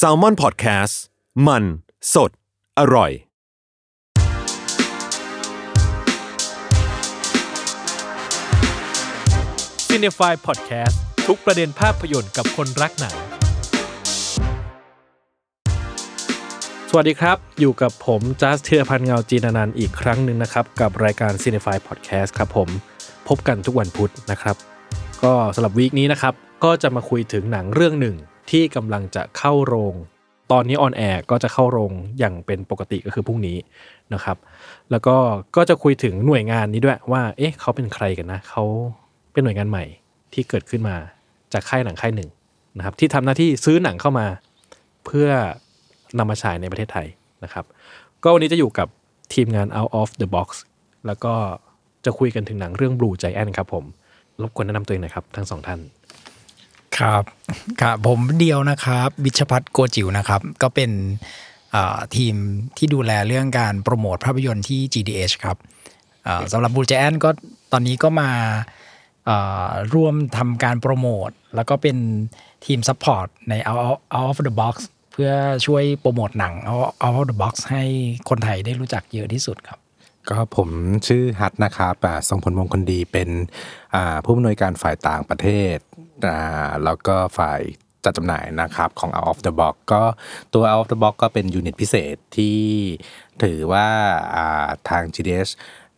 s a l m o n PODCAST มัน สด อร่อย c i n e f y Podcast ทุกประเด็นภาพยนตร์กับคนรักหนัง สวัสดีครับ อยู่กับผมจัสเทียพันธ์เงาจีนานันท์อีกครั้งหนึ่งนะครับ กับรายการ c i n e f y Podcast ครับผม พบกันทุกวันพุธนะครับ ก็สำหรับวีคนี้นะครับ ก็จะมาคุยถึงหนังเรื่องหนึ่ง ที่กำลังจะเข้าโรง ตอนนี้ออนแอร์ก็จะเข้าโรงอย่างเป็นปกติก็คือพรุ่งนี้นะครับ แล้วก็ก็จะคุยถึงหน่วยงานนี้ด้วยว่า เอ๊ะเขาเป็นใครกันนะเขาเป็นหน่วยงานใหม่ที่เกิดขึ้นมาจากค่ายหนังค่ายหนึ่งนะครับ ที่ทำหน้าที่ซื้อหนังเข้ามา เพื่อนำมาฉายในประเทศไทยนะครับ ก็วันนี้จะอยู่กับทีมงาน out of the box แล้วก็จะคุยกันถึงหนังเรื่อง Blue Giant ครับผม รบกวนแนะนำตัวเองหน่อยครับ ทั้งสองท่าน ครับครับผมเดียวนะครับบิชพัฒน์โกจิวนะครับ ก็เป็นเอ่อทีมที่ดูแลเรื่องการโปรโมทภาพยนตร์ที่ GDH ครับเอ่อสำหรับบู j จแอนก็ตอนนี้ก็มาเอ่อร่วมทำการโปรโมท แล้วก็เป็นทีม support ใน Out Out of the Box เพื่อช่วยโปรโมทหนัง Out Out of the Box ให้คนไทยได้รู้จักเยอะที่สุดครับ ก็ผมชื่อฮัทนะครับอ่าทรงผลมงคลดีเป็นอ่าผู้อำนวยการฝ่ายต่างประเทศอ่า แล้วก็ฝ่ายจัดจำหน่ายนะครับของ Out of the Box ก็ตัว Out of the Box ก็เป็นยูนิตพิเศษที่ถือว่าาทาง GDS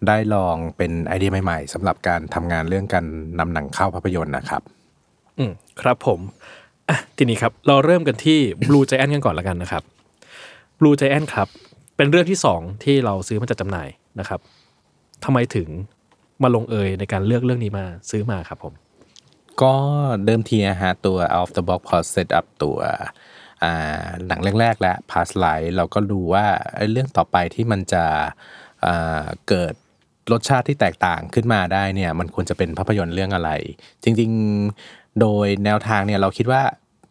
ได้ลองเป็นไอเดียใหม่ ๆสำหรับการทำงานเรื่องการนำหนังเข้าภาพยนตร์นะครับ อืมครับผมทีนี้ครับ เราเริ่มกันที่ Blue Giant กันก่อนแล้วกันนะครับ Blue Giant ครับ เป็นเรื่องที่สองที่เราซื้อมาจัดจำหน่ายนะครับทำไมถึงมาลงเอยในการเลือกเรื่องนี้มาซื้อมาครับผม ก็เดิมทีนะฮะตัว Out of the Box พอเซตอัพตัวหนังแรกๆและ Past Life เราก็ดูว่าเรื่องต่อไปที่มันจะเกิดรสชาติที่แตกต่างขึ้นมาได้เนี่ยมันควรจะเป็นภาพยนตร์เรื่องอะไร จริงๆโดยแนวทางเนี่ยเราคิดว่า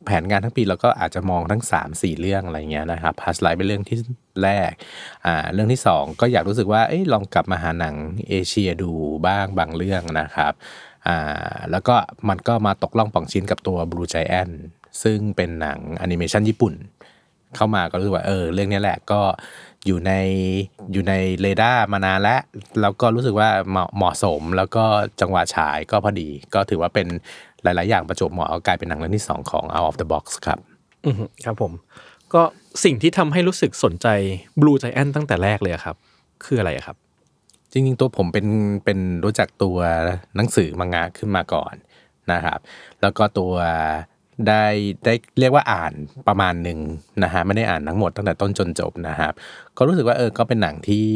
แผนงานทั้งปีเราก็อาจจะมองทั้ง 3 4 เรื่องอะไรเงี้ยนะครับ Past Life เป็นเรื่องที่แรกอ่าเรื่องที่ 2 ก็อยากรู้สึกว่าเอ้ยลองกลับมาหาหนังเอเชียดูบ้างบางเรื่องนะครับ อ่าแล้วก็มันก็มาตกล่องป่องชิ้นกับตัว Blue Giant ซึ่งเป็นหนังแอนิเมชันญี่ปุ่น เข้ามาก็รู้สึกว่าเออเรื่องนี้แหละก็อยู่ในอยู่ในเรดาร์มานานแล้ว แล้วก็รู้สึกว่าเหมาะเหมาะสมแล้วก็จังหวะฉายก็พอดี ก็ถือว่าเป็นหลาย ๆ อย่างประจบเหมาะก็กลายเป็นหนังเรื่องที่ 2 ของ Out of the Box ครับอือครับผม ก็สิ่งที่ทำให้รู้สึกสนใจ Blue Giant ตั้งแต่แรกเลยครับ คืออะไรครับ จริงๆตัวผมเป็นเป็นรู้จักตัวหนังสือมังงะขึ้นมาก่อนนะครับ แล้วก็ตัวได้ได้เรียกว่าอ่านประมาณหนึ่งนะฮะไม่ได้อ่านทั้งหมดตั้งแต่ต้นจนจบนะครับ ก็รู้สึกว่าเออก็เป็นหนังที่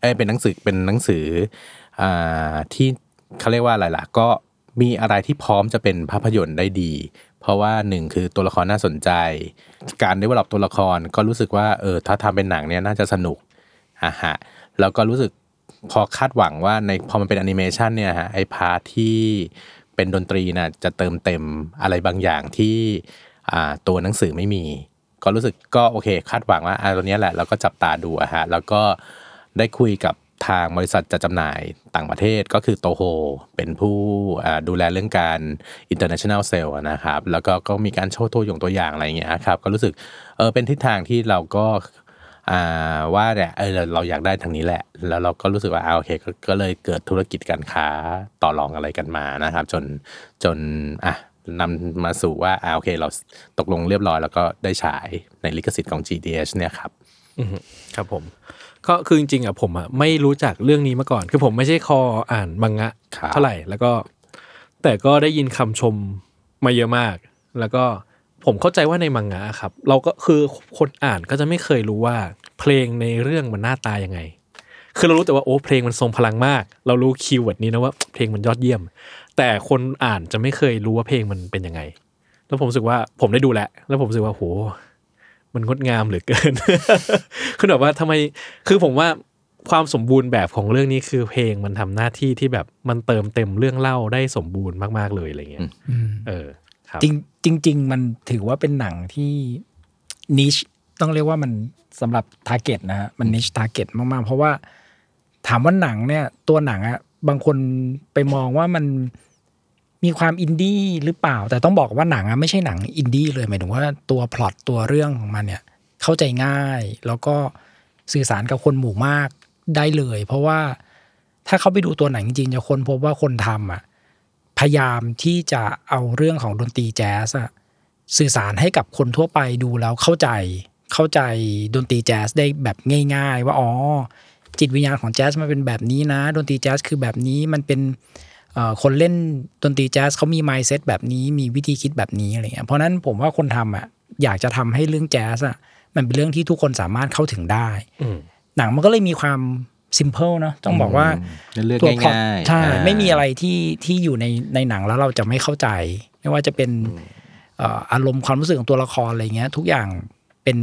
เออเป็นหนังสือเป็นหนังสืออ่าที่เขาเรียกว่าอะไรล่ะก็มีอะไรที่พร้อมจะเป็นภาพยนตร์ได้ดี เพราะว่าหนึ่งคือตัวละครน่าสนใจ การ develop ตัวละครก็รู้สึกว่าเออถ้าทำเป็นหนังเนี่ยน่าจะสนุกอะฮะแล้วก็รู้สึก พอคาดหวังว่าในพอมันเป็นแอนิเมชันเนี่ยฮะไอ part ที่เป็นดนตรีน่ะจะเติมเต็มอะไรบางอย่างที่ตัวหนังสือไม่มี ก็รู้สึกก็โอเค คาดหวังว่าอ่าตัวเนี้ยแหละเราก็จับตาดูอะฮะแล้วก็ได้คุยกับทางบริษัทจัดจำหน่ายต่างประเทศก็คือโตโฮเป็นผู้ดูแลเรื่องการ international sale นะครับ แล้วก็ก็มีการโชว์ตัวอย่างตัวอย่างอะไรเงี้ยครับ ก็รู้สึกเออเป็นทิศทางที่เราก็ ว่าเนี่ยเออเราเราอยากได้ทางนี้แหละ แล้วเราก็รู้สึกว่าอ่าโอเคก็ก็เลยเกิดธุรกิจการค้าต่อรองอะไรกันมานะครับ จนจนอะนำมาสู่ว่าอ่าโอเค เราตกลงเรียบร้อย แล้วก็ได้ฉายในลิขสิทธิ์ของ GDH เนี่ยครับอือฮึครับผม ก็คือจริงๆอะผมอะไม่รู้จักเรื่องนี้มาก่อน คือผมไม่ใช่คออ่านมังงะครับเท่าไหร่แล้วก็ แต่ก็ได้ยินคำชมมาเยอะมาก แล้วก็ ผมเข้าใจว่าในมังงะครับ เราก็คือคนอ่านก็จะไม่เคยรู้ว่า เพลงในเรื่องมันหน้าตายังไง คือเรารู้แต่ว่าโอ้เพลงมันทรงพลังมาก เรารู้คีย์เวิร์ดนี้นะว่าเพลงมันยอดเยี่ยม แต่คนอ่านจะไม่เคยรู้ว่าเพลงมันเป็นยังไง แล้วผมรู้สึกว่าผมได้ดูแล้วแล้วผมรู้สึกว่าโหมันงดงามเหลือเกิน คือแบบว่าทำไม คือผมว่าความสมบูรณ์แบบของเรื่องนี้คือเพลงมันทำหน้าที่ที่แบบมันเติมเต็มเรื่องเล่าได้สมบูรณ์มากๆเลยอะไรเงี้ย เออครับ จริงจริง ๆ มันถือว่าเป็นหนังที่ niche ต้องเรียกว่ามันสำหรับ target นะฮะมัน niche target มากๆ เพราะว่าถามว่าหนังเนี่ย ตัวหนังอะบางคนไปมองว่ามันมีความอินดี้หรือเปล่า แต่ต้องบอกว่าหนังอะไม่ใช่หนังอินดี้เลยหมายถึงว่าตัวพล็อตตัวเรื่องของมันเนี่ย เข้าใจง่าย แล้วก็สื่อสารกับคนหมู่มากได้เลย เพราะว่าถ้าเขาไปดูตัวหนังจริงจะค้นพบว่าคนทำอะ พยายามที่จะเอาเรื่องของดนตรีแจ๊สอะสื่อสารให้กับคนทั่วไปดูแล้วเข้าใจเข้าใจดนตรีแจ๊สได้แบบง่าย ๆ ว่าอ๋อจิตวิญญาณของแจ๊สมันเป็นแบบนี้นะ ดนตรีแจ๊สคือแบบนี้มันเป็นเอ่อคนเล่นดนตรีแจ๊สเขามี mindset แบบนี้มีวิธีคิดแบบนี้อะไรเงี้ยเพราะนั้นผมว่าคนทำอะอยากจะทำให้เรื่องแจ๊สอะมันเป็นเรื่องที่ทุกคนสามารถเข้าถึงได้อืมหนังมันก็เลยมีความ simple เนาะต้องบอกว่าเลือกตัว plot ง่ายๆใช่อ่าไม่มีอะไรที่ที่อยู่ในในหนังแล้วเราจะไม่เข้าใจ ไม่ว่าจะเป็นเอ่ออารมณ์ความรู้สึกของตัวละครอะไรเงี้ย ทุกอย่างเป็น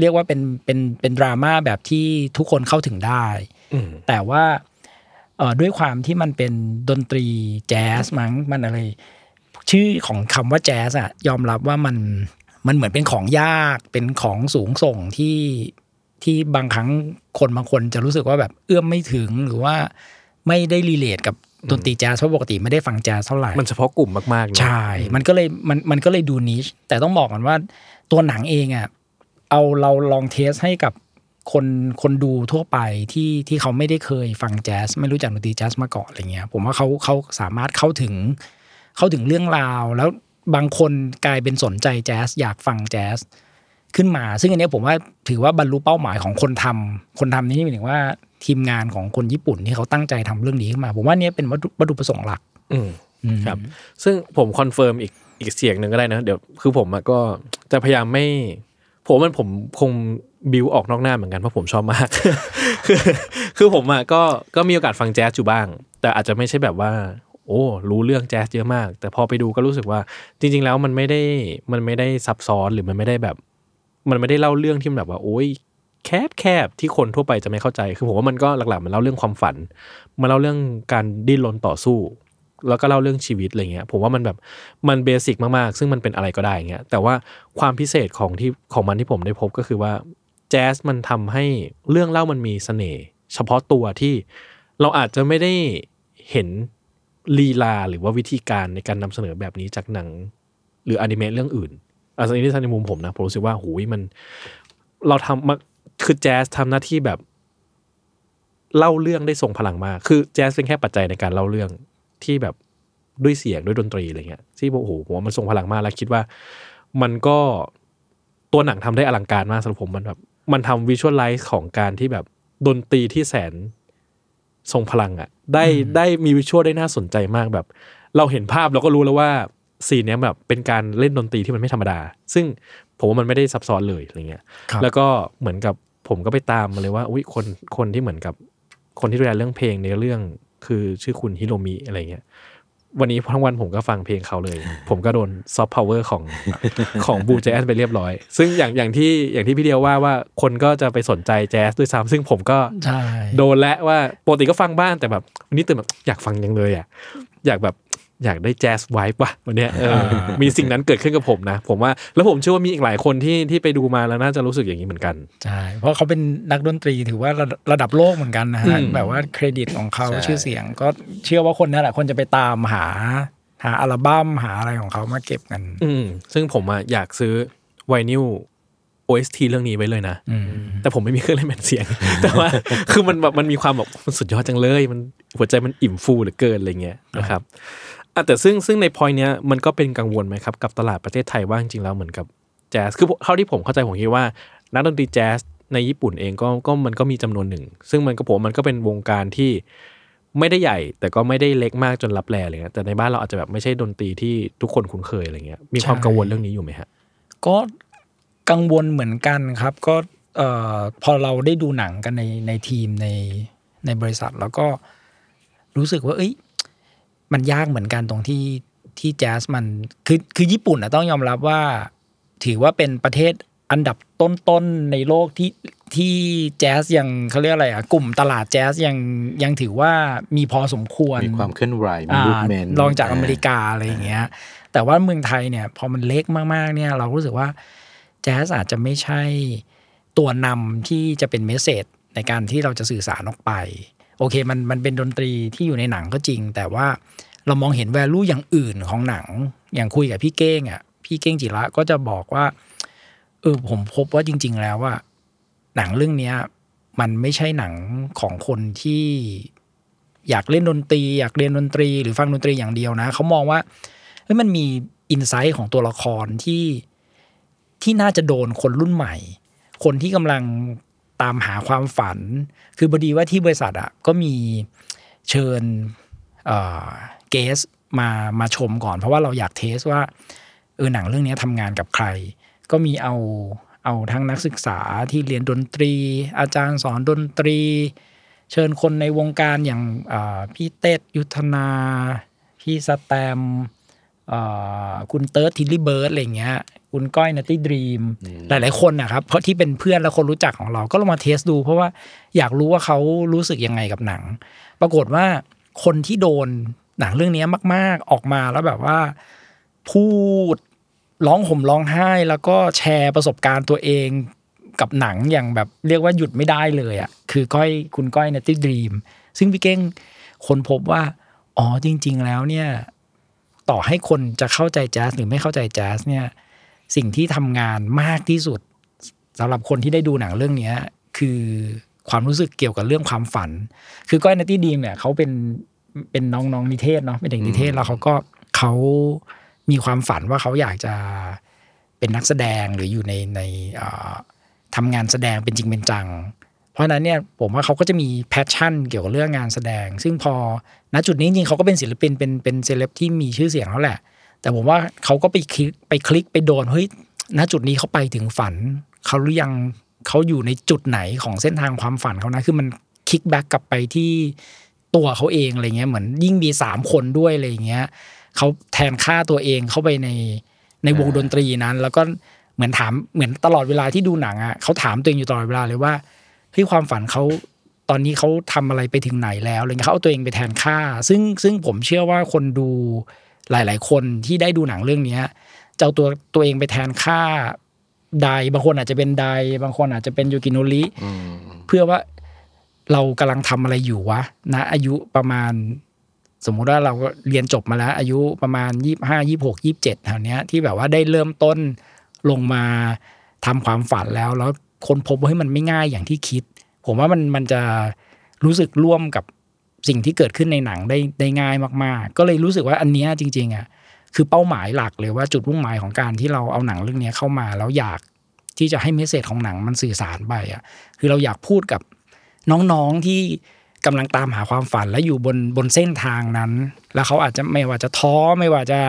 เรียกว่าเป็นเป็นเป็นดราม่าแบบที่ทุกคนเข้าถึงได้อืมแต่ว่าเอ่อด้วยความที่มันเป็นดนตรีแจ๊สมั้งมันอะไร ชื่อของคำว่าแจ๊สอะยอมรับว่ามันมันเหมือนเป็นของยากเป็นของสูงส่งที่ ที่บางครั้งคนบางคนจะรู้สึกว่าแบบเอื้อมไม่ถึงหรือว่าไม่ได้รีเลทกับดนตรีแจ๊สเพราะปกติไม่ได้ฟังแจ๊สเท่าไหร่ มันเฉพาะกลุ่มมากๆนะใช่ มันก็เลยมันมันก็เลยดูนิชแต่ต้องบอกกันว่าตัวหนังเองอะเอาเราลองเทสให้กับคนคนดูทั่วไปที่ที่เขาไม่ได้เคยฟังแจ๊สไม่รู้จักดนตรีแจ๊สมาก่อนอะไรเงี้ย ผมว่าเขาเขาสามารถเข้าถึง เข้าถึงเรื่องราว แล้วบางคนกลายเป็นสนใจแจ๊สอยากฟังแจ๊ส ขึ้นมา ซึ่งอันเนี้ยผมว่าถือว่าบรรลุเป้าหมายของคนทคนทำนี่หมายถึงว่าทีมงานของคนญี่ปุ่นที่เขาตั้งใจทำเรื่องนี้ขึ้นมา ผมว่าเนี้ยเป็นวัตถุวัตถุประสงค์หลัก อืมอืมครับ ซึ่งผม confirm อีกอีกเสียงหนึ่งก็ได้นะ เดี๋ยวคือผมอะก็จะพยายามไม่ ผมมันผมคงบิวออกนอกหน้าเหมือนกันเพราะผมชอบมาก คือคือผมอะก็ก็มีโอกาสฟังแจ๊สอยู่บ้าง แต่อาจจะไม่ใช่แบบว่า โอ้รู้เรื่องแจ๊สเยอะมาก แต่พอไปดูก็รู้สึกว่า จริง ๆ แล้วมันไม่ได้มันไม่ได้ซับซ้อนหรือมันไม่ได้แบบ มันไม่ได้เล่าเรื่องที่มันแบบว่าโอ้ยแคบแคบที่คนทั่วไปจะไม่เข้าใจ คือผมว่ามันก็หลักๆมันเล่าเรื่องความฝันมันเล่าเรื่องการดิ้นรนต่อสู้ แล้วก็เล่าเรื่องชีวิตอะไรเงี้ย ผมว่ามันแบบมันเบสิกมากๆ ซึ่งมันเป็นอะไรก็ได้เงี้ย แต่ว่าความพิเศษของที่ของมันที่ผมได้พบก็คือว่าแจ๊สมันทำให้เรื่องเล่ามันมีเสน่ห์เฉพาะตัวที่เราอาจจะไม่ได้เห็นลีลาหรือว่าวิธีการในการนำเสนอแบบนี้จากหนัง หรืออนิเมะเรื่องอื่น อันนี้ในมุมผมนะ ผมรู้สึกว่าหูยมัน เราทำมาคือแจ๊สทำหน้าที่แบบ เล่าเรื่องได้ทรงพลังมาก คือแจ๊สเป็นแค่ปัจจัยในการเล่าเรื่องที่แบบด้วยเสียงด้วยดนตรีอะไรเงี้ยที่โอ้โหผมว่ามันทรงพลังมากแล้วคิดว่า มันก็ตัวหนังทำได้อลังการมากสำหรับผมมันแบบมันทำวิชวลไลซ์ของการที่แบบดนตรีที่แสนทรงพลังอะ่ะ ได้ได้มี visual ได้น่าสนใจมากแบบ เราเห็นภาพเราก็รู้แล้วว่า ซีนเนี้ยแบบเป็นการเล่นดนตรีที่มันไม่ธรรมดา ซึ่งผมว่ามันไม่ได้ซับซ้อนเลยอะไรเงี้ยครับแล้วก็เหมือนกับผมก็ไปตามมาเลยว่าอุ้ยคนคนที่เหมือนกับคนที่ดูแลเรื่องเพลงในเรื่องคือชื่อคุณฮิโรมิอะไรเงี้ยวันนี้ทั้งวันผมก็ฟังเพลงเขาเลย ผมก็โดนซอฟต์พาวเวอร์ของของ Blue Giant ไปเรียบร้อย ซึ่งอย่างอย่างที่อย่างที่พี่เดียวว่าว่าคนก็จะไปสนใจแจ๊สด้วยซ้ำซึ่งผมก็ใช่โดนและว่าปกติก็ฟังบ้างแต่แบบวันนี้ตื่นแบบอยากฟังยังเลยอะอยากแบบ อยากได้แจ๊สไวป์ว่ะวันเนี้ยเออมีสิ่งนั้นเกิดขึ้นกับผมนะ ผมว่าแล้วผมเชื่อว่ามีอีกหลายคนที่ที่ไปดูมาแล้วน่าจะรู้สึกอย่างนี้เหมือนกันใช่เพราะเขาเป็นนักดนตรีถือว่าระระดับโลกเหมือนกันนะฮะอืมแบบว่าเครดิตของเขาใช่ชื่อเสียง ก็เชื่อว่าคนนั้นแหละคนจะไปตามหา หาอัลบั้มหาอะไรของเขามาเก็บกัน อืมซึ่งผมอะอยากซื้อไวนิล OST เรื่องนี้ไว้เลยนะอืมแต่ผมไม่มีเครื่องเล่นแผ่นเสียง แต่ว่าคือมันแบบมันมีความแบบมันสุดยอดจังเลย มันหัวใจมันอิ่มฟูเหลือเกินอะไรเงี้ยนะครับ อะแต่ซึ่งซึ่งในพอยเนี้ยมันก็เป็นกังวลไหมครับ กับตลาดประเทศไทยว่าจริงๆแล้วเหมือนกับแจ๊สคือเท่าที่ผมเข้าใจผมคิดว่า นักดนตรีแจ๊สในญี่ปุ่นเองก็ก็มันก็มีจำนวนหนึ่ง ซึ่งมันก็ผมมันก็เป็นวงการที่ไม่ได้ใหญ่ แต่ก็ไม่ได้เล็กมากจนรับแลอะไรเงี้ยแต่ในบ้านเราอาจจะแบบไม่ใช่ดนตรีที่ทุกคนคุ้นเคยอะไรเงี้ยมีความกังวลเรื่องนี้อยู่ไหมฮะก็กังวลเหมือนกันครับ ก็เอ่อพอเราได้ดูหนังกันในในทีมในในบริษัท แล้วก็รู้สึกว่า เอ้ย มันยากเหมือนกันตรงที่ที่แจ๊สมันคือคือญี่ปุ่นอะต้องยอมรับว่า ถือว่าเป็นประเทศอันดับต้นๆในโลกที่ที่แจ๊สยังเขาเรียกอะไรอะกลุ่มตลาดแจ๊สยังยังถือว่ามีพอสมควรมีความเคลื่อนไหวมีอ่ามูฟเมนต์ลองจากอเมริกาอะไรอย่างเงี้ย แต่ว่าเมืองไทยเนี่ยพอมันเล็กมากๆเนี่ย เรารู้สึกว่าแจ๊สอาจจะไม่ใช่ตัวนำที่จะเป็นเมสเซจในการที่เราจะสื่อสารออกไป โอเคมันมันเป็นดนตรีที่อยู่ในหนังก็จริง แต่ว่าเรามองเห็นแวลูอย่างอื่นของหนัง อย่างคุยกับพี่เก้งอะพี่เก้งจิระก็จะบอกว่าเออผมพบว่าจริง ๆ แล้วว่าหนังเรื่องเนี้ย มันไม่ใช่หนังของคนที่ อยากเล่นดนตรี อยากเรียนดนตรี หรือฟังดนตรีอย่างเดียวนะเขามองว่าเฮ้ยมันมีอินไซต์ของตัวละครที่ที่น่าจะโดนคนรุ่นใหม่ คนที่กำลัง ตามหาความฝัน คือบดีว่าที่บริษัทอะก็มีเชิญเกสมามาชมก่อน เพราะว่าเราอยากเทสว่าเออหนังเรื่องนี้ทำงานกับใคร ก็มีเอาเอาทั้งนักศึกษาที่เรียนดนตรี อาจารย์สอนดนตรี เชิญคนในวงการอย่างพี่เต้ยุทธนา พี่แสตมป์ คุณเติร์ด Tilly Birds อะไรอย่างเงี้ย คุณก้อยนัตตี้ดรีมหลาย ๆ คนนะครับ เพราะที่เป็นเพื่อนและคนรู้จักของเราก็ลองมา test ดู เพราะว่าอยากรู้ว่าเขารู้สึกยังไงกับหนัง ปรากฏว่าคนที่โดนหนังเรื่องนี้มาก ๆ ออกมาแล้วแบบว่า พูดร้องห่มร้องไห้ แล้วก็แชร์ประสบการณ์ตัวเองกับหนังอย่างแบบเรียกว่าหยุดไม่ได้เลยอะคือก้อยคุณก้อยนัตตี้ดรีมซึ่งพี่เก้งคนพบว่า อ๋อจริง ๆ แล้วเนี่ย ต่อให้คนจะเข้าใจแจ๊สหรือไม่เข้าใจแจ๊สเนี่ยสิ่งที่ทำงานมากที่สุดสำหรับคนที่ได้ดูหนังเรื่องเนี้ยคือความรู้สึกเกี่ยวกับเรื่องความฝัน คือก้อยนัตตี้ดรีมเนี่ยเขาเป็นเป็นน้องน้องนิเทศเนาะเป็นเด็กนิเทศแล้วเขาก็เขามีความฝันว่าเขาอยากจะเป็นนักแสดงหรืออยู่ในในทำงานแสดงเป็นจริงเป็นจัง เพราะนั้นเนี่ยผมว่าเขาก็จะมี passion เกี่ยวกับเรื่องงานแสดง ซึ่งพอณจุดนี้จริงเขาก็เป็นศิลปินเป็นเป็นเซเลบที่มีชื่อเสียงแล้วแหละ แต่ผมว่าเขาก็ไปคลิกไปคลิกไปโดนเฮ้ยณจุดนี้เขาไปถึงฝันเขาหรือยังเขาอยู่ในจุดไหนของเส้นทางความฝันเขานะคือมันคลิกแบ็กกลับไปที่ตัวเขาเองอะไรเงี้ยเหมือนยิ่งมีสามคนด้วยอะไรเงี้ยเขาแทนค่าตัวเองเข้าไปในในวงดนตรีนั้น แล้วก็เหมือนถามเหมือนตลอดเวลาที่ดูหนังอะเขาถามตัวเองอยู่ตลอดเวลาเลยว่า เฮ้ยความฝันเขาตอนนี้เขาทำอะไรไปถึงไหนแล้วอะไรเงี้ยเขาเอาตัวเองไปแทนค่า ซึ่งซึ่งผมเชื่อว่าคนดูหลาย ๆ คนที่ได้ดูหนังเรื่องเนี้ยจะเอาตัวตัวเองไปแทนค่าไดบางคนอาจจะเป็นไดบางคนอาจจะเป็นยูกิโนริเพื่อว่าเรากำลังทำอะไรอยู่วะนะอายุประมาณ สมมุติว่าเราก็เรียนจบมาแล้ว อายุประมาณยี่ห้ายี่หกยี่เจ็ดแถวเนี้ยที่แบบว่าได้เริ่มต้นลงมาทำความฝันแล้วแล้ว คนพบว่าเฮ้ยมันไม่ง่ายอย่างที่คิด ผมว่ามันมันจะรู้สึกร่วมกับสิ่งที่เกิดขึ้นในหนังได้ได้ง่ายมากๆ ก็เลยรู้สึกว่าอันนี้จริงๆอะคือเป้าหมายหลักเลยว่าจุดมุ่งหมายของการที่เราเอาหนังเรื่องนี้เข้ามาแล้วอยากที่จะให้เมสเซจของหนังมันสื่อสารไปอะคือเราอยากพูดกับน้องๆที่กำลังตามหาความฝันและอยู่บนบนเส้นทางนั้น แล้วเขาอาจจะไม่ว่าจะท้อไม่ว่าจะ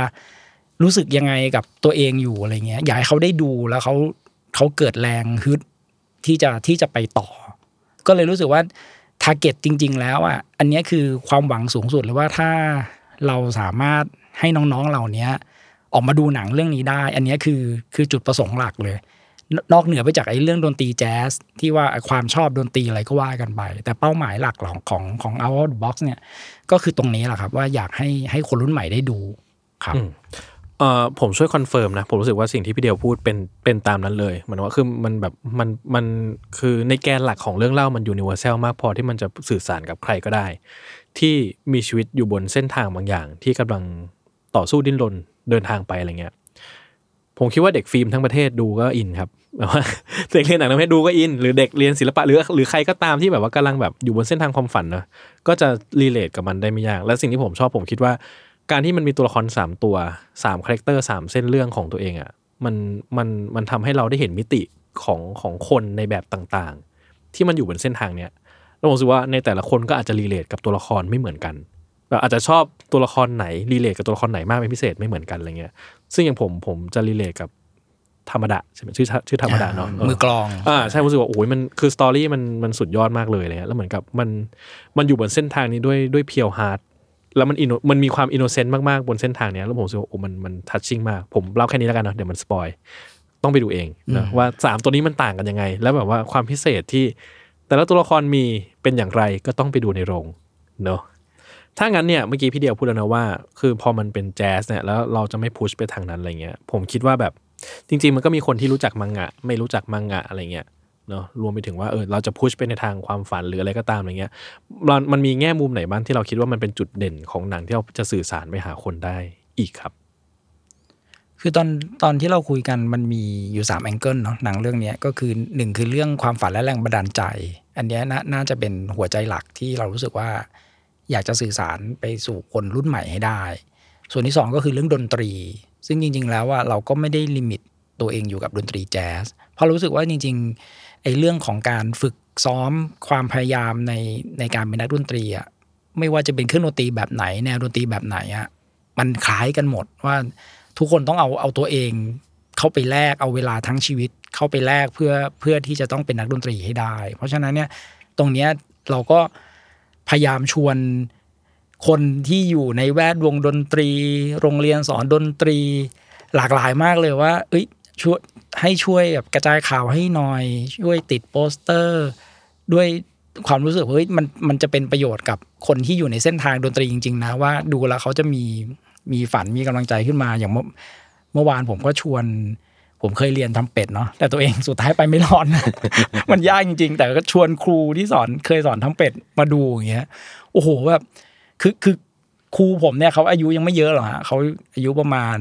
รู้สึกยังไงกับตัวเองอยู่อะไรเงี้ยอยากให้เขาได้ดูแล้วเขาเขาเกิดแรงฮึด ที่จะที่จะไปต่อ ก็เลยรู้สึกว่า target จริง ๆ แล้วอะอันนี้คือความหวังสูงสุดเลยว่าถ้าเราสามารถให้น้องๆเหล่านี้ออกมาดูหนังเรื่องนี้ได้ อันนี้คือคือจุดประสงค์หลักเลย นอกเหนือไปจากไอ้เรื่องดนตรีแจ๊สที่ว่าความชอบดนตรีอะไรก็ว่ากันไป แต่เป้าหมายหลักของของของ Out of the Box เนี่ยก็คือตรงนี้แหละครับ ว่าอยากให้ให้คนรุ่นใหม่ได้ดูครับ เอ่อผมช่วย confirm นะ ผมรู้สึกว่าสิ่งที่พี่เดียวพูดเป็นเป็นตามนั้นเลยเหมือนว่าคือมันแบบมันมันคือในแกนหลักของเรื่องเล่ามัน universal มากพอที่มันจะสื่อสารกับใครก็ได้ ที่มีชีวิตอยู่บนเส้นทางบางอย่าง ที่กำลังต่อสู้ดิ้นรนเดินทางไปอะไรเงี้ยผมคิดว่าเด็กฟิล์มทั้งประเทศดูก็อินครับแบบว่าเด็กเรียนหนังทั้งประเทศดูก็อิน หรือเด็กเรียนศิลปะหรือหรือใครก็ตามที่แบบว่ากำลังแบบอยู่บนเส้นทางความฝันเนาะก็จะ relate กับมันได้ไม่ยาก และสิ่งที่ผมชอบผมคิดว่า การที่มันมีตัวละครสามตัวสาม character สามเส้นเรื่องของตัวเองอะมันมันมันทำให้เราได้เห็นมิติของของคนในแบบต่างๆ ที่มันอยู่บนเส้นทางเนี้ยแล้วผมรู้สึกว่าในแต่ละคนก็อาจจะ relate กับตัวละครไม่เหมือนกันแบบอาจจะชอบตัวละครไหน relate กับตัวละครไหนมากเป็นพิเศษไม่เหมือนกันอะไรเงี้ย ซึ่งอย่างผมผมจะ relate กับทามาดะใช่ไหมชื่อชื่อทามาดะเนาะมือกลองอ่าใช่ผมรู้สึกว่าโอ้ยมันคือ story มันมันสุดยอดมากเลยเลยแล้วเหมือนกับมันมันอยู่บนเส้นทางนี้ด้วยด้วย pure heart แล้วมันอินมันมีความ innocent มาก ๆ บนเส้นทางเนี้ยแล้วผมรู้สึกว่าโอ้มันมัน touching มาก ผมเล่าแค่นี้แล้วกันเนาะเดี๋ยวมัน spoil ต้องไปดูเองนะว่าสามตัวนี้มันต่างกันยังไง แล้วแบบว่าความพิเศษที่ แต่ละตัวละครมีเป็นอย่างไรก็ต้องไปดูในโรงเนาะถ้างั้นเนี่ยเมื่อกี้พี่เดียวพูดแล้วนะว่า คือพอมันเป็นแจ๊สเนี่ยแล้วเราจะไม่ push ไปทางนั้นอะไรเงี้ยผมคิดว่าแบบจริง ๆ มันก็มีคนที่รู้จักมังงะ ไม่รู้จักมังงะอะไรเงี้ย เนาะรวมไปถึงว่าเออเราจะ push ไปในทางความฝันหรืออะไรก็ตามอะไรเงี้ยมันมันมีแง่มุมไหนบ้างที่เราคิดว่ามันเป็นจุดเด่นของหนังที่เราจะสื่อสารไปหาคนได้อีกครับ คือตอนตอนที่เราคุยกันมันมีอยู่สาม angle เนาะหนังเรื่องนี้ก็คือหนึ่งคือเรื่องความฝันและแรงบันดาลใจ อันนี้น่าน่าจะเป็นหัวใจหลักที่เรารู้สึกว่า อยากจะสื่อสารไปสู่คนรุ่นใหม่ให้ได้ ส่วนที่สองก็คือเรื่องดนตรี ซึ่งจริง ๆ แล้วว่าเราก็ไม่ได้ limitตัวเองอยู่กับดนตรีแจ๊สเพราะรู้สึกว่าจริง ๆ ไอ้เรื่องของการฝึกซ้อมความพยายามในในการเป็นนักดนตรีอะไม่ว่าจะเป็นเครื่องดนตรีแบบไหน แนวดนตรีแบบไหนอะมันคล้ายกันหมดว่าทุกคนต้องเอาเอาตัวเองเข้าไปแลกเอาเวลาทั้งชีวิตเข้าไปแลกเพื่อเพื่อที่จะต้องเป็นนักดนตรีให้ได้ เพราะฉะนั้นเนี่ยตรงเนี้ยเราก็พยายามชวนคนที่อยู่ในแวดวงดนตรี โรงเรียนสอนดนตรี หลากหลายมากเลยว่า เอ้ยช่วย ให้ช่วยแบบกระจายข่าวให้หน่อย ช่วยติดโปสเตอร์ ด้วยความรู้สึกว่าเฮ้ยมันมันจะเป็นประโยชน์กับคนที่อยู่ในเส้นทางดนตรีจริง ๆ นะ ว่าดูแล้วเขาจะมีมีฝันมีกำลังใจขึ้นมาอย่างเมื่อเมื่อวานผมก็ชวน ผมเคยเรียนทำเป็ดเนาะแต่ตัวเองสุดท้ายไปไม่รอดมันยากจริง ๆ แต่ก็ชวนครูที่สอนเคยสอนทำเป็ดมาดูอย่างเงี้ยโอ้โหแบบคือคือครูผมเนี่ยเขาอายุยังไม่เยอะหรอกฮะเขาอายุประมาณ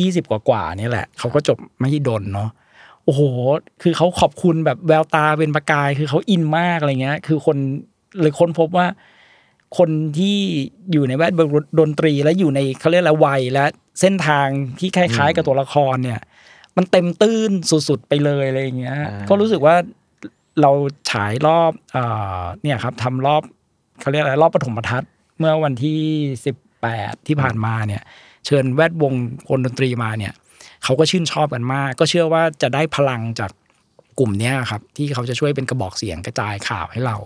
ยี่สิบกว่าๆเนี่ยแหละ เขาก็จบมหิดลเนาะโอ้โห คือเขาขอบคุณแบบแววตาเป็นประกาย คือเขาอินมากอะไรเงี้ย คือคนเลยค้นพบว่า คนที่อยู่ในแวดวงดนตรีและอยู่ในเขาเรียกอะไรวัยและเส้นทางที่คล้ายๆ กับตัวละครเนี่ย มันเต็มตื้นสุดๆไปเลยอะไรอย่างเงี้ย ก็รู้สึกว่าเราฉายรอบเอ่อเนี่ยครับทำรอบเขาเรียกอะไรรอบปฐมทัศน์เมื่อวันที่สิบแปดที่ผ่านมาเนี่ย เชิญแวดวงคนดนตรีมาเนี่ยเขาก็ชื่นชอบกันมาก ก็เชื่อว่าจะได้พลังจากกลุ่มเนี้ยครับ ที่เขาจะช่วยเป็นกระบอกเสียงกระจายข่าวให้เรา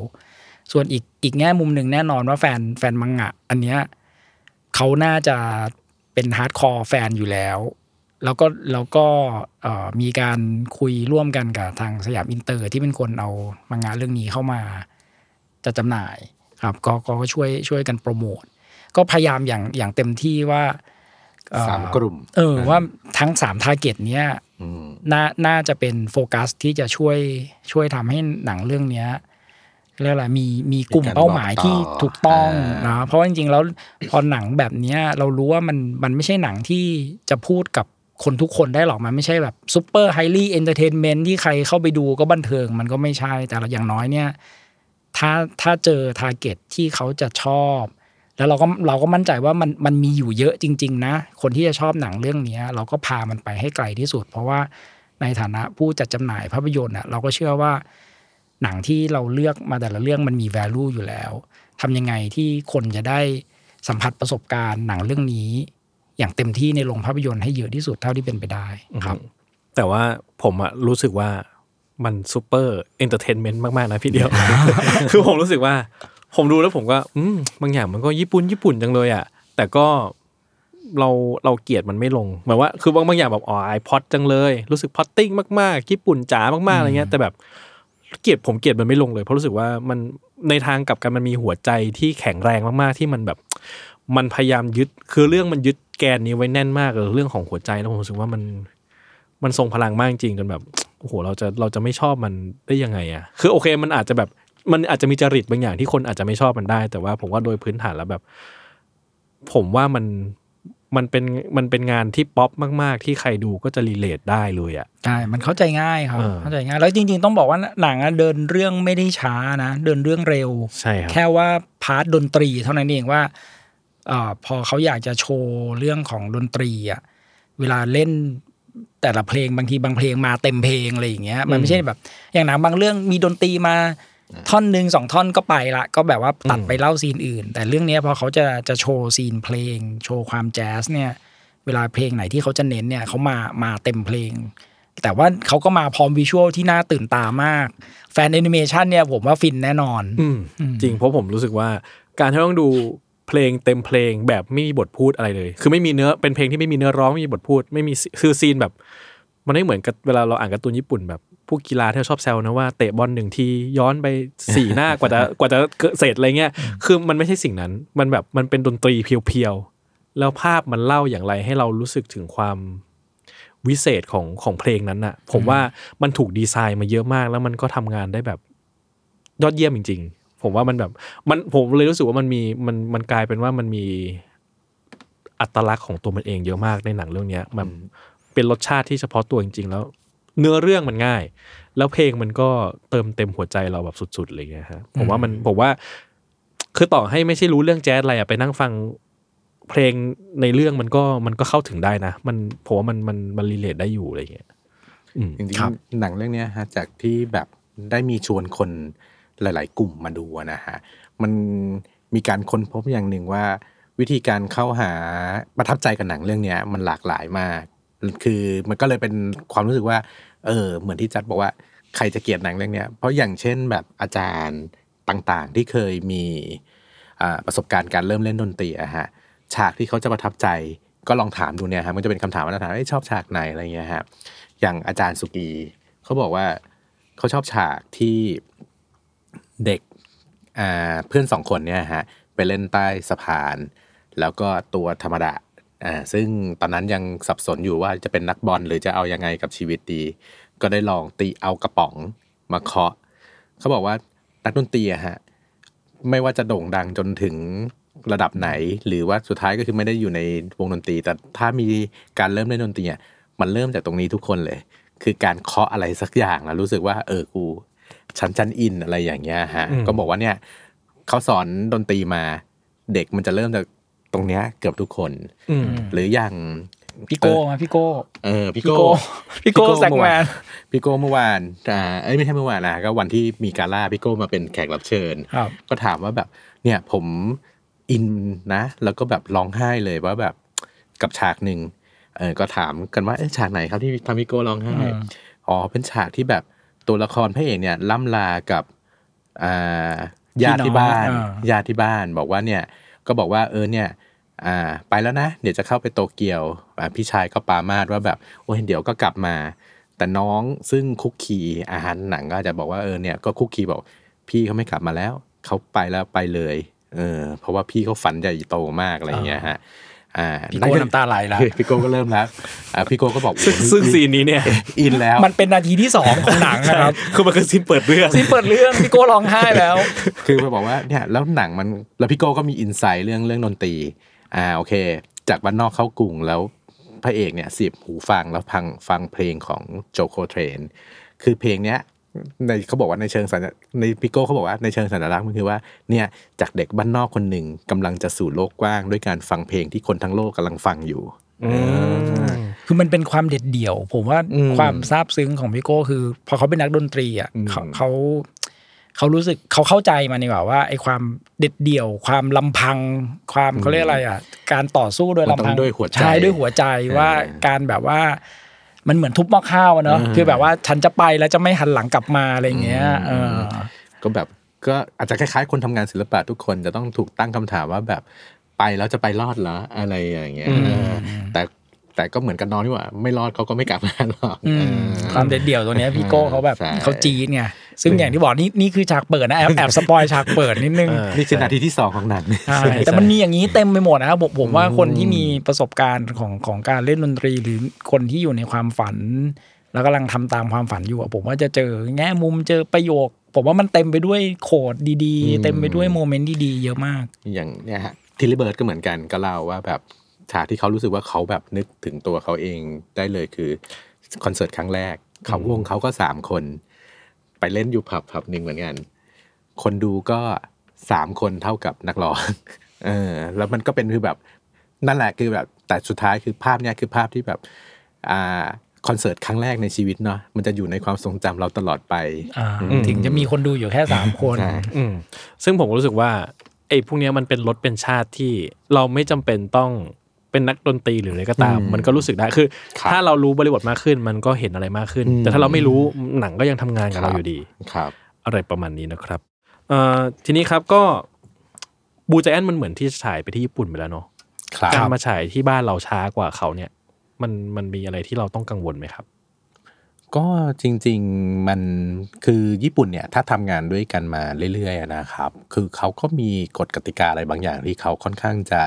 ส่วนอีกอีกแง่มุมหนึ่งแน่นอนว่าแฟนแฟนมังงะ อันเนี้ยเขาน่าจะเป็น hardcore fan อยู่แล้ว แล้วก็แล้วก็มีการคุยร่วมกันกับทางสยามอินเตอร์ที่เป็นคนเอามังงะเรื่องนี้เข้ามาจะจำหน่ายครับก็ก็ช่วยช่วยกันโปรโมทก็พยายามอย่างอย่างเต็มที่ว่า สามกลุ่ม เออว่าทั้งสาม target เนี้ยอืมน่าน่าจะเป็นโฟกัสที่จะช่วยช่วยทำให้หนังเรื่องเนี้ยเรียกอะไรมีมีกลุ่มเป้าหมายที่ถูกต้องนะเพราะว่าจริงๆแล้วพอหนังแบบเนี้ยเรารู้ว่ามันมันไม่ใช่หนังที่จะพูดกับคนทุกคนได้หรอกมันไม่ใช่แบบ super highly entertainment ที่ใครเข้าไปดูก็บันเทิงมันก็ไม่ใช่แต่อย่างน้อยเนี่ย ถ้าถ้าเจอ target ที่เขาจะชอบ แล้วเราก็เราก็มั่นใจว่ามันมันมีอยู่เยอะจริง ๆ นะ คนที่จะชอบหนังเรื่องเนี้ยเราก็พามันไปให้ไกลที่สุด เพราะว่าในฐานะผู้จัดจำหน่ายภาพยนตร์อะเราก็เชื่อว่า หนังที่เราเลือกมาแต่ละเรื่องมันมี value อยู่แล้วทำยังไงที่คนจะได้สัมผัสประสบการณ์หนังเรื่องนี้ อย่างเต็มที่ในโรงภาพยนตร์ให้เยอะที่สุดเท่าที่เป็นไปได้ครับ แต่ว่าผมอะรู้สึกว่ามันซูเปอร์เอนเตอร์เทนเมนต์มาก ๆ นะพี่เดียว คือผมรู้สึกว่า ผมดูแล้วผมก็อืมบางอย่างมันก็ญี่ปุ่นญี่ปุ่นจังเลยอะแต่ก็เราเราเกลียดมันไม่ลงหมายว่า คือบางบางอย่างแบบอ๋อไอพอดจังเลย รู้สึกพอตติ้งมากๆญี่ปุ่นจ๋ามากๆอะไรเงี้ย แต่แบบเกลียดผมเกลียดมันไม่ลงเลยเพราะรู้สึกว่ามันในทางกลับกันมันมีหัวใจที่แข็งแรงมากๆ ที่มันแบบ มันพยายามยึด คือเรื่องมันยึดแกนนี้ไว้แน่นมากเลยเรื่องของหัวใจแล้วผมรู้สึกว่ามันมันทรงพลังมากจริงจนแบบโอ้โหเราจะเราจะไม่ชอบมันได้ยังไงอะ คือโอเคมันอาจจะแบบ มันอาจจะมีจริตบางอย่างที่คนอาจจะไม่ชอบมันได้ แต่ว่าผมว่าโดยพื้นฐานแล้วแบบ ผมว่ามันมันเป็นมันเป็นงานที่ป๊อปมากๆ ที่ใครดูก็จะรีเลทได้เลยอะใช่มันเข้าใจง่ายครับเออเข้าใจง่าย แล้วจริง ๆ ต้องบอกว่าหนังอะเดินเรื่องไม่ได้ช้านะ เดินเรื่องเร็วใช่ครับแค่ว่า part ดนตรีเท่านั้นเองว่าเอ่อพอเขาอยากจะโชว์เรื่องของดนตรีอะเวลาเล่นแต่ละเพลงบางทีบางเพลงมาเต็มเพลงอะไรอย่างเงี้ยมันไม่ใช่แบบ อย่างหนังบางเรื่องมีดนตรีมา ท่อนหนึ่งสองท่อนก็ไปละก็แบบว่าตัดไปเล่า scene อื่น แต่เรื่องเนี้ยพอเขาจะจะโชว์ scene เพลง โชว์ความแจ๊สเนี่ย เวลาเพลงไหนที่เขาจะเน้นเนี่ยเขามามาเต็มเพลง แต่ว่าเขาก็มาพร้อม visual ที่น่าตื่นตามาก แฟนแอนิเมชันเนี่ยผมว่าฟินแน่นอนอืมจริงเพราะผมรู้สึกว่าการที่ต้องดูเพลงเต็มเพลงแบบไม่มีบทพูดอะไรเลย คือไม่มีเนื้อเป็นเพลงที่ไม่มีเนื้อร้องไม่มีบทพูด ไม่มีคือ scene แบบ มันไม่เหมือนกับเวลาเราอ่านการ์ตูนญี่ปุ่นแบบ พวกกีฬาที่เราชอบแซวนะว่าเตะบอลหนึ่งทีย้อนไปสี่หน้ากว่าจะกว่าจะเตะเสร็จอะไรเงี้ยคือมันไม่ใช่สิ่งนั้น มันแบบมันเป็นดนตรีเพียวๆ แล้วภาพมันเล่าอย่างไรให้เรารู้สึกถึงความวิเศษของของเพลงนั้นน่ะ ผมว่ามันถูกดีไซน์มาเยอะมาก แล้วมันก็ทำงานได้แบบยอดเยี่ยมจริง ๆ ผมว่ามันแบบมันผมเลยรู้สึกว่ามันมีมันมันกลายเป็นว่ามันมีอัตลักษณ์ของตัวมันเองเยอะมากในหนังเรื่องเนี้ย มันเป็นรสชาติที่เฉพาะตัวจริง ๆ แล้ว เนื้อเรื่องมันง่าย แล้วเพลงมันก็เติมเต็มหัวใจเราแบบสุดๆอะไรเงี้ยฮะผมว่ามันผมว่า คือต่อให้ไม่ใช่รู้เรื่องแจ๊สอะไรอะไปนั่งฟังเพลงในเรื่องมันก็มันก็เข้าถึงได้นะ มันผมว่ามันมันมันรีเลทได้อยู่อะไรเงี้ยอืมจริงครับๆหนังเรื่องเนี้ยฮะจากที่แบบได้มีชวนคนหลาย ๆ กลุ่มมาดูอะนะฮะมันมีการค้นพบอย่างหนึ่งว่า วิธีการเข้าหาประทับใจกับหนังเรื่องเนี้ยมันหลากหลายมาก คือมันก็เลยเป็นความรู้สึกว่า เออ เหมือนที่จัดบอกว่าใครจะเกลียดหนังเรื่องนี้เพราะอย่างเช่นแบบอาจารย์ต่างๆ ที่เคยมีประสบการณ์การเริ่มเล่นดนตรีอะฮะฉากที่เขาจะประทับใจก็ลองถามดูเนี่ยฮะมันจะเป็นคำถามมาตรฐานเอ้ชอบฉากไหนอะไรเงี้ยฮะอย่างอาจารย์สุกีเขาบอกว่าเขาชอบฉากที่เด็กเพื่อนสองคนเนี่ยฮะไปเล่นใต้สะพาน แล้วก็ตัวธรรมดา อ่าซึ่งตอนนั้นยังสับสนอยู่ว่าจะเป็นนักบอลหรือจะเอายังไงกับชีวิตดี ก็ได้ลองตีเอากระป๋องมาเคาะ เขาบอกว่านักดนตรีอะฮะไม่ว่าจะโด่งดังจนถึงระดับไหน หรือว่าสุดท้ายก็คือไม่ได้อยู่ในวงดนตรี แต่ถ้ามีการเริ่มเล่นดนตรีอะมันเริ่มจากตรงนี้ทุกคนเลย คือการเคาะอะไรสักอย่างแล้วรู้สึกว่า เออกูฉันจันอินอะไรอย่างเงี้ยฮะอืมก็บอกว่าเนี่ยเขาสอนดนตรีมาเด็กมันจะเริ่มจาก ตรงเนี้ยเกือบทุกคนอืมหรืออย่างพี่โก้มาพี่โก้เออพี่พี่โก้โก้พี่โก้แซกแมนพี่โก้เมื่อวานอ่าเอ้ยไม่ใช่เมื่อวานนะก็วันที่มีกาล่าพี่โก้มาเป็นแขกรับเชิญครับก็ถามว่าแบบเนี่ยผมอินนะ แล้วก็แบบร้องไห้เลยว่าแบบกับฉากหนึ่งเออก็ถามกันว่าเอ๊ะฉากไหนครับที่ทำพี่โก้ร้องไห้อืมอ๋อเป็นฉากที่แบบตัวละครพระเอกเนี่ยล่ำลากับอ่าญาติที่บ้านพี่น้องอ่าญาติที่บ้านบอกว่าเนี่ยก็บอกว่าเออเนี่ย อ่าไปแล้วนะเดี๋ยวจะเข้าไปโตเกียวอ่าพี่ชายก็ปรามาดว่าแบบโอ้ยเดี๋ยวก็กลับมา แต่น้องซึ่งคุกคีอาหารหนังก็จะบอกว่าเออเนี่ยก็คุกคีบอก พี่เขาไม่กลับมาแล้วเขาไปแล้วไปเลยเออเพราะว่าพี่เขาฝันใหญ่โตมากอะไรอย่างเงี้ยฮะอ่าพี่โก้น้ำตาไหลแล้วพี่โก้ก็เริ่มแล้วอ่าพี่โก้ก็บอกซึ่งโอ้โหซึ่ง scene นี้เนี่ยอินแล้ว มันเป็นนาทีที่สองของหนังนะครับคือมันคือ scene เปิดเรื่อง scene เปิดเรื่องพี่โก้ร้องไห้แล้ว คือไปบอกว่าเนี่ยแล้วหนังมันแล้วพี่โก้ก็มี insight เรื่องเรื่องดนตรี อ่าโอเค จากบ้านนอกเข้ากรุงแล้วพระเอกเนี่ยเสียบหูฟังแล้วฟังฟังเพลงของ John Coltrane คือเพลงเนี้ยในเขาบอกว่าในเชิงสัญในพี่โก้เขาบอกว่าในเชิงสัญลักษณ์มันคือว่าเนี่ยจากเด็กบ้านนอกคนหนึ่งกำลังจะสู่โลกกว้าง ด้วยการฟังเพลงที่คนทั้งโลกกำลังฟังอยู่คือมันเป็นความเด็ดเดี่ยว ผมว่าอืมความซาบซึ้งของพี่โก้คือ พอเขาเป็นนักดนตรีอะอืมเขา เขาเขารู้สึกเขาเข้าใจมันดีกว่าว่าไอ้ความเด็ดเดี่ยว ความลำพัง ความเขาเรียกอะไรอะการต่อสู้โดยมันต้ลำองพังด้วยหัวใจใช่ด้วยหัวใจว่าเออการแบบว่ามันเหมือนทุบหม้อข้าวอะเนอะเออคือแบบว่าฉันจะไปแล้วจะไม่หันหลังกลับมาอะไรอย่างเงี้ยเออก็แบบก็อาจจะคล้ายๆ คนทำงานศิลปะทุกคนจะต้องถูกตั้งคำถามว่าแบบไปแล้วจะไปรอดเหรออะไรอย่างเงี้ยอืมเออแต่ แต่ก็เหมือนกันน้องนี่หว่า ไม่รอดเขาก็ไม่กลับมาหรอกอืมเออความเด็ดเดี่ยวตัวเนี้ยพี่โก้เขาแบบใช่เขาจี๊ดไงซึ่งอย่างที่บอกนี่นี่คือฉากเปิดนะแอบแอบสปอยฉากเปิดนิดนึงเออนี่คือนาทีที่สองของหนังใช่แต่มันมีอย่างนี้เต็มไปหมดนะครับผมผมว่าคนที่มีประสบการณ์ของของการเล่นดนตรีหรือคนที่อยู่ในความฝัน แล้วกำลังทำตามความฝันอยู่อะผมว่าจะเจอแง่มุมเจอประโยค ผมว่ามันเต็มไปด้วยโขดดีอืมๆเต็มไปด้วย moment ดีๆเยอะมาก อย่างเนี่ยฮะ Tilly Birds ก็เหมือนกันก็เล่าว่าแบบ ฉากที่เขารู้สึกว่าเขาแบบนึกถึงตัวเขาเองได้เลยคือคอนเสิร์ตครั้งแรก เขาวงเขาก็สามคน ไปเล่นอยู่ผับผับหนึ่งเหมือนกัน คนดูก็สามคนเท่ากับนักร้องเออ แล้วมันก็เป็นคือแบบนั่นแหละคือแบบแต่สุดท้ายคือภาพเนี้ยคือภาพที่แบบอ่าคอนเสิร์ตครั้งแรกในชีวิตเนาะมันจะอยู่ในความทรงจำเราตลอดไปอ่าอืมถึงจะมีคนดูอยู่แค่สามคนใช่อืมซึ่งผมรู้สึกว่าไอ้พวกเนี้ยมันเป็นรถเป็นชาติที่เราไม่จำเป็นต้อง เป็นนักดนตรีหรืออะไรก็ตามอืมมันก็รู้สึกได้คือครับถ้าเรารู้บริบทมากขึ้น มันก็เห็นอะไรมากขึ้นอืมแต่ถ้าเราไม่รู้หนังก็ยังทำงานกับครับเราอยู่ดีครับ อะไรประมาณนี้นะครับเอ่อทีนี้ครับก็บูจแอนมันเหมือนที่จะฉายไปที่ญี่ปุ่นไปแล้วเนาะครับการมาฉายที่บ้านเราช้ากว่าเขาเนี่ย มันมันมีอะไรที่เราต้องกังวลไหมครับ ก็จริง ๆมันคือญี่ปุ่นเนี่ย ถ้าทำงานด้วยกันมาเรื่อยๆอะนะครับ คือเขาก็มีกฎกติกาอะไรบางอย่างที่เขาค่อนข้างจะ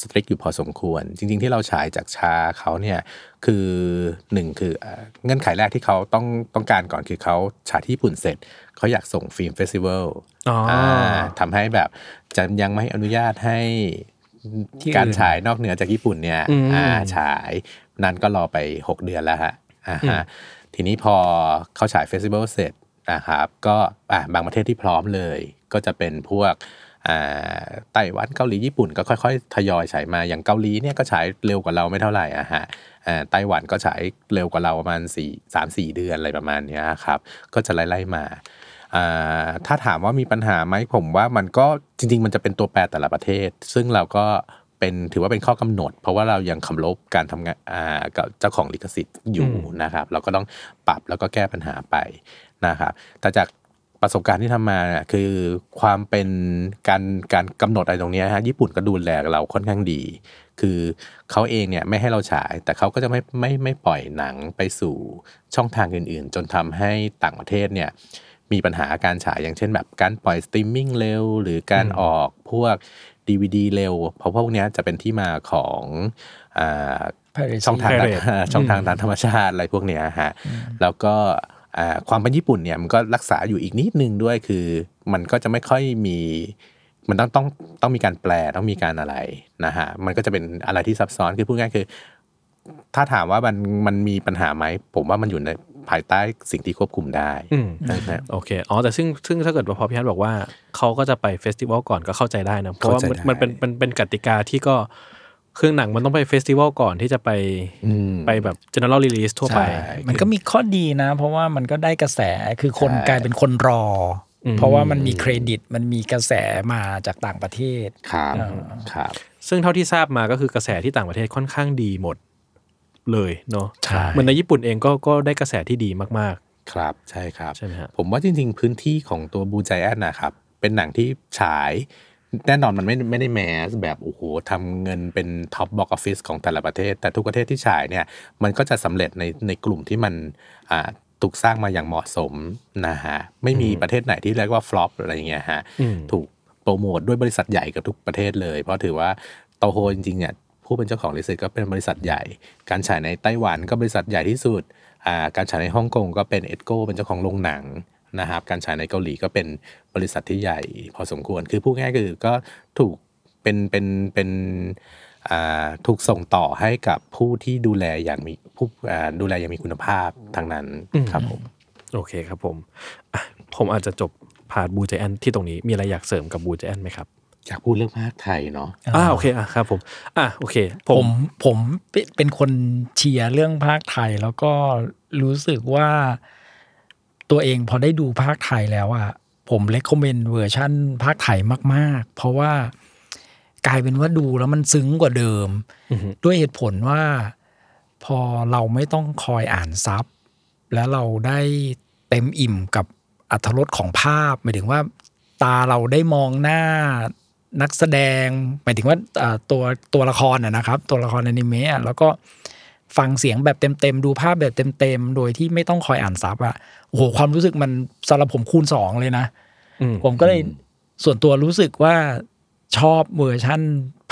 สตริกอยู่พอสมควร จริง ๆ ที่เราฉายจากชาเขาเนี่ยคือหนึ่งคือเอ่อเงื่อนไขแรกที่เขาต้องต้องการก่อนคือเขาฉายที่ญี่ปุ่นเสร็จ เขาอยากส่งฟิล์มเฟสติวัลอ๋ออ่าทำให้แบบจะยังไม่อนุญาตให้ที่การอื่นฉายนอกเหนือจากญี่ปุ่นเนี่ยอืมอ่าฉายนั่นก็รอไป 6 เดือนแล้วฮะอ่าฮะทีนี้พอเขาฉายเฟสติวัลเสร็จนะครับก็อะบางประเทศที่พร้อมเลย ก็จะเป็นพวกอ่า ไต้หวันเกาหลีญี่ปุ่นก็ค่อยๆ ทยอยฉายมาอย่างเกาหลีเนี่ยก็ฉายเร็วกว่าเราไม่เท่าไหร่อะฮะอ่าไต้หวันก็ฉายเร็วกว่าเราประมาณ4 3 4 เดือนอะไรประมาณเนี้ยครับก็จะไล่ๆมาอ่าถ้าถามว่ามีปัญหาไหมผมว่ามันก็จริง ๆ มันจะเป็นตัวแปรแต่ละประเทศ ซึ่งเราก็เป็นถือว่าเป็นข้อกำหนด เพราะว่าเรายังเคารพการทำงานอ่ากับเจ้าของลิขสิทธิ์อยู่อืมนะครับ เราก็ต้องปรับแล้วก็แก้ปัญหาไปนะครับแต่จาก ประสบการณ์ที่ทำมาเนี่ยคือความเป็นการการกำหนดอะไรตรงเนี้ยฮะญี่ปุ่นก็ดูแลเราค่อนข้างดี คือเขาเองเนี่ยไม่ให้เราฉาย แต่เขาก็จะไม่ไม่ไม่ปล่อยหนังไปสู่ช่องทางอื่นๆ จนทำให้ต่างประเทศเนี่ยมีปัญหาการฉายอย่างเช่นแบบการปล่อยสตรีมมิ่งเร็ว หรือการออกพวก DVD เร็ว เพราะพวกเนี้ยจะเป็นที่มาของอ่า Piracy ช่องทาง Pirate อ่าช่องทางทางธรรมชาติอะไรพวกเนี้ยฮะแล้วก็อ่า ความเป็นญี่ปุ่นเนี่ยมันก็รักษาอยู่อีกนิดนึงด้วยคือ มันก็จะไม่ค่อยมีมันต้องต้องต้องมีการแปลต้องมีการอะไรนะฮะมันก็จะเป็นอะไรที่ซับซ้อนคือพูดง่ายๆคือ ถ้าถามว่ามันมันมีปัญหาไหมผมว่ามันอยู่ในภายใต้สิ่งที่ควบคุมได้อืมนะฮะโอเคอ๋อแต่ซึ่งซึ่งถ้าเกิดว่าพอพี่ฮัทบอกว่าเขาก็จะไป festival ก่อนก็เข้าใจได้นะเพราะว่ามันเข้าใจได้มันเป็นมันเป็นกติกาที่ก็ คือหนังมันต้องไป festival ก่อนที่จะไปอืมไปแบบ general release ทั่วไปใช่มันก็มีข้อดีนะ เพราะว่ามันก็ได้กระแสคือคนใช่กลายเป็นคนรออมเพราะว่ามันมีเครดิตมันมีกระแสมาจากต่างประเทศครับอ่าครับ ซึ่งเท่าที่ทราบมาก็คือกระแสที่ต่างประเทศค่อนข้างดีหมดเลยเนาะใช่เหมือนในญี่ปุ่นเองก็ก็ได้กระแสที่ดีมากครับใช่ครับๆใช่ไหมฮะผมว่าจริง ๆ พื้นที่ของตัวบูจ i แอนนะครับเป็นหนังที่ฉาย แน่นอนมันไม่ไม่ได้ mass แบบโอ้โหทำเงินเป็น top box office ของแต่ละประเทศ แต่ทุกประเทศที่ฉายเนี่ยมันก็จะสำเร็จในในกลุ่มที่มันอ่าถูกสร้างมาอย่างเหมาะสมนะฮะไม่มีประเทศไหนที่เรียกว่า flop อะไรอย่างเงี้ยฮะอืมถูกโปรโมทด้วยบริษัทใหญ่กับทุกประเทศเลย เพราะถือว่าโตโฮจริงๆเนี่ยผู้เป็นเจ้าของลิขสิทธิ์ก็เป็นบริษัทใหญ่ การฉายในไต้หวันก็บริษัทใหญ่ที่สุดอ่าการฉายในฮ่องกงก็เป็นเอ็ดโกเป็นเจ้าของโรงหนัง นะครับการฉายในเกาหลีก็เป็นบริษัทที่ใหญ่พอสมควร คือพูดง่ายๆคือก็ถูกเป็นเป็นเป็นอ่าถูกส่งต่อให้กับผู้ที่ดูแลอย่างมีผู้อ่าดูแลอย่างมีคุณภาพทางนั้นอืมครับผมโอเคครับผมอะผมอาจจะจบผ่านบูจแอนที่ตรงนี้มีอะไรอยากเสริมกับบูจแอนไหมครับอยากพูดเรื่องภาคไทยเนาะอ่าโอเคอะครับผมอะโอเคผผมมผมเป็นเป็นคนเชียร์เรื่องพากย์ไทยแล้วก็รู้สึกว่า ตัวเองพอได้ดูพากย์ไทยแล้วอะผมเล c คอมเมนเวอร์ชั่นภาคไทยมาก ๆ เพราะว่ากลายเป็นว่าดูแล้วมันซึ้งกว่าเดิมอือฮึด้วยเหตุผลว่าพอเราไม่ต้องคอยอ่านซับแล้วเราได้เต็มอิ่มกับอรรถรสของภาพ หมายถึงว่าตาเราได้มองหน้านักแสดง หมายถึงว่าอ่าตัวตัวละครนะนะครับ ตัวละครอนิเมะอะแล้วก็ ฟังเสียงแบบเต็มๆดูภาพแบบเต็มๆโดยที่ไม่ต้องคอยอ่านซับอะโอ้โหความรู้สึกมันสำหรับผมคูณสองเลยนะอืมผมก็เลยส่วนตัวรู้สึกว่าชอบเวอร์ชั่น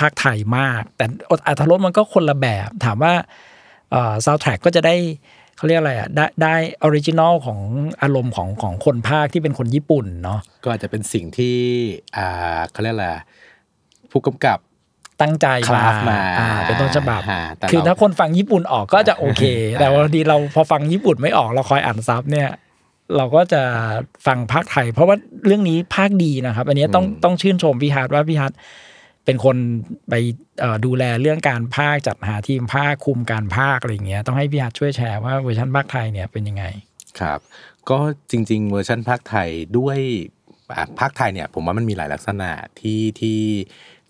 พากย์ไทยมาก แต่อรรถรสมันก็คนละแบบ ถามว่าซาวด์แทร็กก็จะได้เขาเรียกอะไรอะได้ได้original ของอารมณ์ของของคนพากย์ที่เป็นคนญี่ปุ่นเนาะก็อาจจะเป็นสิ่งที่อ่าเขาเรียกอะไรผู้กำกับ ตั้งใจ craft มาอ่เป็นต้นฉบับอ่าแต่คือเราถ้าคนฟังญี่ปุ่นออกก็จะโอเค แต่บางทีเราพอฟังญี่ปุ่นไม่ออกเราคอยอ่านซับเนี่ย เราก็จะฟังพากย์ไทย เพราะว่าเรื่องนี้พากย์ดีนะครับ อันนี้ต้องต้องชื่นชมพี่ฮัทว่าพี่ฮัทเป็นคนไปเอ่อดูแลเรื่องการพากย์จัดหาทีมพากย์คุมการพากย์อะไรอย่างเงี้ยต้องให้พี่ฮัทช่วยแชร์ว่าเวอร์ชันพากย์ไทยเนี่ยเป็นยังไงครับ ก็จริง ๆ เวอร์ชันภาคไทยด้วยอะภาคไทยเนี่ยผมว่ามันมีหลายลักษณะที่ที่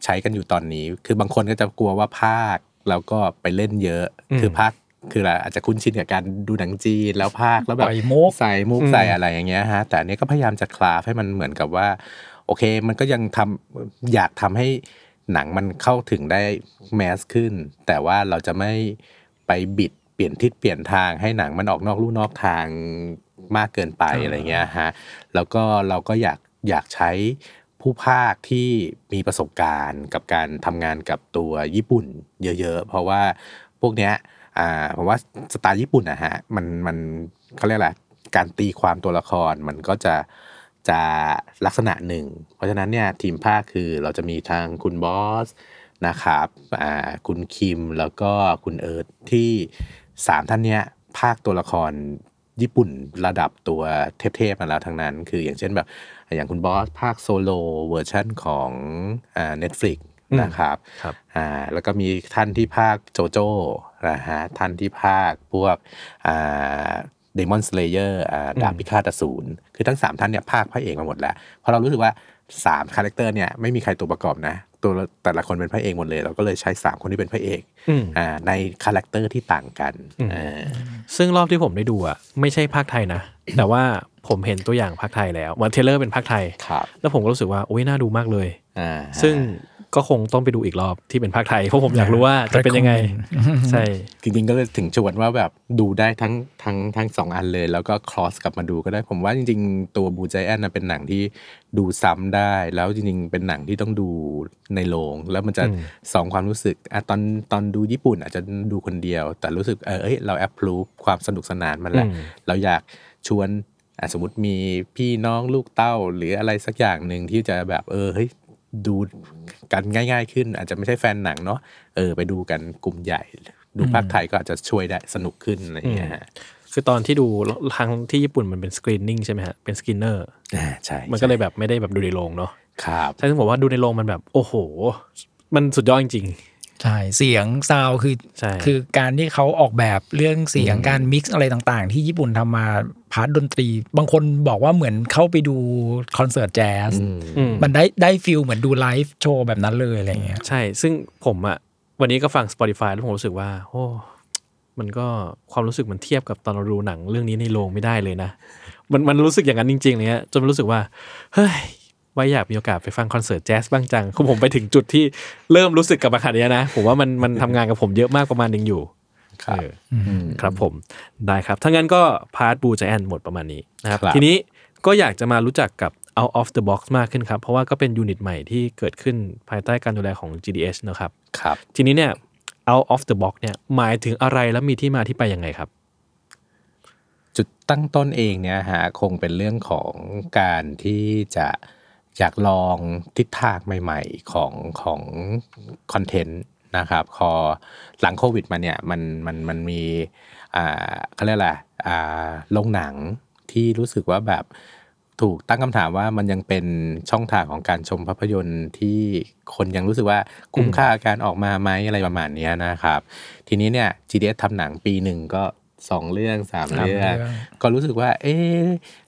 ใช้กันอยู่ตอนนี้ คือบางคนก็จะกลัวว่าภาคแล้วก็ไปเล่นเยอะอืมคือภาคคืออะไรอาจจะคุ้นชินกับการดูหนังจีนแล้วภาคแล้วแบบปล่อยมุกใส่มุกอืมใส่อะไรอย่างเงี้ยฮะแต่อันนี้ก็พยายามจะคลาฟให้มันเหมือนกับว่า โอเค มันก็ยังทำอยากทำให้หนังมันเข้าถึงได้แมสขึ้น แต่ว่าเราจะไม่ไปบิดเปลี่ยนทิศเปลี่ยนทางให้หนังมันออกนอกลู่นอกทางมากเกินไปอะไรเงี้ยฮะแล้วก็เราก็อยากอยากใช้ ผู้ภาคที่มีประสบการณ์กับการทำงานกับตัวญี่ปุ่นเยอะๆ เพราะว่าพวกเนี้ยอ่าผมว่าสไตล์ญี่ปุ่นนะฮะมันมันเขาเรียกอะไรการตีความตัวละครมันก็จะจะลักษณะหนึ่ง เพราะฉะนั้นเนี่ยทีมภาคคือเราจะมีทางคุณบอสนะครับอ่าคุณคิมแล้วก็คุณเอิร์ธที่สามท่านเนี้ยพากย์ตัวละครญี่ปุ่นระดับตัวเทพๆมาแล้วทั้งนั้น คืออย่างเช่นแบบ อย่างคุณบอสพากย์โซโลเวอร์ชันของอ่า Netflix นะครับครับอ่าแล้วก็มีท่านที่พากย์โจโจ้นะฮะท่านที่พากย์พวกอ่า Demon Slayer ดาบพิฆาตอสูรคือทั้ง 3 ท่านเนี่ยพากย์พระเอกมาหมดแล้ว เพราะเรารู้สึกว่า 3 character เนี่ยไม่มีใครตัวประกอบนะ ตัวแต่ละคนเป็นพระเอกหมดเลย เราก็เลยใช้3คนที่เป็นพระเอกอืมอ่าใน character ที่ต่างกันอ่าซึ่งรอบที่ผมได้ดูอะไม่ใช่พากย์ไทยนะ แต่ว่าผมเห็นตัวอย่างพากย์ไทยแล้วเหมือน trailer เป็นพากย์ไทยครับแล้วผมก็รู้สึกว่าโอ้ยน่าดูมากเลยอ่าซึ่ง ก็คงต้องไปดูอีกรอบที่เป็นพากย์ไทยเพราะผมอยากรู้ว่าจะเป็นยังไง ใช่จริงๆก็เลยถึงชวนว่าแบบดูได้ทั้งทั้งทั้งสองอันเลย แล้วก็คลอสกลับมาดูก็ได้ผมว่าจริง ๆ ตัวบูใจแอนนะเป็นหนังที่ดูซ้ำได้ แล้วจริงๆ เป็นหนังที่ต้องดูในโรงแล้วมันจะอืมสองความรู้สึกอะตอนตอนดูญี่ปุ่นอาจจะดูคนเดียว แต่รู้สึกเออเอ้ยเราแอปพลูความสนุกสนานมันแหละอืมเราอยากชวนอะสมมติมีพี่น้องลูกเต้าหรืออะไรสักอย่างหนึ่งที่จะแบบเออเฮ้ย ดูกันง่าย ๆ ขึ้น อาจจะไม่ใช่แฟนหนังเนาะเออ ไปดูกันกลุ่มใหญ่ ดูพากย์ไทยก็อาจจะช่วยได้สนุกขึ้นอะไรอย่างเงี้ยฮะคือตอนที่ดูทางที่ญี่ปุ่นมันเป็น screening ใช่ไหมฮะเป็น screener อ่าใช่มันก็เลยแบบไม่ได้แบบดูในโรงเนาะครับใช่ซึ่งผมว่าดูในโรงมันแบบ โอ้โห มันสุดยอดจริงใช่เสียงซาวคือใช่คือการที่เขาออกแบบเรื่องเสียงการ mix อะไรต่างๆ ที่ญี่ปุ่นทำมา part ดนตรี บางคนบอกว่าเหมือนเข้าไปดูคอนเสิร์ตแจ๊สๆอืมมันได้ได้ feel เหมือนดู live show แบบนั้นเลยอะไรเงี้ยใช่ ซึ่งผมอะวันนี้ก็ฟัง Spotify แล้วผมรู้สึกว่าโอ้มันก็ความรู้สึกมันเทียบกับตอนเราดูหนังเรื่องนี้ในโรงไม่ได้เลยนะ มันมันรู้สึกอย่างนั้นจริงๆเลยฮะจนมันรู้สึกว่าเฮ้ยไว้อยากมีโอกาสไปฟังคอนเสิร์ตแจ๊สบ้างจังคือผมไปถึงจุดที่เริ่มรู้สึกกับมันขนาดนี้นะ ผมว่ามันมันทำงานกับผมเยอะมากประมาณหนึงอยู่ ครับเอออครับผมได้ครับถ้างั้นก็ part Blue Giant หมดประมาณนี้นะครับครับ ทีนี้ก็อยากจะมารู้จักกับ out of the box มากขึ้นครับ เพราะว่าก็เป็น unit ใหม่ที่เกิดขึ้นภายใต้การดูแลของ GDS นะครับครับทีนี้เนี่ย out of the box เนี่ยหมายถึงอะไรและมีที่มาที่ไปยังไงครับ จุดตั้งต้นเองเนี่ยฮะคงเป็นเรื่องของการที่จะอยากลองทิศทางใหม่ ๆ ของของคอนเทนต์ นะครับพอหลังโควิดมาเนี่ยมันมันมันมีอ่าเขาเรียกอะไรอ่าโรงหนังที่รู้สึกว่าแบบถูกตั้งคำถามว่ามันยังเป็นช่องทางของการชมภาพยนตร์ที่คนยังรู้สึกว่าคุ้มค่าการออกมาไหมอะไรประมาณนี้นะครับ ทีนี้เนี่ย GDS ทำหนังปีหนึ่งก็ สองเรื่องสามสามเรื่องเรื่อง ก็รู้สึกว่า เอ๊ะ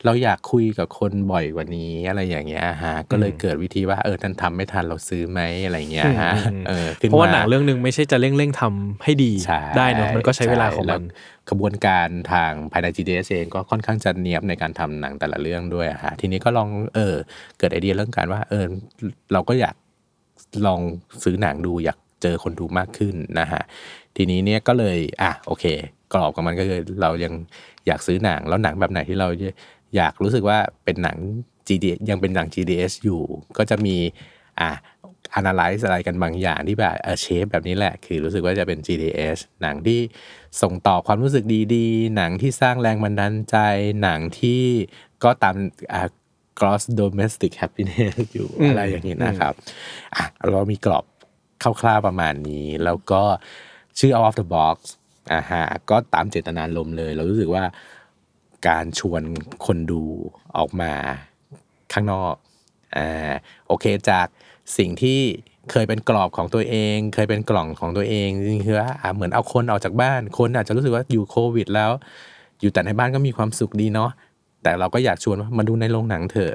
เราอยากคุยกับคนบ่อยกว่านี้อะไรอย่างเงี้ยฮะก็เลยเกิดวิธีว่าเออท่านทำไม่ทันเราซื้อไหมอะไรเงี้ยฮะอืมเออขึ้นเพราะว่ามาหนังเรื่องหนึ่งไม่ใช่จะเร่งเร่งๆทำให้ดีใช่ได้เนอะมันก็ใช้เวลาของมันใช่แล้วกระบวนการทางภายใน GDS เองก็ค่อนข้างจะเนียบในการทำหนังแต่ละเรื่องด้วยอะฮะทีนี้ก็ลองเออเกิดไอเดียเรื่องการว่าเออเราก็อยากลองซื้อหนังดูอยากเจอคนดูมากขึ้นนะฮะทีนี้เนี่ยก็เลยอะโอเค กรอบของมันก็คือเรายังอยากซื้อหนัง แล้วหนังแบบไหนที่เราอยากรู้สึกว่าเป็นหนัง GDS ยังเป็นหนัง GDS อยู่ ก็จะมีอะ analyze อะไรกันบางอย่างที่แบบเออเชฟแบบนี้แหละ คือรู้สึกว่าจะเป็น GDS หนังที่ส่งต่อความรู้สึกดีๆ หนังที่สร้างแรงบันดาลใจ หนังที่ก็ตามอ่า gross domestic happiness อยู่อืมอะไรอย่างนี้นะครับอะเรามีกรอบคร่าวๆประมาณนี้ แล้วก็ชื่อ out of the box อ่าฮะก็ตามเจตนารมณ์เลย เรารู้สึกว่าการชวนคนดูออกมาข้างนอกอ่าโอเคจากสิ่งที่เคยเป็นกรอบของตัวเอง เคยเป็นกล่องของตัวเองจริงๆคือว่าอะเหมือนเอาคนออกจากบ้าน คนอาจจะรู้สึกว่าอยู่โควิด แล้ว อยู่แต่ในบ้านก็มีความสุขดีเนาะแต่เราก็อยากชวนว่ามาดูในโรงหนังเถอะ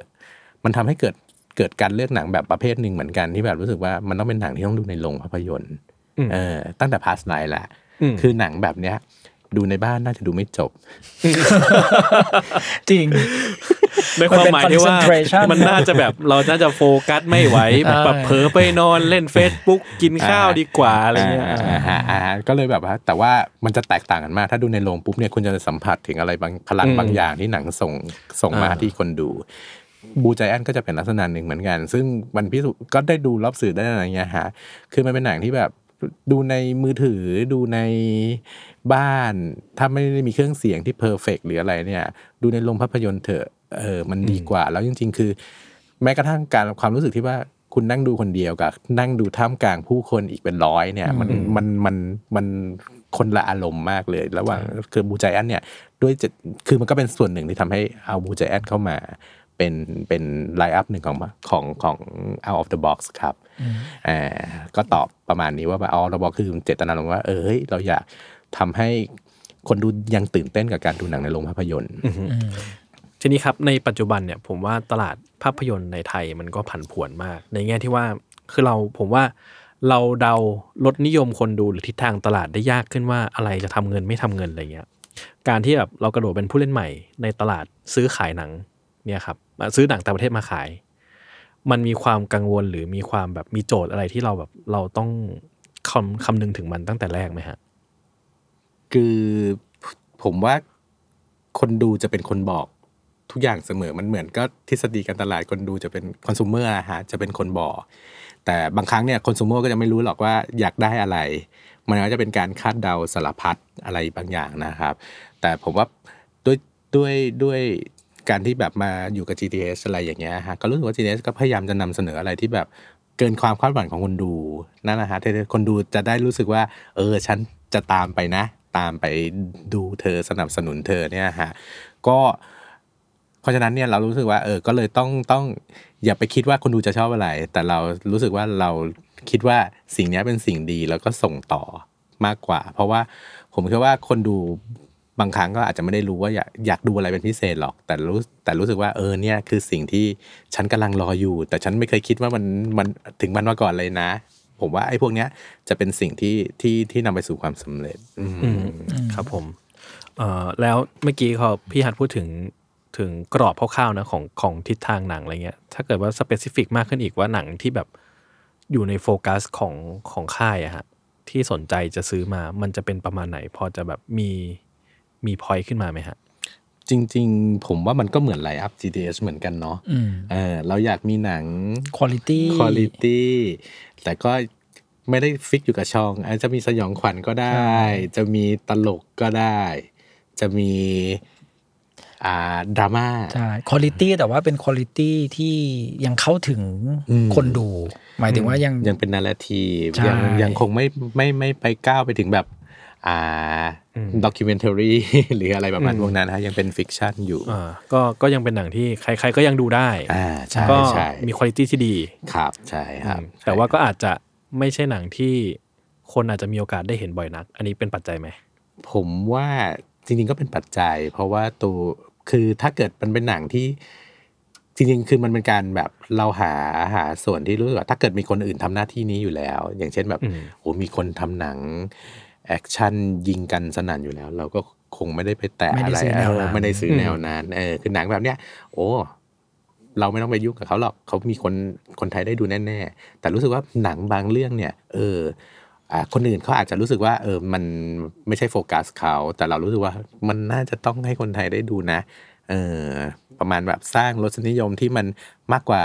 มันทำให้เกิดเกิดการเลือกหนังแบบประเภทหนึ่งเหมือนกันที่แบบรู้สึกว่ามันต้องเป็นหนังที่ต้องดูในโรงภาพยนตร์อืมเออตั้งแต่พาสไนแหละอืม คือหนังแบบเนี้ย ดูในบ้านน่าจะดูไม่จบ จริงในความหมายที่ว่ามันเป็น concentration มันน่าจะแบบเราน่าจะโฟกัสไม่ไหวแบบเผลอไปนอนเล่น Facebook กินข้าวดีกว่าอะไรเงี้ยอ่าฮะอ่าฮะก็เลยแบบว่าแต่ว่ามันจะแตกต่างกันมาก ถ้าดูในโรงปุ๊บเนี่ยคุณจะสัมผัสถึงอะไรบางพลังอืมบางอย่างที่หนังส่งส่งมาอ่าที่คนดูบูใจแอนก็จะเป็นลักษณะหนึ่งเหมือนกัน ซึ่งมันพิสูจน์ก็ได้ดูรอบสื่อได้อะไรเงี้ยฮะคือมันเป็นหนังที่แบบ ดูในมือถือดูในบ้าน ถ้าไม่ได้มีเครื่องเสียงที่ perfect หรืออะไรเนี่ย ดูในโรงภาพยนตร์เถอะเออมันดีกว่า แล้วจริง ๆ คือ แม้กระทั่งการความรู้สึกที่ว่าคุณนั่งดูคนเดียวกับ นั่งดูท่ามกลางผู้คนอีกเป็นร้อยเนี่ย มันมันมันมันคนละอารมณ์มากเลย ระหว่างคือ Blue Giant เนี่ยด้วยจะคือมันก็เป็นส่วนหนึ่งที่ทำให้เอา Blue Giant เข้ามา เป็นเป็น line up หนึ่งของของของ out of the box ครับอ่าก็ตอบประมาณนี้ว่าแบบ out of the box คือเจตนาลงว่าเออเฮ้ยเราอยากทำให้คนดูยังตื่นเต้นกับการดูหนังในโรงภาพยนตร์ทีนี้ครับในปัจจุบันเนี่ยผมว่าตลาดภาพยนตร์ในไทยมันก็ผันผวนมาก ในแง่ที่ว่าคือเราผมว่าเราเดารถนิยมคนดูหรือทิศทางตลาดได้ยากขึ้นว่าอะไรจะทำเงินไม่ทำเงินอะไรเงี้ยการที่แบบเรากระโดดเป็นผู้เล่นใหม่ในตลาดซื้อขายหนัง เนี่ยครับซื้อหนังต่างประเทศมาขาย มันมีความกังวลหรือมีความแบบมีโจทย์อะไรที่เราแบบเราต้องคำคำนึงถึงมันตั้งแต่แรกไหมฮะ คือผมว่าคนดูจะเป็นคนบอกทุกอย่างเสมอมันเหมือนก็ทฤษฎีการตลาดคนดูจะเป็นคอน sumer อะฮะจะเป็นคนบอกแต่บางครั้งเนี่ยคอน sumer ก็จะไม่รู้หรอกว่าอยากได้อะไร มันก็จะเป็นการคาดเดาสารพัดอะไรบางอย่างนะครับ แต่ผมว่าด้วยด้วยด้วย การที่แบบมาอยู่กับ GTS อะไรอย่างเงี้ยฮะก็รู้สึกว่า GTS ก็พยายามจะนำเสนออะไรที่แบบเกินความคาดหวังของคนดูนั่นนะฮะที่คนดูจะได้รู้สึกว่า เออฉันจะตามไปนะ ตามไปดูเธอสนับสนุนเธอเนี่ยฮะก็เพราะฉะนั้นเนี่ยเรารู้สึกว่าเออก็เลยต้องต้องอย่าไปคิดว่าคนดูจะชอบอะไร แต่เรารู้สึกว่าเราคิดว่าสิ่งนี้เป็นสิ่งดีแล้วก็ส่งต่อมากกว่า เพราะว่าผมคิดว่าคนดู บางครั้งก็อาจจะไม่ได้รู้ว่าอยากอยากดูอะไรเป็นพิเศษหรอก แต่รู้แต่รู้สึกว่าเออเนี่ยคือสิ่งที่ฉันกำลังรออยู่ แต่ฉันไม่เคยคิดว่ามันมันถึงมันมาก่อนเลยนะ ผมว่าไอ้พวกเนี้ยจะเป็นสิ่งที่ที่ที่นำไปสู่ความสำเร็จอืมอืมครับผมเอ่อแล้วเมื่อกี้เขาพี่ฮัทพูดถึงถึงกรอบคร่าวๆนะของของทิศทางหนังอะไรเงี้ย ถ้าเกิดว่า specific มากขึ้นอีกว่าหนังที่แบบอยู่ในโฟกัสของของค่ายอะฮะที่สนใจจะซื้อมา มันจะเป็นประมาณไหน พอจะแบบมี มี point ขึ้นมาไหมฮะ จริง ๆ ผมว่ามันก็เหมือนไลฟ์อัพ GTS เหมือนกันเนาะอืมเออเราอยากมีหนัง quality คุณ i t y แต่ก็ไม่ได้ fix อยู่กับ genre อาจจะมีสยองขวัญก็ได้ใช่จะมีตลกก็ได้ จะมีอ่าดราม่าใช่ quality แต่ว่าเป็น quality ที่ยังเข้าถึงอืมคนดู หมายถึงว่ายังยังเป็น narrative ใช่ยังยังคงไม่ไม่ไม่ไปก้าวไปถึงแบบ อ่าอืม documentary หรืออะไรประมาณอืมพวกนั้นนะฮะยังเป็น fiction อยู่อ่าก็ก็ยังเป็นหนังที่ใคร ๆ ก็ยังดูได้อ่าใช่ก็ใช่มีคุณภาพที่ดีครับใช่ครับอืมแต่ว่าก็อาจจะไม่ใช่หนังที่คนอาจจะมีโอกาสได้เห็นบ่อยนัก อันนี้เป็นปัจจัยไหม ผมว่าจริงๆก็เป็นปัจจัย เพราะว่าตัวคือถ้าเกิดมันเป็นหนังที่จริงๆ คือมันเป็นการแบบเราหาหาส่วนที่รู้สึกว่าถ้าเกิดมีคนอื่นทำหน้าที่นี้อยู่แล้ว อย่างเช่นแบบอืมโอ้มีคนทำหนัง แอคชั่นยิงกันสนั่นอยู่แล้ว เราก็คงไม่ได้ไปแตะไม่ได้อะไรซื้อแนวเออนั้นไม่ได้ซื้อแนวนั้นเออคือหนังแบบเนี้ย โอ้เราไม่ต้องไปยุ่งกับเขาหรอกเขามีคนคนไทยได้ดูแน่ ๆ แต่รู้สึกว่าหนังบางเรื่องเนี่ย เอออ่าคนอื่นเขาอาจจะรู้สึกว่าเออมันไม่ใช่โฟกัสเขา แต่เรารู้สึกว่ามันน่าจะต้องให้คนไทยได้ดูนะเออประมาณแบบสร้างรสนิยมที่มันมากกว่า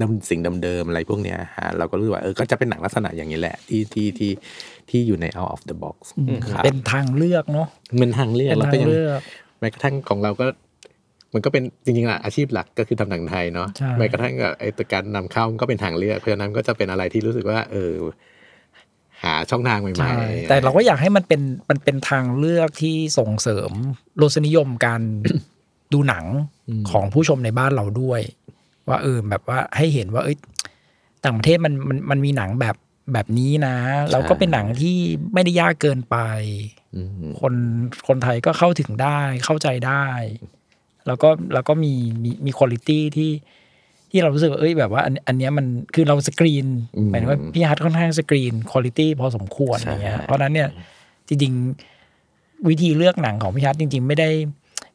ทำสิ่งเดิมๆอะไรพวกเนี้ยฮะเราก็รู้สึกว่าเออก็จะเป็นหนังลักษณะอย่างนี้แหละ ที่ที่ที่ ที่อยู่ใน out of the box ครับเป็นทางเลือกเนาะมันทางเลือกเป็นแล้วทาก็งยังเลือกแม้กระทั่งของเราก็ มันก็เป็นจริงๆอะอาชีพหลักก็คือทำหนังไทยเนาะใช่แม้กระทั่งไอ้ตัวการนำเข้ามันก็เป็นทางเลือกเพราะฉะนั้นก็จะเป็นอะไรที่รู้สึกว่า เออหาช่องทางใหม่ใช่ๆ แต่เราก็อยากให้มันเป็นมันเป็นทางเลือกที่ส่งเสริมรสนิยมการดูหนังของผู้ชมในบ้านเราด้วย ว่าเออแบบว่าให้เห็นว่า เอ้ยต่างประเทศมันมันมันมีหนังแบบ แบบนี้นะ แล้วก็เป็นหนังที่ไม่ได้ยากเกินไปอืมคนคนไทยก็เข้าถึงได้เข้าใจได้ แล้วก็แล้วก็มีมีมีคุณภาพที่ที่เรารู้สึกว่าเอ้ยแบบว่าอันอันเนี้ยมันคือเราสกรีนอืมหมายถึงว่าพี่ฮัทค่อนข้างสกรีนคุณภาพพอสมควรใช่อย่างเงี้ยเพราะฉะนั้นเนี่ยจริงวิธีเลือกหนังของพี่ฮัทจริง ๆ ไม่ได้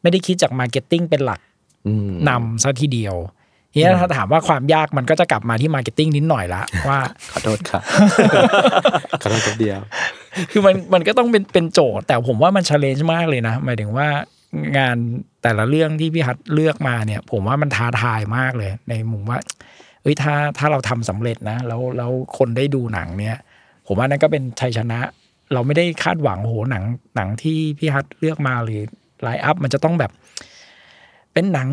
ไม่ได้คิดจาก marketing เป็นหลักอืมนำซะทีเดียว ทีนี้ถ้าถามว่าความยากมันก็จะกลับมาที่ marketing นิดหน่อยละว่าขอโทษครับขอโทษครับเดียว คือมันมันก็ต้องเป็นเป็นโจทย์ แต่ผมว่ามันช l เลนจ์มากเลยนะ หมายถึงว่างานแต่ละเรื่องที่พี่ฮัทเลือกมาเนี่ย ผมว่ามันท้าทายมากเลย ในมุมว่าเอ้ยถ้าถ้าเราทำสำเร็จนะ แล้วแล้วคนได้ดูหนังเนี่ย ผมว่านั่นก็เป็นชัยชนะ เราไม่ได้คาดหวังโหหนังหนังที่พี่ฮัทเลือกมาหรือ line up มันจะต้องแบบ เป็นหนัง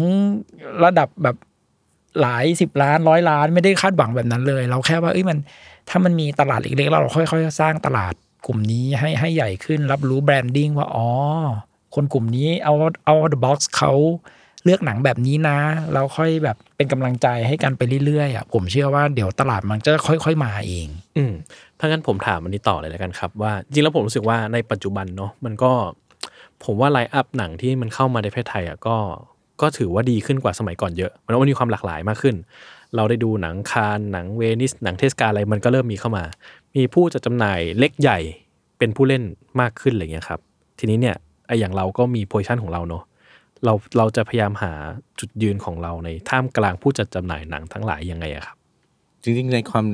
ระดับแบบ หลายสิบล้านร้อยล้านไม่ได้คาดหวังแบบนั้นเลย เราแค่ว่าเอ้ยมันถ้ามันมีตลาดเล็กๆเราค่อยๆสร้างตลาดกลุ่มนี้ให้ให้ใหญ่ขึ้นรับรู้ branding ว่าอ๋อคนกลุ่มนี้เอา Out Of The Box เขาเลือกหนังแบบนี้นะ เราค่อยแบบเป็นกำลังใจให้กันไปเรื่อยๆอะผมเชื่อว่าเดี๋ยวตลาดมันจะค่อย ๆ มาเอง อืมถ้างั้นผมถามอันนี้ต่อเลยแล้วกันครับ ว่าจริงแล้วผมรู้สึกว่าในปัจจุบันเนาะมันก็ ผมว่า line up หนังที่มันเข้ามาในประเทศไทยอะก็ ก็ถือว่าดีขึ้นกว่าสมัยก่อนเยอะมันว่ามีความหลากหลายมากขึ้น เราได้ดูหนังคานส์หนังเวนิสหนังเทศกาลอะไรมันก็เริ่มมีเข้ามา มีผู้จัดจำหน่ายเล็กใหญ่เป็นผู้เล่นมากขึ้นอะไรเงี้ยครับ ทีนี้เนี่ยไอ้อย่างเราก็มี position ของเราเนาะเราเราจะพยายามหาจุดยืนของเราในท่ามกลางผู้จัดจำหน่ายหนังทั้งหลายยังไงอะครับ จริงๆในความ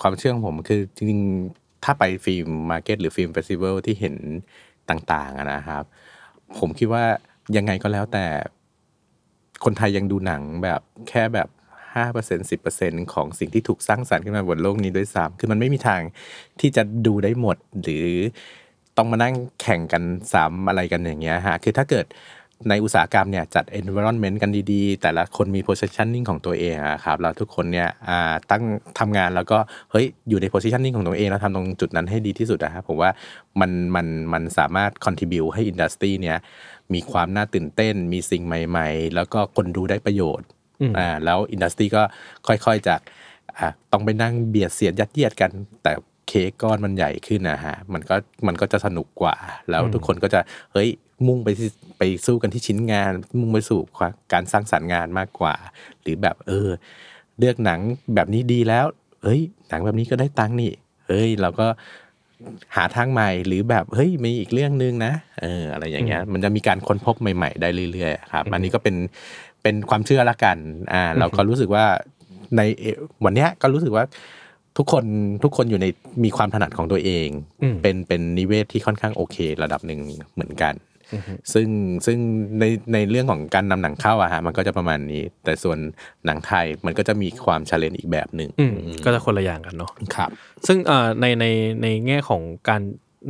ความเชื่อของผมคือจริงๆ ถ้าไป film market หรือ film festival ที่เห็นต่างๆนะครับ ผมคิดว่า ยังไงก็แล้วแต่ คนไทยยังดูหนังแบบแค่แบบห้าเปอร์เซ็นต์สิบเปอร์เซ็นต์ของสิ่งที่ถูกสร้างสรรค์ขึ้นมาบนโลกนี้ด้วยซ้ำคือมันไม่มีทางที่จะดูได้หมด หรือต้องมานั่งแข่งกันซ้ำอะไรกันอย่างเงี้ยฮะคือถ้าเกิดในอุตสาหกรรมเนี่ยจัด environment กันดีๆ แต่ละคนมี positioning ของตัวเองครับแล้วทุกคนเนี่ยตั้งทำงานแล้วก็เฮ้ยอยู่ใน positioning ของตัวเองแล้วทำตรงจุดนั้นให้ดีที่สุดนะครับผมว่ามันมันมันสามารถ contribu ให้ industry เนี่ย มีความน่าตื่นเต้น มีสิ่งใหม่ ๆ แล้วก็คนดูได้ประโยชน์อืมอ่าแล้วอินดัสทรีก็ค่อยๆจากอะต้องไปนั่งเบียดเสียดยัดเยียดกัน แต่เค้กก้อนมันใหญ่ขึ้นนะฮะมันก็มันก็จะสนุกกว่า แล้วทุกคนก็จะเฮ้ยมุ่งไปที่ไปสู้กันที่ชิ้นงาน มุ่งไปสู่ความการสร้างสรรค์งานมากกว่า หรือแบบเออ เลือกหนังแบบนี้ดีแล้วเฮ้ยหนังแบบนี้ก็ได้ตังค์นี่เฮ้ยเราก็ หาทางใหม่หรือแบบเฮ้ยมีอีกเรื่องนึงนะเอออะไรอย่างเงี้ยมันจะมีการค้นพบใหม่ ๆ ได้เรื่อยๆครับอันนี้ก็เป็นเป็นความเชื่อละกันอ่าเราก็รู้สึกว่าในเอวันเนี้ยก็รู้สึกว่าทุกคนทุกคนอยู่ในมีความถนัดของตัวเองอืมเป็นเป็นนิเวศที่ค่อนข้างโอเค ระดับหนึ่งเหมือนกัน ซึ่งซึ่งในในเรื่องของการนำหนังเข้าอะฮะมันก็จะประมาณนี้ แต่ส่วนหนังไทยมันก็จะมีความชาเลนจ์อีกแบบหนึ่งอืมก็จะคนละอย่างกันเนาะครับ ซึ่งเอ่อในในในแง่ของการ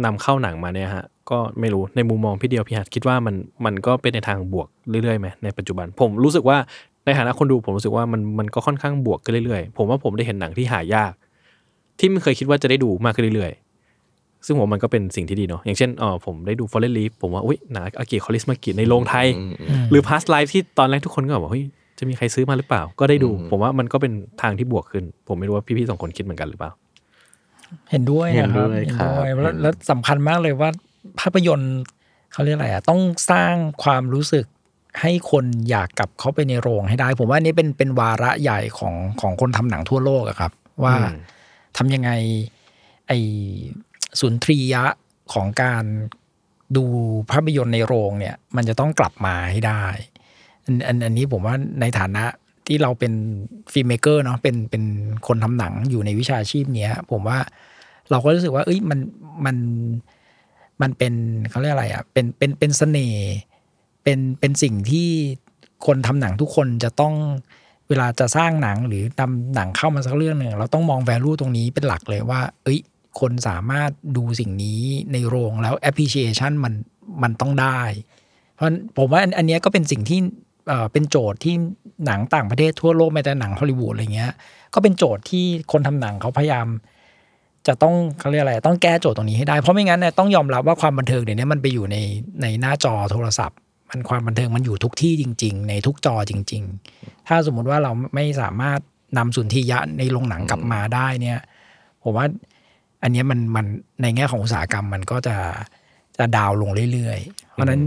นำเข้าหนังมาเนี่ยฮะก็ไม่รู้ในมุมมองพี่เดียวพี่หัดคิดว่ามันมันก็เป็นในทางบวกเรื่อยๆไหมในปัจจุบันผมรู้สึกว่าในฐานะคนดูผมรู้สึกว่ามันมันก็ค่อนข้างบวกขึ้นเรื่อยๆ ผมว่าผมได้เห็นหนังที่หายาก ที่ไม่เคยคิดว่าจะได้ดูมากขึ้นเรื่อยๆ ซึ่งผมว่ามันก็เป็นสิ่งที่ดีเนาะอย่างเช่นเออผมได้ดู Fallen Leaf ผมว่าอุ้ยหนังอากิคอลิสมากิในโรงไทย หรือ Past Life ที่ตอนแรกทุกคนก็แบบเฮ้ยจะมีใครซื้อมาหรือเปล่า ก็ได้ดู ผมว่ามันก็เป็นทางที่บวกขึ้น ผมไม่รู้ว่าพี่ๆสองคนคิดเหมือนกันหรือเปล่า เห็นด้วยนะครับเห็นด้วยครับเห็นด้วยแล้วแล้วสำคัญมากเลยว่าภาพยนตร์เขาเรียกอะไรอะต้องสร้างความรู้สึกให้คนอยากกลับเข้าไปในโรงให้ได้ ผมว่าอันนี้เป็นเป็นวาระใหญ่ของของคนทำหนังทั่วโลกอะครับ ว่าอืมทำยังไงไอ้ สุนทรียะของการดูภาพยนตร์ในโรงเนี่ย มันจะต้องกลับมาให้ได้ อันอันนี้ผมว่าในฐานะที่เราเป็น filmmaker เนาะเป็นเป็นคนทำหนังอยู่ในวิชาชีพเนี้ย ผมว่าเราก็รู้สึกว่า เอ้ยมันมันมันเป็นเขาเรียกอะไรอะเป็นเป็นเป็นเสน่ห์เป็นเป็นสิ่งที่คนทำหนังทุกคนจะต้องเวลาจะสร้างหนังหรือนำหนังเข้ามาสักเรื่องหนึ่งเราต้องมอง value ตรงนี้เป็นหลักเลยว่า เอ้ย คนสามารถดูสิ่งนี้ในโรงแล้ว appreciation มันมันต้องได้ เพราะผมว่าอันนี้ก็เป็นสิ่งที่เป็นโจทย์ที่หนังต่างประเทศทั่วโลกแม้แต่หนังฮอลลีวูดอะไรเงี้ย ก็เป็นโจทย์ที่คนทำหนังเขาพยายาม จะต้องเขาเรียกอะไรต้องแก้โจทย์ตรงนี้ให้ได้ เพราะไม่งั้นเนี่ยต้องยอมรับว่าความบันเทิงเดี๋ยวนี้มันไปอยู่ในในหน้าจอโทรศัพท์ มันความบันเทิงมันอยู่ทุกที่จริง ๆ ในทุกจอจริง ๆ ถ้าสมมุติว่าเราไม่สามารถนำสุนทรียะในโรงหนังกลับมาได้เนี่ย ผมว่า อันเนี้ยมันมันในแง่ของอุตสาหกรรมมันก็จะจะดาวน์ลงเรื่อยๆ เพราะฉะนั้น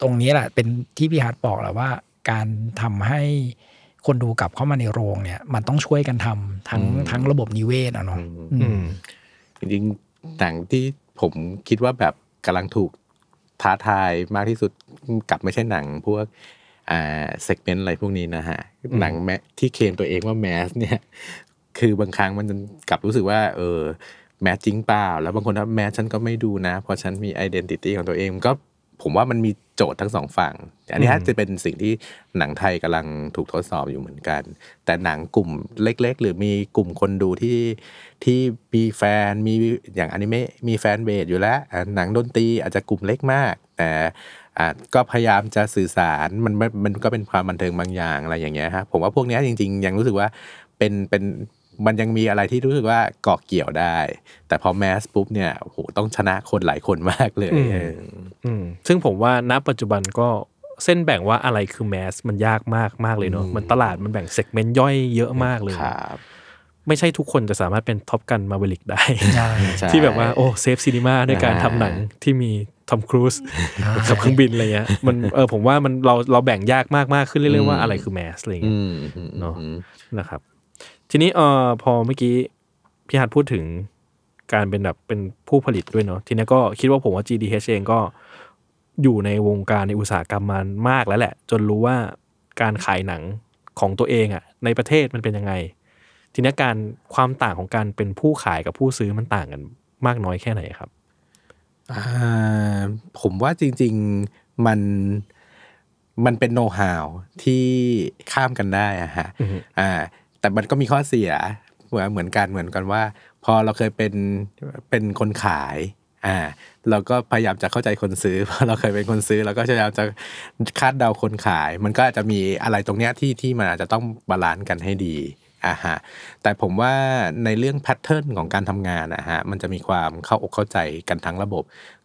ตรงนี้แหละเป็นที่พี่ฮัทบอกแหละว่า การทำให้คนดูกลับเข้ามาในโรงเนี่ย มันต้องช่วยกันทำทั้งทั้งระบบนิเวศอะเนาะอือืมมจริงๆหนังที่ผมคิดว่าแบบกำลังถูกท้าทายมากที่สุดกลับไม่ใช่หนังพวกอ่า segment อะไรพวกนี้นะฮะ หนัง mass ที่เคลมตัวเองว่า mass เนี่ย คือบางครั้งมันกลับรู้สึกว่า เออ mass จริงเปล่า แล้วบางคนถ้า mass ฉันก็ไม่ดูนะ เพราะฉันมี identity ของตัวเองก็ผมว่ามันมีโจทย์ทั้งสองฝั่ง อันนี้จะเป็นสิ่งที่หนังไทยกำลังถูกทดสอบอยู่เหมือนกัน แต่หนังกลุ่มเล็ก ๆ หรือมีกลุ่มคนดูที่ที่มีแฟนมีอย่างอนิเมะมีแฟนเบสอยู่แล้ว หนังดนตรีอาจจะกลุ่มเล็กมาก แต่ก็พยายามจะสื่อสารมันมันก็เป็นความบันเทิงบางอย่างอะไรอย่างเงี้ยฮะผมว่าพวกนี้จริง ๆ ยังรู้สึกว่าเป็นเป็น มันยังมีอะไรที่รู้สึกว่าเกาะเกี่ยวได้ แต่พอ mass ปุ๊บเนี่ยโอ้โหต้องชนะคนหลายคนมากเลยอืมเอออืมซึ่งผมว่าณปัจจุบันก็เส้นแบ่งว่าอะไรคือ mass มันยากมากมากเลยเนาะอืมมันตลาดมันแบ่ง segment ย่อยเยอะมากเลยครับไม่ใช่ทุกคนจะสามารถเป็น Top Gun: Maverick ได้ใช่ใช่ที่แบบว่าโอ้ save cinema ด้วยการอ่าทำหนังที่มีทอมครูซขับเครื่องบินอะไรเงี้ยมันเออผมว่ามันเราเราแบ่งยากมากมากขึ้นเรื่อยๆว่าอะไรคือ mass อะไรอืเงี้ยมอืมเนอะอืมนะครับ ทีนี้เออพอเมื่อกี้พี่หัดพูดถึงการเป็นแบบเป็นผู้ผลิตด้วยเนาะทีนี้ก็คิดว่าผมว่า GDH เองก็อยู่ในวงการในอุตสาหกรรมมามากแล้วแหละ จนรู้ว่าการขายหนังของตัวเองอะ่ะ ในประเทศมันเป็นยังไง ทีนี้การความต่างของการเป็นผู้ขายกับผู้ซื้อมันต่างกันมากน้อยแค่ไหนครับอ่าผมว่าจริง ๆมันมันเป็นโน้ตฮาวที่ข้ามกันได้อะฮะอือฮึอ่า แต่มันก็มีข้อเสียเหมือนเหมือนกันเหมือนกันว่า พอเราเคยเป็นเป็นคนขายอ่าเราก็พยายามจะเข้าใจคนซื้อเพราะเราเคยเป็นคนซื้อเราก็พยายามจะคาดเดาคนขาย มันก็อาจจะมีอะไรตรงเนี้ยที่ที่มันอาจจะต้อง balance กันให้ดีอ่าฮะแต่ผมว่าในเรื่อง pattern ของการทำงานนะฮะมันจะมีความเข้าอกเข้าใจกันทั้งระบบ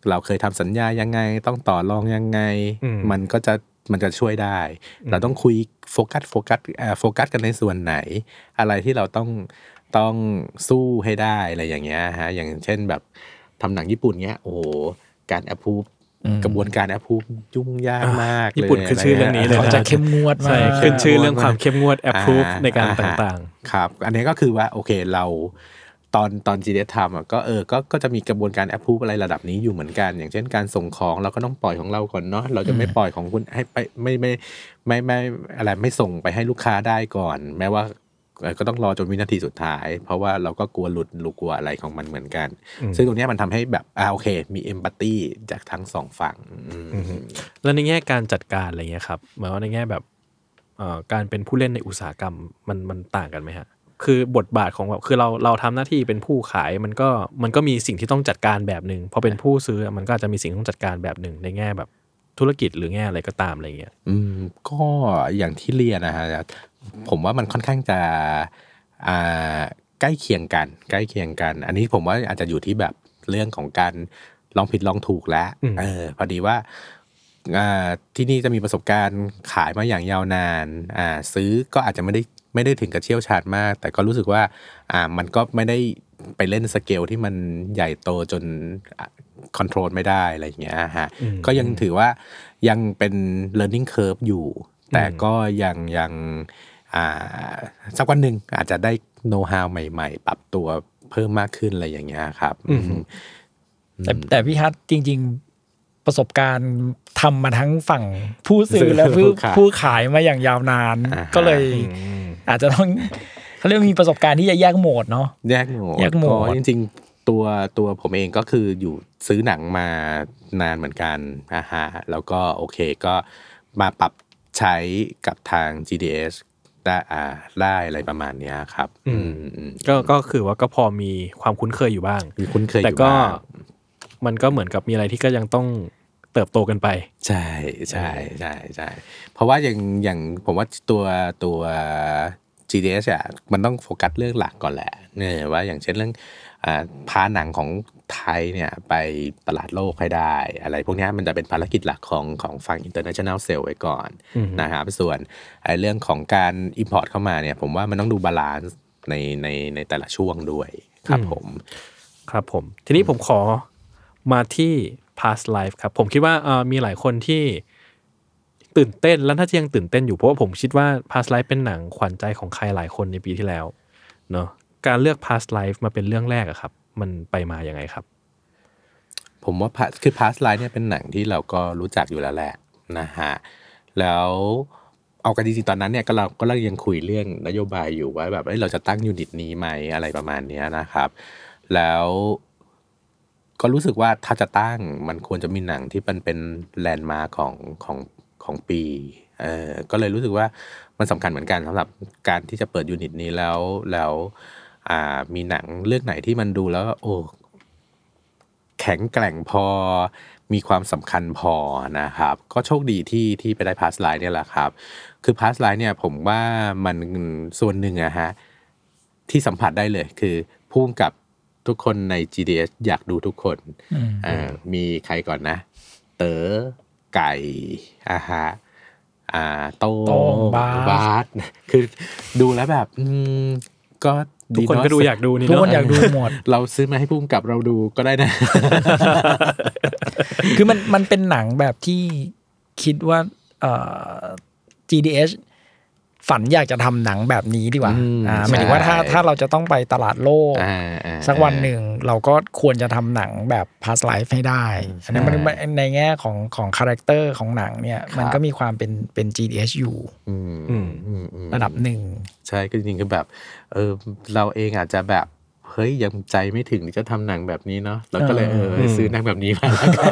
เราเคยทำสัญญายังไง ต้องต่อรองยังไงอืมมันก็จะ มันจะช่วยได้ เราต้องคุยโฟกัสโฟกัสเอ่อโฟกัสกันในส่วนไหน อะไรที่เราต้องต้องสู้ให้ได้อะไรอย่างเงี้ยฮะอย่างเช่นแบบทำหนังญี่ปุ่นเงี้ยโอ้โหการแอปพูกระบวนการแอปพูยุ่งยากมากญี่ปุ่นคือชื่อเรื่องนี้เลยเขานะจะเข้มงวดมาใช่กขึ้นชื่อเรื่องความเข้มงวด approve อ่ในการอ่ต่างครับ อันนี้ก็คือว่าโอเคเรา ตอนตอน g d ทำอะก็เออก็ก็จะมีกระบวนการ approve อะไรระดับนี้อยู่เหมือนกัน อย่างเช่นการส่งของเราก็ต้องปล่อยของเราก่อนเนาะเราจะไม่ปล่อยของคุณให้ไปไม่ไม่ไม่ไม่ไม่อะไรไม่ส่งไปให้ลูกค้าได้ก่อน แม้ว่าเอ่อก็ต้องรอจนวินาทีสุดท้าย เพราะว่าเราก็กลัวหลุดหรือกลัวอะไรของมันเหมือนกัน ซึ่งตรงเนี้ยมันทำให้แบบอ่าโอเค มีเอมพัตตีจากทั้งสองฝั่งอืมๆแล้วในแง่การจัดการอะไรเงี้ยครับหมายว่าในแง่แบบเอ่อการเป็นผู้เล่นในอุตสาหกรรมมันมันต่างกันไหมฮะ คือบทบาทของแบบคือเราเราทำหน้าที่เป็นผู้ขายมันก็มันก็มีสิ่งที่ต้องจัดการแบบหนึ่งพอเป็นผู้ซื้อมันก็อาจจะมีสิ่งที่ต้องจัดการแบบหนึ่งในแง่แบบธุรกิจหรือแง่อะไรก็ตามอะไรเงี้ยอืมก็อย่างที่เรียนนะฮะผมว่ามันค่อนข้างจะอ่าใกล้เคียงกัน ใกล้เคียงกัน อันนี้ผมว่าอาจจะอยู่ที่แบบเรื่องของการลองผิดลองถูกแล้วอืมเออพอดีว่าอ่าที่นี่จะมีประสบการณ์ขายมาอย่างยาวนานอ่าซื้อก็อาจจะไม่ได้ ไม่ได้ถึงกับเชี่ยวชาญมาก แต่ก็รู้สึกว่าอ่ามันก็ไม่ได้ไปเล่นสเกลที่มันใหญ่โตจนคอนโทรลไม่ได้อะไรอย่างเงี้ยฮะอืมก็ยังถือว่ายังเป็น learning curve อยู่ แต่ก็ยังยังอ่าสักวันหนึ่งอาจจะได้ know how ใหม่ ๆ ปรับตัวเพิ่มมากขึ้นอะไรอย่างเงี้ยครับอืมอืมแต่แต่พี่ฮัทจริง ๆ ประสบการณ์ทำมาทั้งฝั่งผู้ซื้อและผู้ผู้ขายผู้ขายมาอย่างยาวนานอ่าฮะก็เลยอาจจะต้องเขาเรียกว่ามีประสบการณ์ที่จะแยกโหมดเนาะแยกโหมดแยกโหมดก็จริงๆ ตัวตัวผมเองก็คืออยู่ซื้อหนังมานานเหมือนกันนะฮะแล้วก็โอเคก็มาปรับใช้กับทาง GDS ได้อ่าได้อะไรประมาณเนี้ยครับอืมอืมอืมก็ก็คือว่าก็พอมีความคุ้นเคยอยู่บ้างมีคุ้นเคยอแต่ยู่ก็บ้างมันก็เหมือนกับมีอะไรที่ก็ยังต้อง เติบโตกันไป ใช่ใช่ใช่ใช่เพราะว่าอย่างอย่างผมว่าตัวตัว GDS อะมันต้องโฟกัสเรื่องหลักก่อนแหละเนี่ยว่าอย่างเช่นเรื่องอ่าพาหนังของไทยเนี่ยไปตลาดโลกให้ได้ อะไรพวกเนี้ยมันจะเป็นภารกิจหลักของของฝั่ง international sale ไว้ก่อนอืมนะครับส่วนไอ้เรื่องของการ import เข้ามาเนี่ย ผมว่ามันต้องดู balance ในในในแต่ละช่วงด้วยครับผม ครับผม ทีนี้ผมขอมาที่ Past Lives ครับ ผมคิดว่ามีหลายคนที่ตื่นเต้นและถ้าจะยังตื่นเต้นอยู่เพราะว่าผมคิดว่า past life เป็นหนังขวัญใจของใครหลายคนในปีที่แล้วเนาะการเลือก past life มาเป็นเรื่องแรกอะครับ มันไปมาอย่างไงครับ ผมว่าคือ Past Lives เนี่ยเป็นหนังที่เราก็รู้จักอยู่แล้วแหละนะฮะแล้วเอากันจริงๆตอนนั้นเนี่ยก็เราก็เรายังคุยเรื่องนโยบายอยู่ว่าแบบเอ้ยเราจะตั้ง unit นี้ไหมอะไรประมาณนี้นะครับ แล้ว ก็รู้สึกว่าถ้าจะตั้งมันควรจะมีหนังที่มันเป็น landmark ของของของปีเออก็เลยรู้สึกว่ามันสำคัญเหมือนกันสำหรับการที่จะเปิด unit นี้แล้วแล้วอ่ามีหนังเรื่องไหนที่มันดูแล้วโอ้แข็งแกร่งพอมีความสำคัญพอนะครับ ก็โชคดีที่ที่ไปได้พาสไลน์เนี่ยแหละครับ คือพาสไลน์เนี่ยผมว่ามันส่วนหนึ่งอะฮะที่สัมผัสได้เลยคือพุ่มกับ ทุกคนใน GDS อยากดูทุกคนอ่ามีใครก่อนนะ เต๋อไก่อาฮะอ่าโต้โต้งบาสบาสคือดูแล้วแบบอืมก็ทุกคนเะก็ดูอยากดูนี่ทุกเนาะคนอยากดูหมด เราซื้อมาให้พุ่มกับเราดูก็ได้นะ คือมันมันเป็นหนังแบบที่คิดว่าเอ่อ GDH ฝันอยากจะทำหนังแบบนี้ดีกว่าอืมอ่าหมายถึงว่าถ้าใช่ถ้าเราจะต้องไปตลาดโลกอ่าอ่าสักวันหนึ่งเราก็ควรจะทำหนังแบบ Past Lives ให้ได้อันนั้นมันมันในแง่ของของ character ของหนังเนี่ยมันก็มีความเป็นเป็น GDH อยู่อืมอืมอืมอืมระดับหนึ่ง ใช่ก็จริงๆคือแบบเออเราเองอาจจะแบบ เฮ้ยยังใจไม่ถึงที่จะทำหนังแบบนี้เนาะเราก็เลยเอออืมซื้อหนังแบบนี้มาแล้วกัน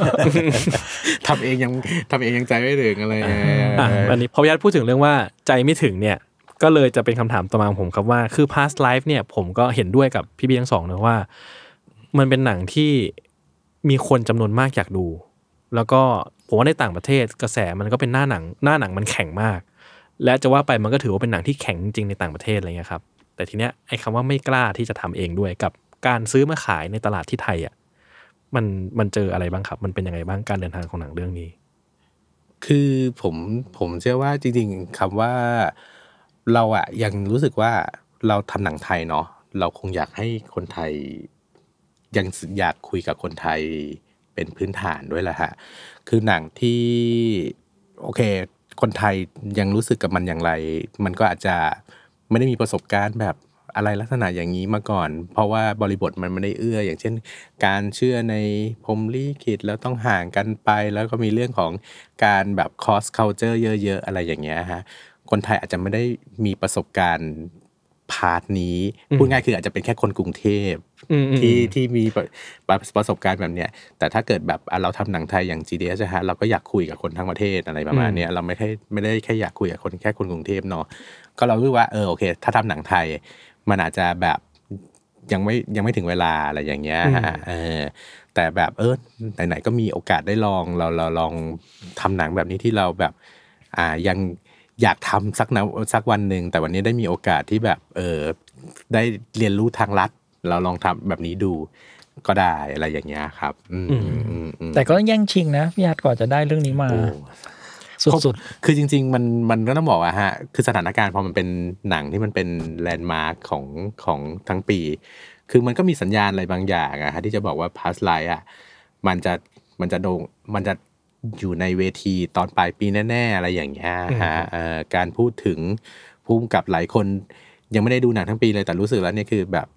ทำเองยังทำเองยังใจไม่ถึงอะไรเงี้ยอะอันนี้พอพี่ยัดพูดถึงเรื่องว่าใจไม่ถึงเนี่ยก็เลยจะเป็นคำถามต่อมาของผมครับว่าคือ past life เนี่ยผมก็เห็นด้วยกับพี่พี่ทั้งสองนะว่า มันเป็นหนังที่มีคนจำนวนมากอยากดู แล้วก็ผมว่าในต่างประเทศกระแสมันก็เป็นหน้าหนัง หน้าหนังมันแข็งมาก และจะว่าไปมันก็ถือว่าเป็นหนังที่แข็งจริงในต่างประเทศอะไรเงี้ยครับ แต่ทีเนี้ยไอ้คำว่าไม่กล้าที่จะทำเองด้วยกับการซื้อมาขายในตลาดที่ไทยอะมันมันเจออะไรบ้างครับ มันเป็นยังไงบ้างการเดินทางของหนังเรื่องนี้ คือผมผมเชื่อว่าจริงๆคำว่าเราอะยังรู้สึกว่าเราทำหนังไทยเนาะเราคงอยากให้คนไทย ยังอยากคุยกับคนไทยเป็นพื้นฐานด้วยแหละฮะคือหนังที่โอเค คนไทยยังรู้สึกกับมันอย่างไร มันก็อาจจะ ไม่ได้มีประสบการณ์แบบอะไรลักษณะอย่างนี้มาก่อน เพราะว่าบริบทมันไม่ได้เอื้อ อย่างเช่น การเชื่อในพรมลิขิตแล้วต้องห่างกันไป แล้วก็มีเรื่องของการแบบ cross culture เยอะๆ อะไรอย่างเงี้ยฮะคนไทยอาจจะไม่ได้มีประสบการณ์part นี้พูดง่ายคืออาจจะเป็นแค่คนกรุงเทพ ที่ที่มีประประประสบการณ์แบบเนี้ยแต่ถ้าเกิดแบบอะเราทำหนังไทยอย่าง GDH นะฮะเราก็อยากคุยกับคนทั้งประเทศอะไรประมาณเนี้ยเราไม่แค่ไม่ได้แค่อยากคุยกับคนแค่คนกรุงเทพเนาะก็เรารู้ว่าเออโอเค ถ้าทำหนังไทย มันอาจจะแบบยังไม่ยังไม่ถึงเวลาอะไรอย่างเงี้ยฮะเออแต่แบบเออไหนๆก็มีโอกาสได้ลองเราเราลองทำหนังแบบนี้ที่เราแบบ อ่ายังอยากทำสักนะสักวันหนึ่งแต่วันนี้ได้มีโอกาสที่แบบเออได้เรียนรู้ทางลัด เราลองทำแบบนี้ดูก็ได้อะไรอย่างเงี้ยครับ อืมอืมอืมอืมแต่ก็แย่งชิงนะพี่ฮัทก่อนจะได้เรื่องนี้มาโอ้สุดคือจริง ๆ มันมันก็ต้องบอกอะฮะ คือสถานการณ์พอมันเป็นหนังที่มันเป็นแลนด์มาร์คของของทั้งปี คือมันก็มีสัญญาณอะไรบางอย่างอะฮะที่จะบอกว่า past life อะมันจะมันจะโด่งมันจะอยู่ในเวทีตอนปลายปีแน่ๆ อะไรอย่างเงี้ยฮะเอ่อการพูดถึงภูมิกับหลายคนยังไม่ได้ดูหนังทั้งปีเลยแต่รู้สึกแล้วเนี่ยคือแบบเออ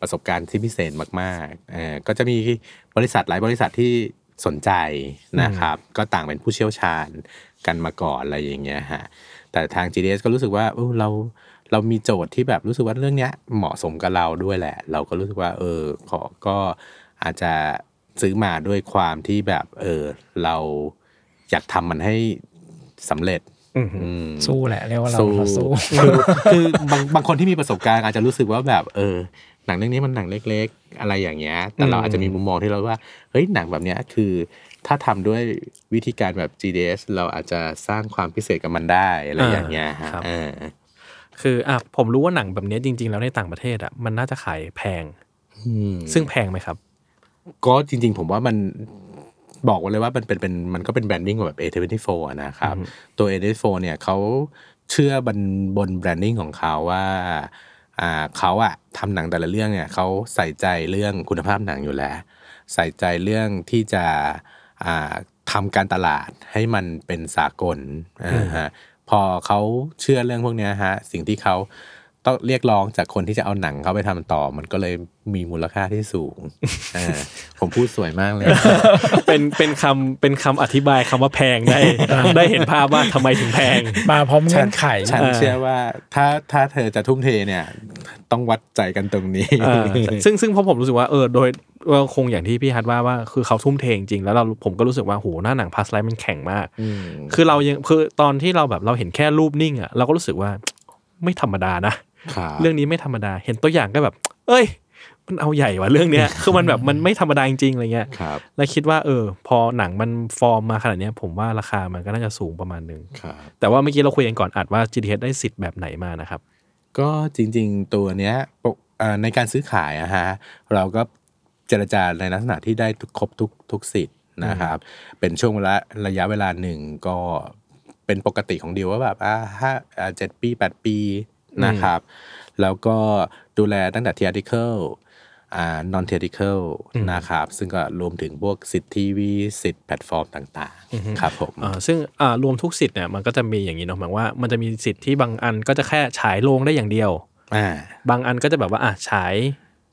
ประสบการณ์ที่พิเศษมากๆเออก็จะมีบริษัทหลายบริษัทที่สนใจนะครับ ก็ต่างเป็นผู้เชี่ยวชาญกันมาก่อนอะไรอย่างเงี้ยฮะแต่ทาง GDS ก็รู้สึกว่าเออเราเรามีโจทย์ที่แบบรู้สึกว่าเรื่องเนี้ยเหมาะสมกับเราด้วยแหละ เราก็รู้สึกว่า เออขอก็อาจจะซื้อมาด้วยความที่แบบ เออเราอยากทำมันให้สำเร็จอืมอืมๆ สู้แหละเรียกว่าเราสู้เราสู้คือคือบางบางคนที่มีประสบการณ์อาจจะรู้สึกว่าแบบเออหนังเรื่องนี้มันหนังเล็ก ๆ อะไรอย่างเงี้ยแต่เราอืมอาจจะมีมุมมองที่เราว่าเฮ้ยหนังแบบเนี้ยคือถ้าทำด้วยวิธีการแบบ GDS เราอาจจะสร้างความพิเศษกับมันได้อะไรอย่างเงี้ยฮะครับเออคืออะผมรู้ว่าหนังแบบเนี้ยจริง ๆ แล้วในต่างประเทศอะมันน่าจะขายแพงอืมซึ่งแพงไหมครับ ก็จริง ๆ ผมว่ามัน บอกไว้เลยว่ามันเป็นเป็นมันก็เป็นแบรนดิ้งแบบ A24 อะนะครับ ตัว A24 เนี่ยเขาเชื่อบนบน branding ของเขาว่าอ่าเขาอะทำหนังแต่ละเรื่องเนี่ยเขาใส่ใจเรื่องคุณภาพหนังอยู่แล้ว ใส่ใจเรื่องที่จะอ่าทำการตลาดให้มันเป็นสากลอ่าฮะพอเขาเชื่อเรื่องพวกเนี้ยฮะสิ่งที่เขา ต้องเรียกร้องจากคนที่จะเอาหนังเขาไปทำต่อ มันก็เลยมีมูลค่าที่สูงอ่าผมพูดสวยมากเลย เป็นเป็นคำเป็นคำอธิบายคำว่าแพงได้ ได้เห็นภาพว่าทำไมถึงแพง มาพร้อมเงื่อนไขฉันเชื่อว่าถ้าถ้าเธอจะทุ่มเทเนี่ย ต้องวัดใจกันตรงนี้อ่าซึ่งซึ่งเพราะผมรู้สึกว่าเออโดยว่าคงอย่างที่พี่ฮัทว่าว่าคือเขาทุ่มเทจริงๆแล้วเราผมก็รู้สึกว่าโหหน้าหนังพาสไลท์มันแข็งมาก คือเรายังคือตอนที่เราแบบเราเห็นแค่รูปนิ่งอะเราก็รู้สึกว่าไม่ธรรมดานะครับ เรื่องนี้ไม่ธรรมดา เห็นตัวอย่างก็แบบ เอ้ย มันเอาใหญ่ว่ะเรื่องเนี้ย คือมันแบบมันไม่ธรรมดาจริงๆอะไรเงี้ยครับแล้วคิดว่าเออ พอหนังมันฟอร์มมาขนาดเนี้ยผมว่าราคามันก็น่าจะสูงประมาณหนึ่งครับแต่ว่าเมื่อกี้เราคุยกันก่อนอัดว่า GTH ได้สิทธิ์แบบไหนมานะครับ ก็จริง ๆ ตัวเนี้ยปกอ่าในการซื้อขายอะฮะเราก็เจรจาในลักษณะที่ได้ทุกครบทุกทุกสิทธิ์นะครับ เป็นช่วงเวลาระยะเวลาหนึ่งก็เป็นปกติของดีลว่าแบบอ่าห้าอ่าเจ็ดปีแปดปี นะครับ แล้วก็ดูแลตั้งแต่ theatrical อ่า non theatrical นะครับ ซึ่งก็รวมถึงพวกสิทธิ์ทีวีสิทธิ์แพลตฟอร์มต่างๆ ครับผมอ่าซึ่งอ่ารวมทุกสิทธิ์เนี่ยมันก็จะมีอย่างนี้เนาะหมายว่ามันจะมีสิทธิ์ที่บางอันก็จะแค่ฉายโรงได้อย่างเดียวอ่าบางอันก็จะแบบว่าอะฉาย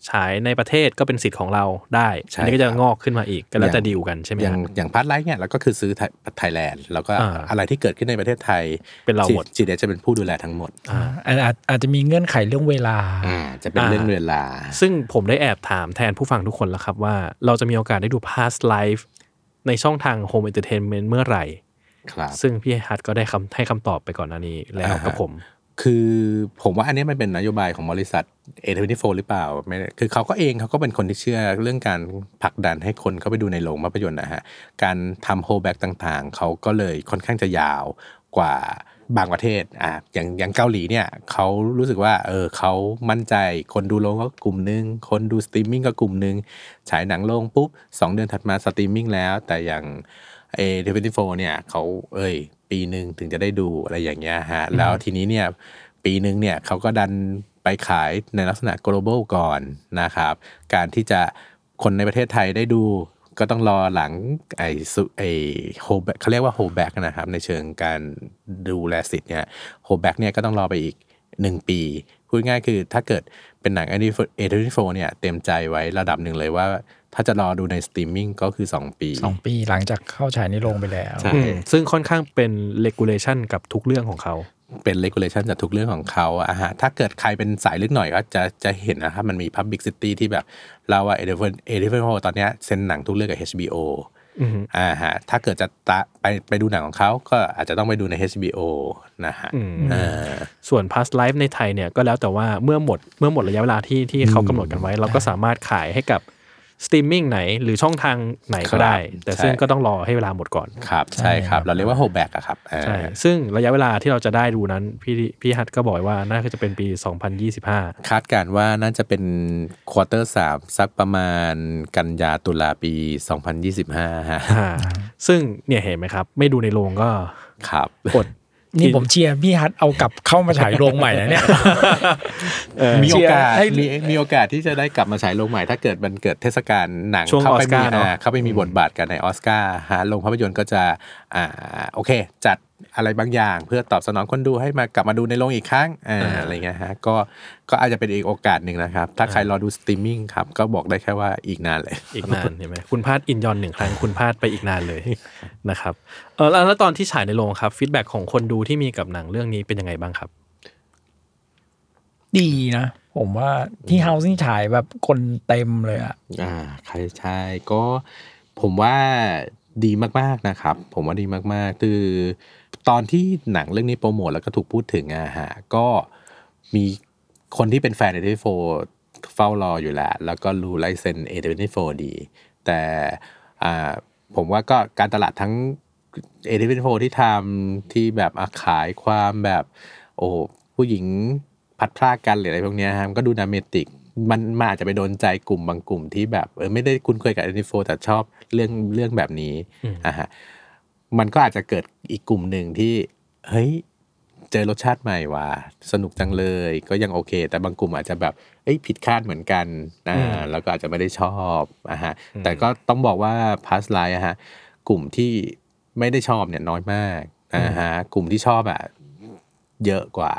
ฉายในประเทศก็เป็นสิทธิ์ของเราได้ใช่อันนี้ก็จะครับงอกขึ้นมาอีกก็แล้วอย่างแต่ดีลกันใช่ไหมอย่างฮะอย่าง Past Lives เนี่ยเราก็คือซื้อไทยแลนด์แล้วก็อ่าอะไรที่เกิดขึ้นในประเทศไทยเป็นเราหมด GDH จะเป็นผู้ดูแลทั้งหมดอ่าอาจอาจจะมีเงื่อนไขเรื่องเวลาอ่าจะเป็นอ่าเรื่องเวลา ซึ่งผมได้แอบถามแทนผู้ฟังทุกคนแล้วครับว่า เราจะมีโอกาสได้ดู Past Lives ในช่องทาง home entertainment เมื่อไหร่ครับซึ่งพี่ฮัทก็ได้คำให้คำตอบไปก่อนหน้านี้แล้วอ่าฮะกับผม คือผมว่าอันนี้มันเป็นนโยบายของบริษัท A24 หรือเปล่าไม่คือเขาก็เองเขาก็เป็นคนที่เชื่อเรื่องการผลักดันให้คนเข้าไปดูในโรงภาพยนตร์นะฮะการทำ holdback ต่างๆ เขาก็เลยค่อนข้างจะยาวกว่าบางประเทศอะอย่างอย่างเกาหลีเนี่ยเขารู้สึกว่าเออเขามั่นใจคนดูโรงก็กลุ่มนึง คนดูสตรีมมิ่งก็กลุ่มนึงฉายหนังโรงปุ๊บสองเดือนถัดมาสตรีมมิ่งแล้ว แต่อย่าง A24 เนี่ยเขาเอ้ย ปีหนึ่งถึงจะได้ดูอะไรอย่างเงี้ยฮะแล้วทีนี้เนี่ยปีหนึ่งเนี่ยเขาก็ดันไปขายในลักษณะ global ก่อนนะครับ การที่จะคนในประเทศไทยได้ดูก็ต้องรอหลังไอ้สุไอ้โฮแบเขาเรียกว่า holdback นะครับในเชิงการดูแลสิทธิ์เนี่ย holdback เนี่ยก็ต้องรอไปอีกหนึ่งปี พูดง่ายคือถ้าเกิดเป็นหนัง a อเทนโฟเนี่ยเต็มใจไว้ระดับหนึ่งเลยว่า ถ้าจะรอดูในสตรีมมิ่งก็คือ 2 ปีสองปีหลังจากเข้าฉายในโรงไปแล้ว ใช่อืมซึ่งค่อนข้างเป็น regulation กับทุกเรื่องของเขาเป็น regulation จากทุกเรื่องของเขาอะฮะถ้าเกิดใครเป็นสายลึกหน่อยก็จะจะเห็นนะครับมันมี publicity ที่แบบ เราว่า e l e p h a n t e l e p h a n t ตอนเนี้ยเซ็นหนังทุกเรื่องกับ HBO อือฮึอ่าฮะถ้าเกิดจะตะไปไปดูหนังของเขาก็อาจจะต้องไปดูใน HBO นะฮะอืมอ่าส่วน Past Lives ในไทยเนี่ยก็แล้วแต่ว่าเมื่อหมดเมื่อหมดระยะเวลาที่ที่เขากำหนดกันไว้ เราก็สามารถขายให้กับ สตรีมมิ่งไหนหรือช่องทางไหนก็ได้ครับแต่ซึ่งใช่ก็ต้องรอให้เวลาหมดก่อนครับใช่ใช่คครัรับบเราเรียกว่า holdback อะครับอ่าใช่ซึ่งระยะเวลาที่เราจะได้ดูนั้น พี่พี่ฮัทก็บอกว่าน่าจะเป็นปี 2025 คาดการณ์ว่าน่าจะเป็น quarter สามสักประมาณกันยาตุลาปี 2025ฮะอ่าซึ่งเนี่ยเห็นไหมครับ ไม่ดูในโรงก็ครับอด นี่ผมเชียร์พี่ฮัทเอากลับเข้ามาฉายโรงใหม่นะเนี่ยมีโอกาสให้มีมีโอกาสที่จะได้กลับมาฉายโรงใหม่ ถ้าเกิดมันเกิดเทศกาลหนังช่วงเข้าไปมีออสการ์เนอะอ่าเข้าไปมีบทบาทกันในออสการ์ฮะโรงภาพยนตร์ก็จะอ่าโอเค จัดอะไรบางอย่างเพื่อตอบสนองคนดูให้มากลับมาดูในโรงอีกครั้งอ่าอะไรเงี้ยฮะก็ก็อาจจะเป็นอีกโอกาสหนึ่งนะครับ ถ้าใครรอดูสตรีมมิ่งครับก็บอกได้แค่ว่าอีกนานเลย อีกนานเห็นไหมคุณพลาดอินยอนหนึ่งครั้งคุณพลาดไปอีกนานเลยนะครับ เออแล้วแล้วตอนที่ฉายในโรงครับ feedback ของคนดูที่มีกับหนังเรื่องนี้เป็นยังไงบ้างครับ ดีนะ ผมว่าที่ House นี่ฉายแบบคนเต็มเลยอะอ่าใช่ใช่ก็ผมว่าดีมากๆนะครับ ผมว่าดีมากๆ คือ ตอนที่หนังเรื่องนี้โปรโมทแล้วก็ถูกพูดถึงอะฮะก็มีคนที่เป็นแฟน A24 เฝ้ารออยู่แล้ว แล้วก็รู้ license A24 ดี แต่อ่าผมว่าก็การตลาดทั้ง A24 ที่ทำที่แบบอะขายความแบบ โอ้ผู้หญิงพัดพรากกันหรืออะไรพวกเนี้ยฮะมันก็ดูดราเมติกมันมันอาจจะไปโดนใจกลุ่มบางกลุ่มที่แบบเออไม่ได้คุ้นเคยกับแอนิโฟแต่ชอบเรื่องเรื่องแบบนี้อืมอะฮะมันก็อาจจะเกิดอีกกลุ่มหนึ่งที่เฮ้ยเจอรสชาติใหม่ว่ะสนุกจังเลย ก็ยังโอเค แต่บางกลุ่มอาจจะแบบเอ้ยผิดคาดเหมือนกันอ่าแล้วก็อาจจะไม่ได้ชอบอะฮะแต่ก็ต้องบอกว่าพาสไลท์ฮะกลุ่มที่ ไม่ได้ชอบเนี่ยน้อยมากอ่าฮะกลุ่มที่ชอบอะเยอะกว่า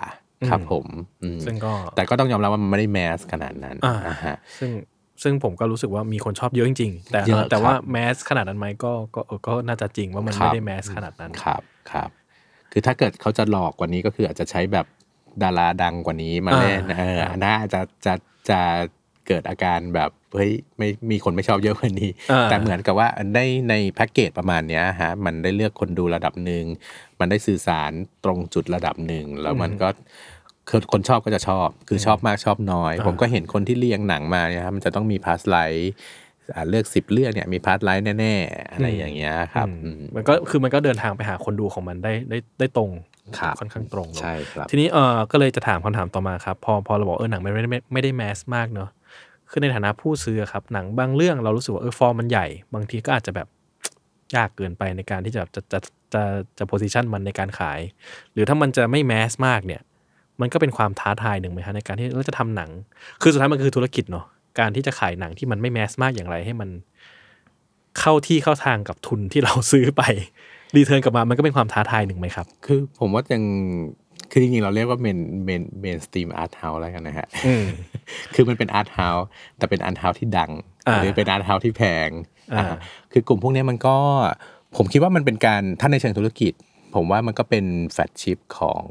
ครับผมอืมซึ่งก็แต่ก็ต้องยอมรับว่ามันไม่ได้แมสขนาดนั้นอ่านะฮะซึ่งซึ่งผมก็รู้สึกว่ามีคนชอบเยอะจริงๆ แต่เยอะแต่ครับว่าแมสขนาดนั้นไหมก็ก็เออก็น่าจะจริงว่ามันครับไม่ได้แมสขนาดนั้นครับครับ คือถ้าเกิดเขาจะหลอกกว่านี้ก็คืออาจจะใช้แบบดาราดังกว่านี้มาเล่นอ่าเออน่าจะจะจะ เกิดอาการแบบเฮ้ยไม่มีคนไม่ชอบเยอะกว่านี้อ่าแต่เหมือนกับว่าในในแพ็กเกจประมาณเนี้ยฮะมันได้เลือกคนดูระดับหนึ่งมันได้สื่อสารตรงจุดระดับหนึ่งแล้วมันก็คือคนชอบก็จะชอบ คือชอบมากชอบน้อย ผมก็เห็นคนที่เรียงหนังมาเนี่ยครับมันจะต้องมี Past Lives เลือกสิบเรื่องเนี่ยมี Past Lives แน่ๆ อะไรอย่างเงี้ยครับอืมอืมมันก็คือมันก็เดินทางไปหาคนดูของมันได้ได้ได้ตรงครับค่อนข้างตรงเนอะใช่ครับทีนี้เออก็เลยจะถามคำถามต่อมาครับ พอพอเราบอกเออหนังมันไม่ได้ไม่ไม่ได้แมสมากเนอะ คือในฐานะผู้ซื้อครับหนังบางเรื่องเรารู้สึกว่าเออฟอร์มมันใหญ่ บางทีก็อาจจะแบบยากเกินไปในการที่จะจะจะจะจะโพซิชันมันในการขาย หรือถ้ามันจะไม่แมสมากเนี่ย มันก็เป็นความท้าทายหนึ่งไหมฮะในการที่เราจะทำหนัง คือสุดท้ายมันคือธุรกิจเนาะการที่จะขายหนังที่มันไม่แมสมากอย่างไรให้มันเข้าที่เข้าทางกับทุนที่เราซื้อไปreturn กลับมามันก็เป็นความท้าทายหนึ่งไหมครับ คือผมว่ายัง คือจริงๆ เราเรียกว่า main main mainstream arthouse แล้วกันนะฮะอืมคือมันเป็น arthouse แต่เป็น arthouse ที่ดังอ่าหรือเป็น arthouse ที่แพงอ่าอ่าคือกลุ่มพวกเนี้ยมันก็ผมคิดว่ามันเป็นการถ้าในเชิงธุรกิจ ผมว่ามันก็เป็น flagship ของ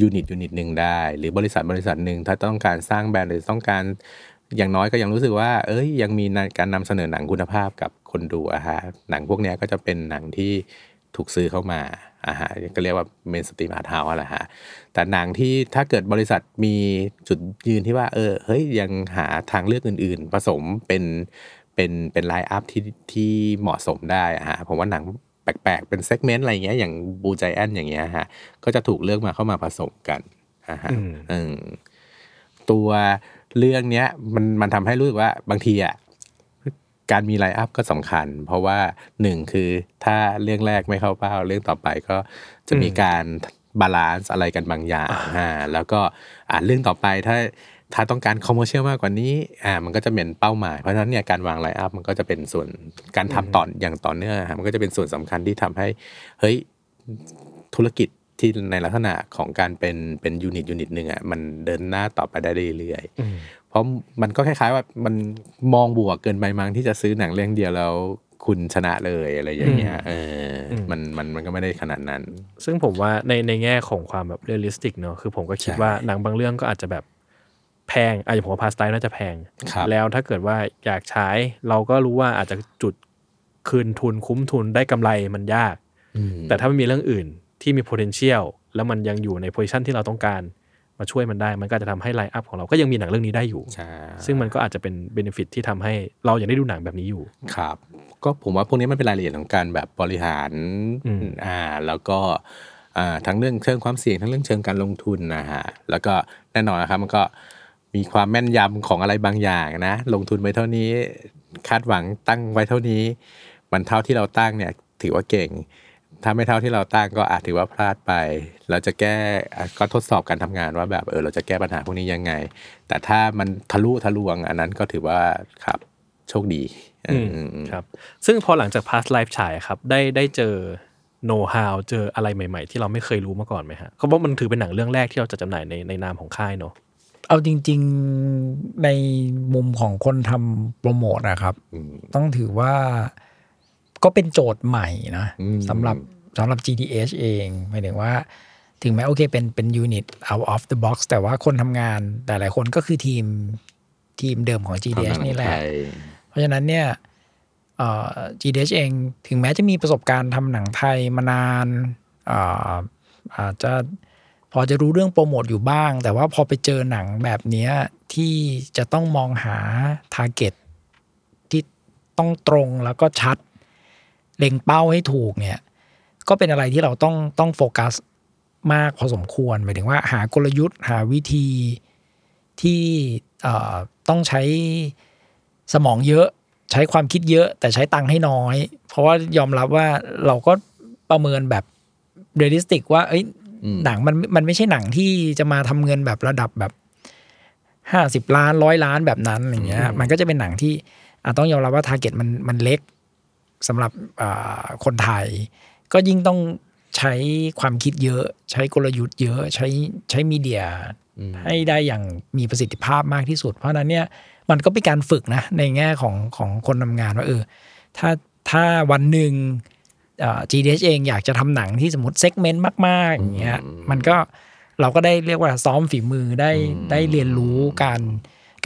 unit unit หนึ่งได้ หรือบริษัทบริษัทหนึ่งถ้าต้องการสร้างแบรนด์หรือต้องการอย่างน้อยก็ยังรู้สึกว่า เอ้ยยังมีการนำเสนอหนังคุณภาพกับคนดูอะฮะหนังพวกเนี้ยก็จะเป็นหนังที่ถูกซื้อเข้ามา อ่าฮะก็เรียกว่า mainstream arthouse แหละฮะแต่หนังที่ถ้าเกิดบริษัทมีจุดยืนที่ว่า เออเฮ้ยยังหาทางเลือกอื่น ๆ ผสมเป็นเป็นเป็น line-up ที่ที่เหมาะสมได้อะฮะผมว่าหนังแปลกๆ เป็น segment อะไรอย่างเงี้ยอย่าง Blue Giant อย่างเงี้ยฮะก็จะถูกเลือกมาเข้ามาผสมกันอะฮะอืมอืมตัวเรื่องเนี้ยมันมันทำให้รู้สึกว่าบางทีอะ การมี line-up ก็สำคัญ เพราะว่าหนึ่งคือถ้าเรื่องแรกไม่เข้าเป้าเรื่องต่อไปก็จะมีการ balance อะไรกันบางอย่างอ่าแล้วก็อ่าเรื่องต่อไปถ้าถ้าต้องการ commercial มากกว่านี้อ่ามันก็จะเป็นเป้าหมาย เพราะฉะนั้นเนี่ยการวาง line-up มันก็จะเป็นส่วนการทำต่ออย่างต่อเนื่องอะฮะมันก็จะเป็นส่วนสำคัญที่ทำให้เฮ้ยธุรกิจที่ในลักษณะของการเป็นเป็น unit unit หนึ่งอะมันเดินหน้าต่อไปได้เรื่อยๆอืม เพราะมันก็คล้ายๆว่ามันมองบวกเกินไปมั้งที่จะซื้อหนังเรื่องเดียวแล้วคุณชนะเลยอะไรอย่างเงี้ยเอออมมันมันมันก็ไม่ได้ขนาดนั้น ซึ่งผมว่าในในแง่ของความแบบ realistic เนอะคือผมก็คิดใช่ว่าหนังบางเรื่องก็อาจจะแบบแพงอาจจะผมว่า Past Lives น่าจะแพงครับแล้วถ้าเกิดว่าอยากใช้เราก็รู้ว่าอาจจะจุดคืนทุนคุ้มทุนได้กำไรมันยากอืมแต่ถ้ามันมีเรื่องอื่นที่มี potential แล้วมันยังอยู่ใน position ที่เราต้องการ มาช่วยมันได้ มันก็จะทำให้ไลน์อัพของเราก็ยังมีหนังเรื่องนี้ได้อยู่ใช่ซึ่งมันก็อาจจะเป็น benefit ที่ทำให้เรายังได้ดูหนังแบบนี้อยู่ ครับ ก็ผมว่าพวกนี้มันเป็นรายละเอียดของการแบบบริหารอืมอ่า แล้วก็อ่าทั้งเรื่องเชิงความเสี่ยงทั้งเรื่องเชิงการลงทุนนะฮะ แล้วก็แน่นอนนะครับมันก็มีความแม่นยำของอะไรบางอย่างนะ ลงทุนไปเท่านี้ คาดหวังตั้งไว้เท่านี้ มันเท่าที่เราตั้งเนี่ยถือว่าเก่ง ถ้าไม่เท่าที่เราตั้งก็อาจถือว่าพลาดไป เราจะแก้อะก็ทดสอบการทำงานว่าแบบเออเราจะแก้ปัญหาพวกนี้ยังไง แต่ถ้ามันทะลุทะลวง อันนั้นก็ถือว่าครับโชคดีเอออครับ ซึ่งพอหลังจาก past life ฉายครับได้ได้เจอ know how เจออะไรใหม่ ๆ ที่เราไม่เคยรู้มาก่อนไหมฮะเขาบอกมันถือเป็นหนังเรื่องแรกที่เราจะจำหน่ายในในนามของค่ายเนอะเอาจริง ๆในมุมของคนทำโปรโมทนะครับอืมต้องถือว่า ก็เป็นโจทย์ใหม่นะอืมสำหรับสำหรับ GDH เองหมายถึงว่า ถึงแม้โอเคเป็นเป็นยูนิต out of the box แต่ว่าคนทำงานแต่หลายคนก็คือทีมทีมเดิมของ GDH นี่แหละใช่เพราะฉะนั้นเนี่ยเอ่อ GDH เองถึงแม้จะมีประสบการณ์ทำหนังไทยมานานเอ่ออาจจะพอจะรู้เรื่องโปรโมทอยู่บ้าง แต่ว่าพอไปเจอหนังแบบเนี้ยที่จะต้องมองหา target ที่ต้องตรงแล้วก็ชัด เล็งเป้าให้ถูกเนี่ย ก็เป็นอะไรที่เราต้องต้องโฟกัสมากพอสมควรหมายถึงว่าหากลยุทธ์หาวิธีที่เอ่อต้องใช้สมองเยอะ ใช้ความคิดเยอะ แต่ใช้ตังค์ให้น้อย เพราะว่ายอมรับว่าเราก็ประเมินแบบ realistic ว่าเอ้ยอืมหนังมันมันไม่ใช่หนังที่จะมาทำเงินแบบระดับแบบห้าสิบล้านร้อยล้านแบบนั้นอย่างเงี้ยมันก็จะเป็นหนังที่อะต้องยอมรับว่า target มันมันเล็ก สำหรับอ่าคนไทย ก็ยิ่งต้องใช้ความคิดเยอะ ใช้กลยุทธ์เยอะใช้ใช้ media ให้ได้อย่างมีประสิทธิภาพมากที่สุด เพราะฉะนั้นเนี่ยมันก็เป็นการฝึกนะในแง่ของของคนทำงานว่าเออถ้าถ้าวันหนึ่งเอ่อ GDH เองอยากจะทำหนังที่สมมติ segment มาก ๆ อย่างเงี้ยมันก็เราก็ได้เรียกว่าซ้อมฝีมือได้ได้เรียนรู้การ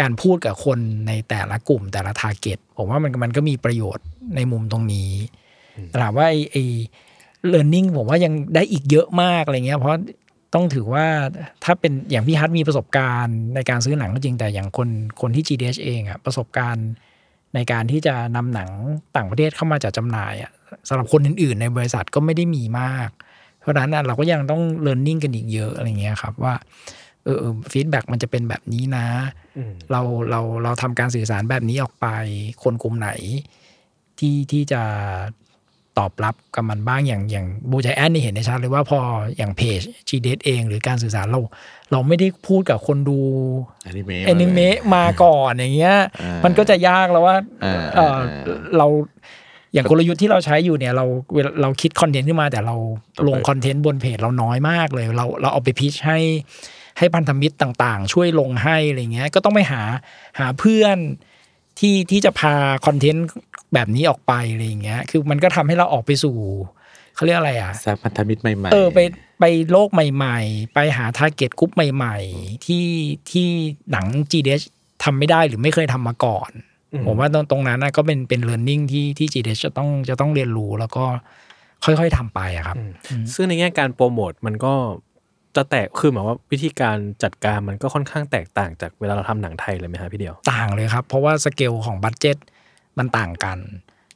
การพูดกับคนในแต่ละกลุ่มแต่ละ target ผมว่ามันมันก็มีประโยชน์ในมุมตรงนี้แต่ถามว่าไอไอ learning ผมว่ายังได้อีกเยอะมากอะไรเงี้ย เพราะต้องถือว่าถ้าเป็นอย่างพี่ฮัทมีประสบการณ์ในการซื้อหนังก็จริงแต่อย่างคนคนที่ GDH เองอะประสบการณ์ในการที่จะนำหนังต่างประเทศเข้ามาจัดจำหน่ายอะสำหรับคนอื่น ๆ ในบริษัทก็ไม่ได้มีมาก เพราะฉะนั้นอะเราก็ยังต้อง learning กันอีกเยอะอะไรเงี้ยครับว่า เออ feedback มันจะเป็นแบบนี้นะ เราเราเราทำการสื่อสารแบบนี้ออกไป คนกลุ่มไหน ที่ที่จะตอบรับกับมันบ้างอย่างอย่าง Blue Giant นี่เห็นได้ชัดเลยว่าพออย่างเพจ g d เอง หรือการสื่อสารเรา เราไม่ได้พูดกับคนดูอนิเมะแอนิเมะมาก่อนอย่างเงี้ยอ่ามันก็จะยากแล้วว่าอ่าเอออ่าเราอย่างกลยุทธ์ที่เราใช้อยู่เนี่ยเราเวลาเราคิดคอนเทนต์ขึ้นมาแต่เราลงคอนเทนต์บนเพจเราน้อยมากเลย เราเราเอาไปพิชให้ ให้พันธมิตรต่างๆ ช่วยลงให้อะไรเงี้ยก็ต้องไปหาหาเพื่อนที่ที่จะพาคอนเทนต์แบบนี้ออกไปอะไรอย่างเงี้ยคือมันก็ทำให้เราออกไปสู่เขาเรียกอะไรอะสร้างพันธมิตรใหม่ๆเออไปไปโลกใหม่ ๆ ไปหา target กลุ่มใหม่ ๆ ที่ที่หนัง GDH ทำไม่ได้หรือไม่เคยทำมาก่อน ผมว่าตรงตรงนั้นนะก็เป็นเป็น learning ที่ที่ GDH จะต้องจะต้องเรียนรู้แล้วก็ค่อยๆทำไปอะครับ ซึ่งในแง่การโปรโมทมันก็ จะแตกคือหมายว่าวิธีการจัดการมันก็ค่อนข้างแตกต่างจากเวลาเราทำหนังไทยเลยไหมฮะพี่เดียว ต่างเลยครับ เพราะว่าสเกลของ budgetมันต่างกัน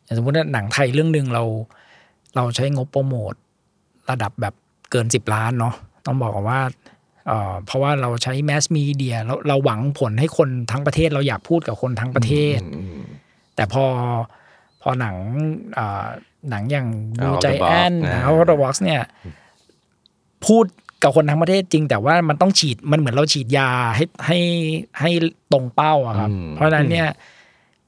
อย่างสมมติว่าหนังไทยเรื่องหนึ่งเรา เราใช้งบโปรโมทระดับแบบเกินสิบล้านเนาะต้องบอกก่อนว่าเอ่อเพราะว่าเราใช้ mass media เราเราหวังผลให้คนทั้งประเทศเราอยากพูดกับคนทั้งประเทศ แต่พอพอหนังเอ่อหนังอย่าง Out บู of ใจ the box แอนนะเอาเดอะบ็อกซ์เนี่ยพูด กับคนทั้งประเทศจริง แต่ว่ามันต้องฉีดมันเหมือนเราฉีดยาให้ให้ให้ตรงเป้าอะครับอืมเพราะฉะนั้นเนี่ย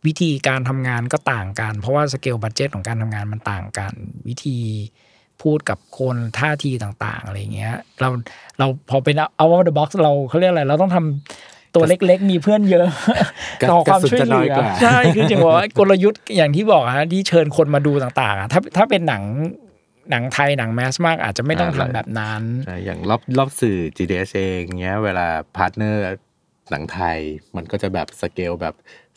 วิธีการทำงานก็ต่างกัน เพราะว่าสเกลบัตเจตของการทำงานมันต่างกัน วิธีพูดกับคนท่าทีต่างๆ อะไรเงี้ย เราเราพอเป็นเอาว่าเดอะบ็อกซ์เราเขาเรียกอะไร เราต้องทำตัวเล็กๆ มีเพื่อนเยอะกระต่อความกระสุนช่วยจะเหน้ลือยอกว่าใช่คือจะบอกว่ากลยุทธ์อย่างที่บอกฮะที่เชิญคนมาดูต่างๆอะถ้าถ้าเป็นหนัง หนังไทยหนังแมสมากอาจจะไม่ต้องทำแบบนั้นใช่อย่างรอบรอบสื่อ GDH เองเงี้ยเวลา premiere หนังไทยมันก็จะแบบสเกลแบบ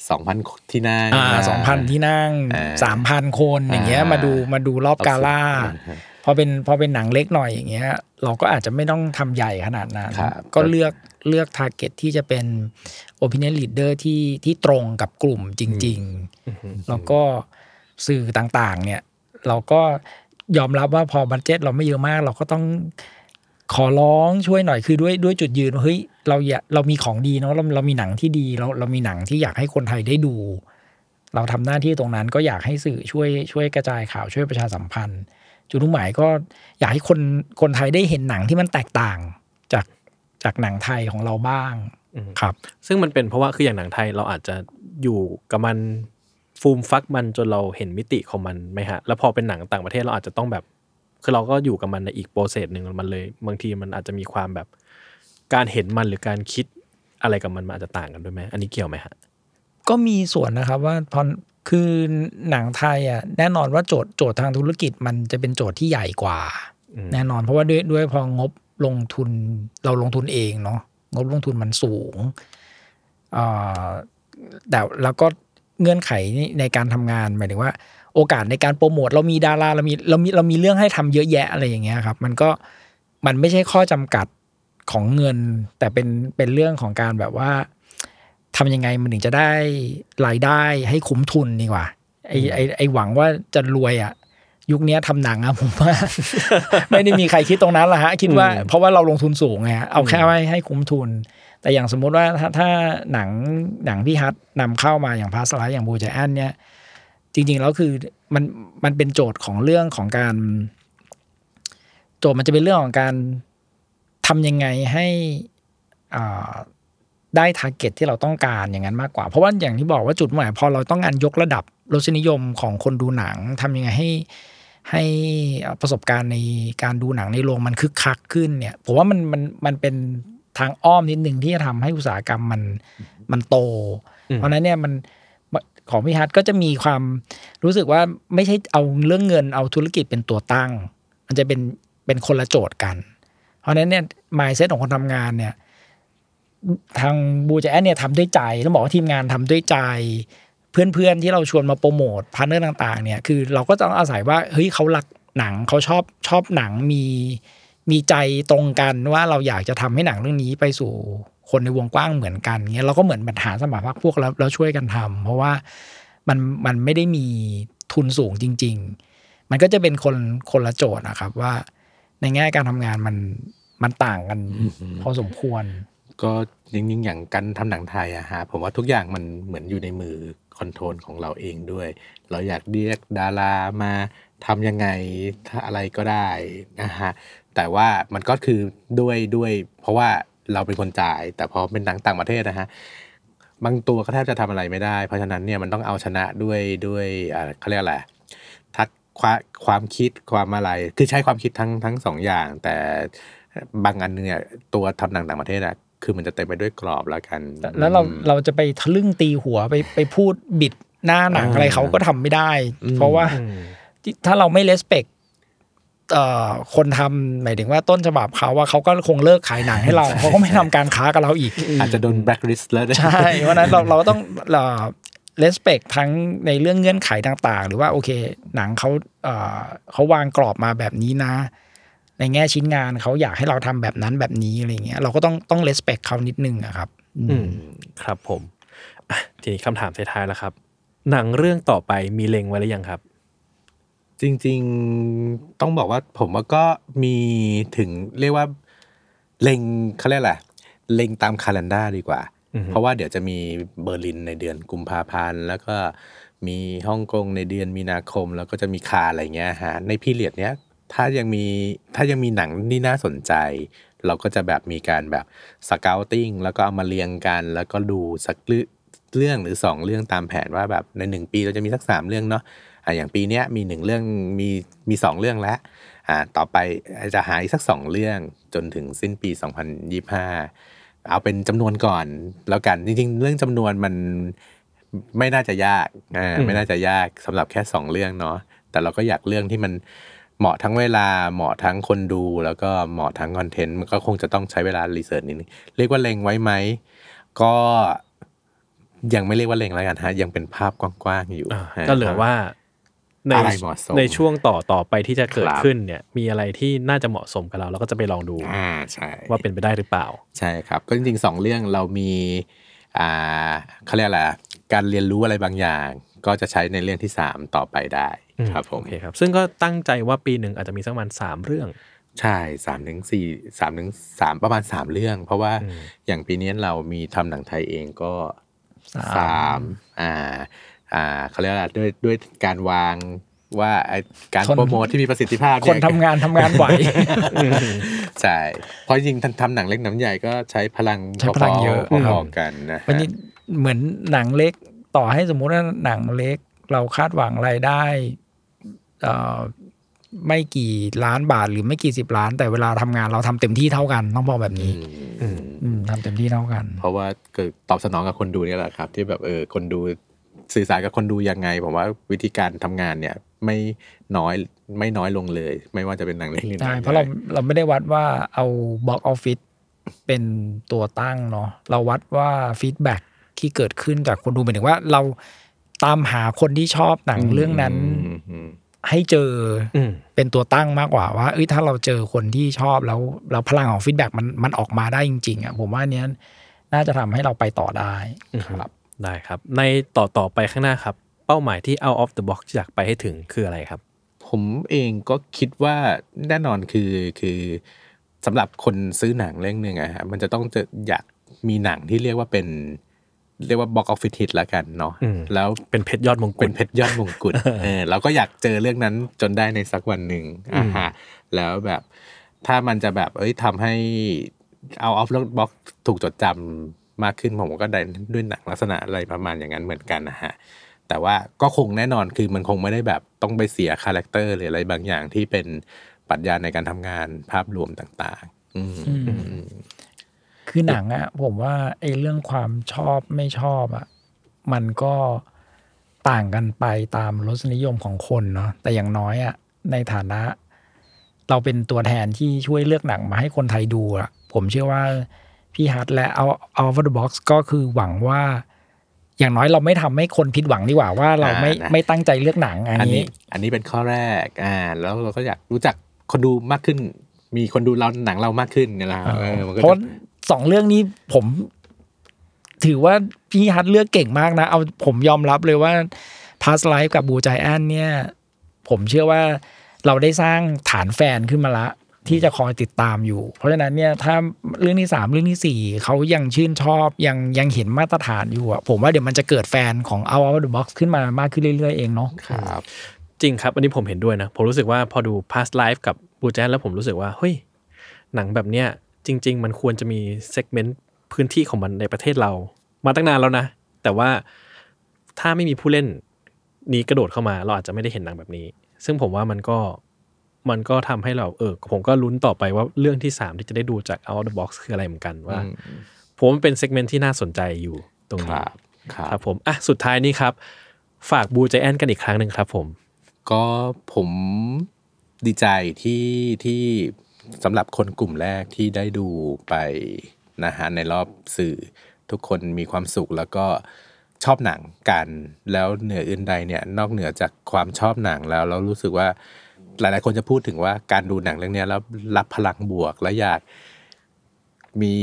สองพันที่นั่งอ่านะสองพันที่นั่งอ่าสามพันคนอย่างเงี้ยอ่ามมาดูมาดูรอบกาล่าอ่าพอเป็นพอเป็นหนังเล็กหน่อยอย่างเงี้ย เราก็อาจจะไม่ต้องทำใหญ่ขนาดนั้นครับก็เลือกเลือก target ที่จะเป็น opinion leader ที่ที่ตรงกับกลุ่มจริง ๆ แล้วก็สื่อต่างๆ เนี่ย เราก็ ยอมรับว่าพอบัตเจ็ตเราไม่เยอะมาก เราก็ต้องขอร้องช่วยหน่อยคือด้วยด้วยจุดยืนว่าเฮ้ยเราอยากเรามีของดีเนาะเราเรามีหนังที่ดีเราเรามีหนังที่อยากให้คนไทยได้ดู เราทำหน้าที่ตรงนั้นก็อยากให้สื่อช่วยช่วยกระจายข่าวช่วยประชาสัมพันธ์ จุดมุ่งหมายก็อยากให้คนคนไทยได้เห็นหนังที่มันแตกต่างจากจากหนังไทยของเราบ้างครับ ซึ่งมันเป็นเพราะว่าคืออย่างหนังไทยเราอาจจะอยู่กับมัน ฟูมฟักมันจนเราเห็นมิติของมันไหมฮะ แล้วพอเป็นหนังต่างประเทศเราอาจจะต้องแบบ คือเราก็อยู่กับมันในอีกโปรเซสหนึ่งมันเลย บางทีมันอาจจะมีความแบบ การเห็นมันหรือการคิดอะไรกับมันมันอาจจะต่างกันด้วยไหมอันนี้เกี่ยวไหมฮะ ก็มีส่วนนะครับว่าพอคือหนังไทยอะแน่นอนว่าโจทย์โจทย์ทางธุรกิจมันจะเป็นโจทย์ที่ใหญ่กว่า แน่นอนเพราะว่าด้วยด้วยพองบลงทุนเราลงทุนเองเนาะงบลงทุนมันสูงอ่าแต่แล้วก็ เงื่อนไขในการทำงานหมายถึงว่า โอกาสในการโปรโมทเรามีดาราเรามีเรามีเรามีเรื่องให้ทำเยอะแยะอะไรอย่างเงี้ยครับ มันก็มันไม่ใช่ข้อจำกัดของเงิน แต่เป็นเป็นเรื่องของการแบบว่าทำยังไงมันถึงจะได้รายได้ให้คุ้มทุนดีกว่าไอไอไอหวังว่าจะรวยอะยุคเนี้ยทำหนังอะผมว่า ไม่ได้มีใครคิดตรงนั้นละฮะ คิดว่าเพราะว่าเราลงทุนสูงไงฮะเอาแค่ไว้ให้คุ้มทุน แต่อย่างสมมุติว่าถ้าถ้าหนังหนังพี่ฮัทนำเข้ามาอย่าง Past Lives อย่าง Blue Giant เนี่ยจริง ๆ แล้วคือมันมันเป็นโจทย์ของเรื่องของการ โจทย์มันจะเป็นเรื่องของการทำยังไงให้อ่าได้ target ที่เราต้องการอย่างนั้นมากกว่า เพราะว่าอย่างที่บอกว่าจุดหมายพอเราต้องการยกระดับรสนิยมของคนดูหนังทำยังไงให้ให้ประสบการณ์ในการดูหนังในโรงมันคึกคักขึ้นเนี่ย ผมว่ามันมันมันเป็น ทางอ้อมนิดหนึ่งที่จะทำให้อุตสาหกรรมมันมันโต เพราะฉะนั้นเนี่ยมันของพี่ฮัทก็จะมีความรู้สึกว่าไม่ใช่เอาเรื่องเงินเอาธุรกิจเป็นตัวตั้ง มันจะเป็นเป็นคนละโจทย์กัน เพราะฉะนั้นเนี่ยมายเซตของคนทำงานเนี่ยทาง Blue Giant เนี่ยทำด้วยใจต้องบอกว่าทีมงานทำด้วยใจ เพื่อนๆที่เราชวนมาโปรโมท partner ต่าง ๆ เนี่ยคือเราก็ต้องอาศัยว่าเฮ้ยเขารักหนังเขาชอบชอบหนังมี มีใจตรงกันว่าเราอยากจะทำให้หนังเรื่องนี้ไปสู่คนในวงกว้างเหมือนกันเงี้ยเราก็เหมือนหาสมัครพรรคพวกแล้วแล้วช่วยกันทำเพราะว่ามันมันไม่ได้มีทุนสูงจริง ๆ มันก็จะเป็นคนคนละโจทย์นะครับว่า ในแง่การทำงานมันมันต่างกันพอสมควร ก็จริงๆอย่างการทำหนังไทยอะฮะผมว่าทุกอย่างมันเหมือนอยู่ในมือคอนโทรลของเราเองด้วย เราอยากเรียกดารามาทำยังไงถ้าอะไรก็ได้นะฮะ แต่ว่ามันก็คือด้วยด้วย เพราะว่าเราเป็นคนจ่าย แต่พอเป็นหนังต่างประเทศนะฮะบางตัวก็แทบจะทำอะไรไม่ได้ เพราะฉะนั้นเนี่ยมันต้องเอาชนะด้วยด้วยอ่าเขาเรียกอะไรทักความความคิดความอะไร คือใช้ความคิดทั้งทั้งสองอย่าง แต่บางอันเนี่ยตัวทำหนังต่างประเทศอะคือมันจะเต็มไปด้วยกรอบแล้วกัน แล้วเราอืมเราจะไปทะลึ่งตีหัวไปไปพูดบิดหน้าหนังอ่าอะไรเขาก็ทำไม่ได้อืมเพราะว่าอืมถ้าเราไม่เลสเ c กเอ่อ คนทำหมายถึงว่าต้นฉบับเขาว่าเขาก็คงเลิกขายหนังให้เราเขาก็ไม่ทำการค้ากับเราอีก อาจจะโดนแบล็คลิสต์แล้วด้วยใช่เพราะฉะนั้นเราเราต้องเลสเ c กทั้งในเรื่องเงื่อนไขต่างๆ หรือว่าโอเค หนังเขาเอ่อเขาวางกรอบมาแบบนี้นะ ในแง่ชิ้นงานเขาอยากให้เราทำแบบนั้นแบบนี้อะไรเงี้ยเราก็ต้องต้องเลสเ c กเขานิดนึงอะครับ อืมอืมครับผมอะทีนี้คำถามท้ายๆแล้วครับ หนังเรื่องต่อไปมีเล็งไว้หรือยังครับ จริง ๆต้องบอกว่าผมว่าก็มีถึงเรียกว่าเล็งเขาเรียกอะไรเล็งตามคาล endar ดีกว่าอือฮึเพราะว่าเดี๋ยวจะมีเบอร์ลินในเดือนกุมภาพันธ์แล้วก็มีฮ่องกงในเดือนมีนาคม แล้วก็จะมีคานส์อะไรเงี้ยฮะใน period เนี้ยถ้ายังมีถ้ายังมีหนังที่น่าสนใจ เราก็จะแบบมีการแบบสเก u ติ้งแล้วก็เอามาเรียงกัน แล้วก็ดูสักเรื่องเรื่องหรือสองเรื่องตามแผนว่าแบบในหนึ่งปีเราจะมีสักสามเรื่องเนาะ อะอย่างปีเนี้ยมีหนึ่งเรื่องมีมีสองเรื่องแล้วอ่าต่อไปจะหาอีกสักสองเรื่องจนถึงสิ้นปี 2025 เอาเป็นจำนวนก่อนแล้วกันจริงๆ เรื่องจำนวนมันไม่น่าจะยากอ่าอืมไม่น่าจะยากสำหรับแค่สองเรื่องเนาะแต่เราก็อยากเรื่องที่มันเหมาะทั้งเวลาเหมาะทั้งคนดู แล้วก็เหมาะทั้งคอนเทนต์มันก็คงจะต้องใช้เวลารีเสิร์ชนิดนึงเรียกว่าเล็งไว้ไหมก็ยังไม่เรียกว่าเล็งแล้วกันฮะยังเป็นภาพกว้างๆอยู่อ่าฮะก็เหลือว่า ในอะไรเหมาะสมในช่วงต่อต่อไปที่จะเกิดครับขึ้นเนี่ยมีอะไรที่น่าจะเหมาะสมกับเราแล้วก็จะไปลองดูอ่าใช่ว่าเป็นไปได้หรือเปล่า ใช่ครับ ก็จริงๆสองเรื่องเรามีอ่าเขาเรียกอะไรการเรียนรู้อะไรบางอย่าง ก็จะใช้ในเรื่องที่สามต่อไปได้ครับผมโอเคครับ ซึ่งก็ตั้งใจว่าปีหนึ่งอาจจะมีสักประมาณสามเรื่องใช่สามถึงสี่สามถึงสามประมาณสามเรื่อง เพราะว่าอืมอย่างปีนี้เรามีทำหนังไทยเองก็สามสามอ่า อ่าเขาเรียกอะไรด้วยด้วยการวางว่าไอ้การคนโปรโมทที่มีประสิทธิภาพคนเยทำงานทำงานไหวใช่เพราะจริงๆทำหนังเล็กหนังใหญ่ก็ใช้พลังใช้พลังเยอะพอๆกันนะฮะวันนี้เหมือนหนังเล็กต่อให้สมมุติว่าหนังเล็ก เราคาดหวังรายได้เอ่อไม่กี่ล้านบาทหรือไม่กี่สิบล้าน แต่เวลาทำงานเราทำเต็มที่เท่ากันต้องบอกแบบนี้อืมอืมทำเต็มที่เท่ากัน เพราะว่าเกิดตอบสนองกับคนดูเนี่ยแหละครับ ที่แบบเออคนดู สื่อสารกับคนดูยังไง ผมว่าวิธีการทำงานเนี่ยไม่น้อยไม่น้อยลงเลย ไม่ว่าจะเป็นหนังเล็กหรือหนัใช่เพราะเราเราไม่ได้วัดว่าเอา box office เป็นตัวตั้งเนาะเราวัดว่า feedback ที่เกิดขึ้นจากคนดูหมายถึงว่าเราตามหาคนที่ชอบหนังเรื่องนั้นอืมอืมให้เจอออืมเป็นตัวตั้งมากกว่าว่าเอ้ยถ้าเราเจอคนที่ชอบแล้วแล้วพลังของฟีดแบ็มันมันออกมาได้จริง ๆอะผมว่าอันเนี้ยน่าจะทำให้เราไปต่อได้ครับ ได้ครับ ในต่อต่อไปข้างหน้าครับ เป้าหมายที่ out of the box อยากไปให้ถึงคืออะไรครับ ผมเองก็คิดว่าแน่นอนคือคือสำหรับคนซื้อหนังเรื่องหนึ่งอะฮะมันจะต้องจะอยากมีหนังที่เรียกว่าเป็นเรียกว่าบ็อกออฟฟิศฮิตละกันเนาะอืมแล้วเป็นเพชรยอดมงกุเป็ฎนเพชรยอดมงกุฎเออเราก็อยากเจอเรื่องนั้นจนได้ในสักวันหนึ่งอ่าฮะแล้วแบบถ้ามันจะแบบเอ้ยทำให้เอาออฟบ็อกถูกจดจำ มากขึ้นผมก็ได้ด้วยหนังลักษณะอะไรประมาณอย่างนั้นเหมือนกันนะฮะแต่ว่าก็คงแน่นอนคือมันคงไม่ได้แบบต้องไปเสียคาแรคเตอร์หรืออะไรบางอย่างที่เป็นปรัชญาในการทำงานภาพรวมต่างๆ อืคือหนังอะผมว่าไอ้เรื่องความชอบไม่ชอบอะมันก็ต่างกันไปตามรสนิยมของคนเนาะแต่อย่างน้อยอะในฐานะ เราเป็นตัวแทนที่ช่วยเลือกหนังมาให้คนไทยดูอะผมเชื่อว่า พี่ฮัทและ Out Of The Box ก็คือหวังว่า อย่างน้อยเราไม่ทำให้คนผิดหวังดีกว่าว่าเราไม่อ่านะไม่ตั้งใจเลือกหนังอันอันนี้นี้ อันนี้เป็นข้อแรกอ่าแล้วเราก็อยากรู้จักคนดูมากขึ้น มีคนดูเราหนังเรามากขึ้นเนี่ยแหละครับเออมันก็เพราะจะสองเรื่องนี้ผม ถือว่าพี่ฮัทเลือกเก่งมากนะ เอาผมยอมรับเลยว่า Past Life กับบูใจแอนเนี่ย ผมเชื่อว่าเราได้สร้างฐานแฟนขึ้นมาละ ที่จะคอยติดตามอยู่ เพราะฉะนั้นเนี่ยถ้าเรื่องที่สามเรื่องที่สี่เขายังชื่นชอบยังยังเห็นมาตรฐานอยู่อะผมว่าเดี๋ยวมันจะเกิดแฟนของ Out of the Box ขึ้นมามากขึ้นเรื่อยๆเองเนาะครับจริงครับอันนี้ผมเห็นด้วยนะ ผมรู้สึกว่าพอดู past life กับBlue Giant แล้วผมรู้สึกว่าเฮ้ยหนังแบบเนี้ยจริง ๆ มันควรจะมี segment พื้นที่ของมันในประเทศเรา มาตั้งนานแล้วนะ แต่ว่าถ้าไม่มีผู้เล่นนี้กระโดดเข้ามา เราอาจจะไม่ได้เห็นหนังแบบนี้ ซึ่งผมว่ามันก็ มันก็ทำให้เราเออ ผมก็ลุ้นต่อไปว่าเรื่องที่สามที่จะได้ดูจาก out of the box คืออะไรเหมือนกันว่า ผมว่ามันเป็น segment ที่น่าสนใจอยู่ตรงคนี้รับครับครับผมอะสุดท้ายนี้ครับ ฝาก Blue Giantนกันอีกครั้งหนึ่งครับ ผม ก็ผมดีใจที่ที่สำหรับคนกลุ่มแรกที่ได้ดูไปนะฮะในรอบสื่อทุกคนมีความสุขแล้วก็ชอบหนังกัน แล้วเหนืออื่นใดเนี่ย นอกเหนือจากความชอบหนังแล้วเรารู้สึกว่า หลาย ๆ คนจะพูดถึงว่าการดูหนังเรื่องเนี้ยแล้วรับพลังบวกและอยากมี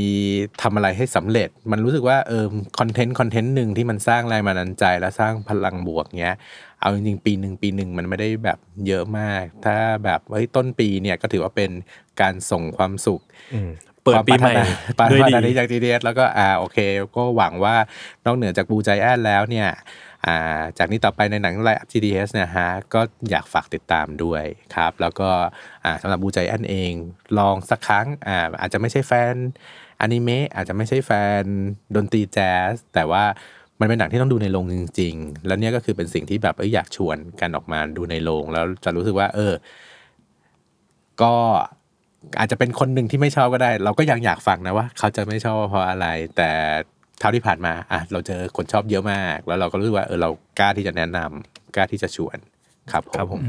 ทำอะไรให้สำเร็จ มันรู้สึกว่าเออคอนเทนต์คอนเทนต์หนึ่งที่มันสร้างแรงบันดาลใจ และสร้างพลังบวกเนี้ย เอาจริงๆ ปีหนึ่งปีหนึ่งมันไม่ได้แบบเยอะมาก ถ้าแบบเฮ้ยต้นปีเนี่ยก็ถือว่าเป็นการส่งความสุขเปิดปีใหม่ปาด้วยพัฒดีนาจาก GDS แล้วก็อ่าโอเค ก็หวังว่านอกเหนือจากบูใจแอนแล้วเนี่ยอ่า จากนี้ต่อไปในหนังไลฟ์ GDS เนี่ยฮะก็อยากฝากติดตามด้วยครับแล้วก็สำหรับบูใจแอนเองลองสักครั้งอาอาจจะไม่ใช่แฟนอนิเมะอาจจะไม่ใช่แฟนดนตรีแจ๊สแต่ว่ามันเป็นหนังที่ต้องดูในโรงจริง ๆ แล้วเนี่ยก็คือเป็นสิ่งที่แบบเอยอยากชวนกันออกมาดูในโรงแล้วจะรู้สึกว่า เออ ก็อาจจะเป็นคนหนึ่งที่ไม่ชอบก็ได้ เราก็ยังอยากฟังนะว่า เขาจะไม่ชอบเพราะอะไร แต่ เท่าที่ผ่านมาอะเราเจอคนชอบเยอะมาก แล้วเราก็รู้สึกว่าเออเรากล้าที่จะแนะนำกล้าที่จะชวนครับผมครับผม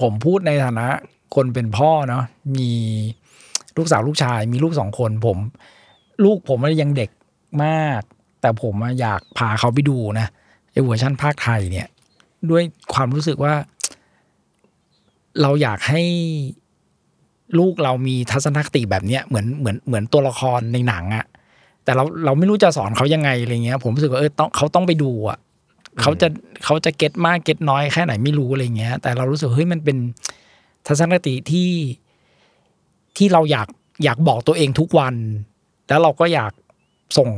ผมพูดในฐานะคนเป็นพ่อเนาะมีลูกสาวลูกชาย มีลูกสองคนผม ลูกผมมันยังเด็กมาก แต่ผมอะอยากพาเขาไปดูนะไอ้เวอร์ชันภาคไทยเนี่ย ด้วยความรู้สึกว่า เราอยากให้ลูกเรามีทัศนคติแบบเนี้ยเหมือนเหมือนเหมือนตัวละครในหนังอะ แต่เราเราไม่รู้จะสอนเขายังไงอะไรเงี้ย ผมรู้สึกว่าเออต้องเขาต้องไปดูอะเขาจะเขาจะเก็ตมากเก็ตน้อยแค่ไหนไม่รู้อะไรเงี้ย แต่เรารู้สึกเฮ้ยมันเป็นทัศนคติที่ที่เราอยากอยากบอกตัวเองทุกวัน แล้วเราก็อยากส่ง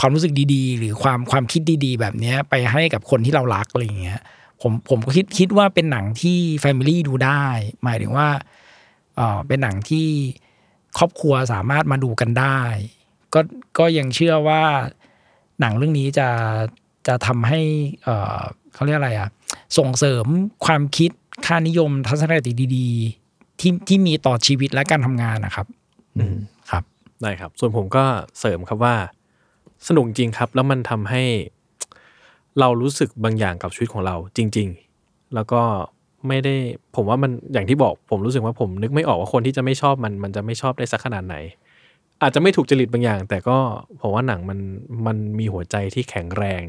ความรู้สึกดีๆ หรือความความคิดดีๆ แบบเนี้ย ไปให้กับคนที่เรารักอะไรเงี้ย ผมผมก็คิดคิดว่าเป็นหนังที่แฟมิลี่ดูได้ หมายถึงว่าเออเป็นหนังที่ครอบครัวสามารถมาดูกันได้ ก็ก็ยังเชื่อว่าหนังเรื่องนี้จะจะทำให้เออเขาเรียกอะไรอะส่งเสริมความคิดค่านิยมทัศนคติดีๆ ที่ที่มีต่อชีวิตและการทำงานนะครับอืมครับได้ครับ ส่วนผมก็เสริมครับว่า สนุกจริงครับ แล้วมันทำให้ เรารู้สึกบางอย่างกับชีวิตของเราจริง ๆ แล้วก็ไม่ได้ผมว่ามันอย่างที่บอกผมรู้สึกว่าผมนึกไม่ออกว่าคนที่จะไม่ชอบมันมันจะไม่ชอบได้สักขนาดไหน อาจจะไม่ถูกจริตบางอย่าง แต่ก็ผมว่าหนังมันมันมีหัวใจที่แข็งแรง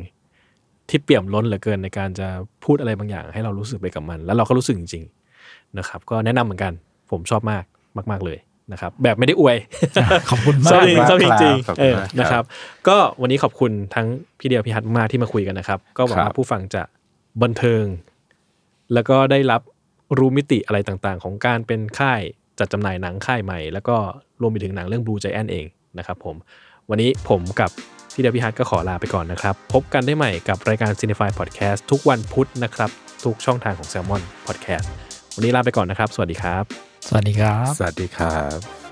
ที่เปี่ยมล้นเหลือเกินในการจะพูดอะไรบางอย่าง ให้เรารู้สึกไปกับมัน แล้วเราก็รู้สึกจริงๆนะครับ ก็แนะนำเหมือนกัน ผมชอบมากมาก ๆเลยนะครับ แบบไม่ได้อวยขอบคุณมากชอบจริงมากชอบจริงครับๆเออขอบคุณมากครับนะครับ ก็วันนี้ขอบคุณทั้งพี่เดียวพี่ฮัทมากที่มาคุยกันนะครับ ก็หวังครัว่าบผู้ฟังจะบันเทิง แล้วก็ได้รับรู้มิติอะไรต่างๆ ของการเป็นค่าย จัดจำหน่ายหนังค่ายใหม่ แล้วก็รวมไปถึงหนังเรื่อง Blue Giant เองนะครับผม วันนี้ผมกับพี่เดียวพี่ฮัทก็ขอลาไปก่อนนะครับ พบกันได้ใหม่กับรายการ Cinefy Podcast ทุกวันพุธนะครับ ทุกช่องทางของ Salmon Podcast วันนี้ลาไปก่อนนะครับ สวัสดีครับ สวัสดีครับ สวัสดีครับ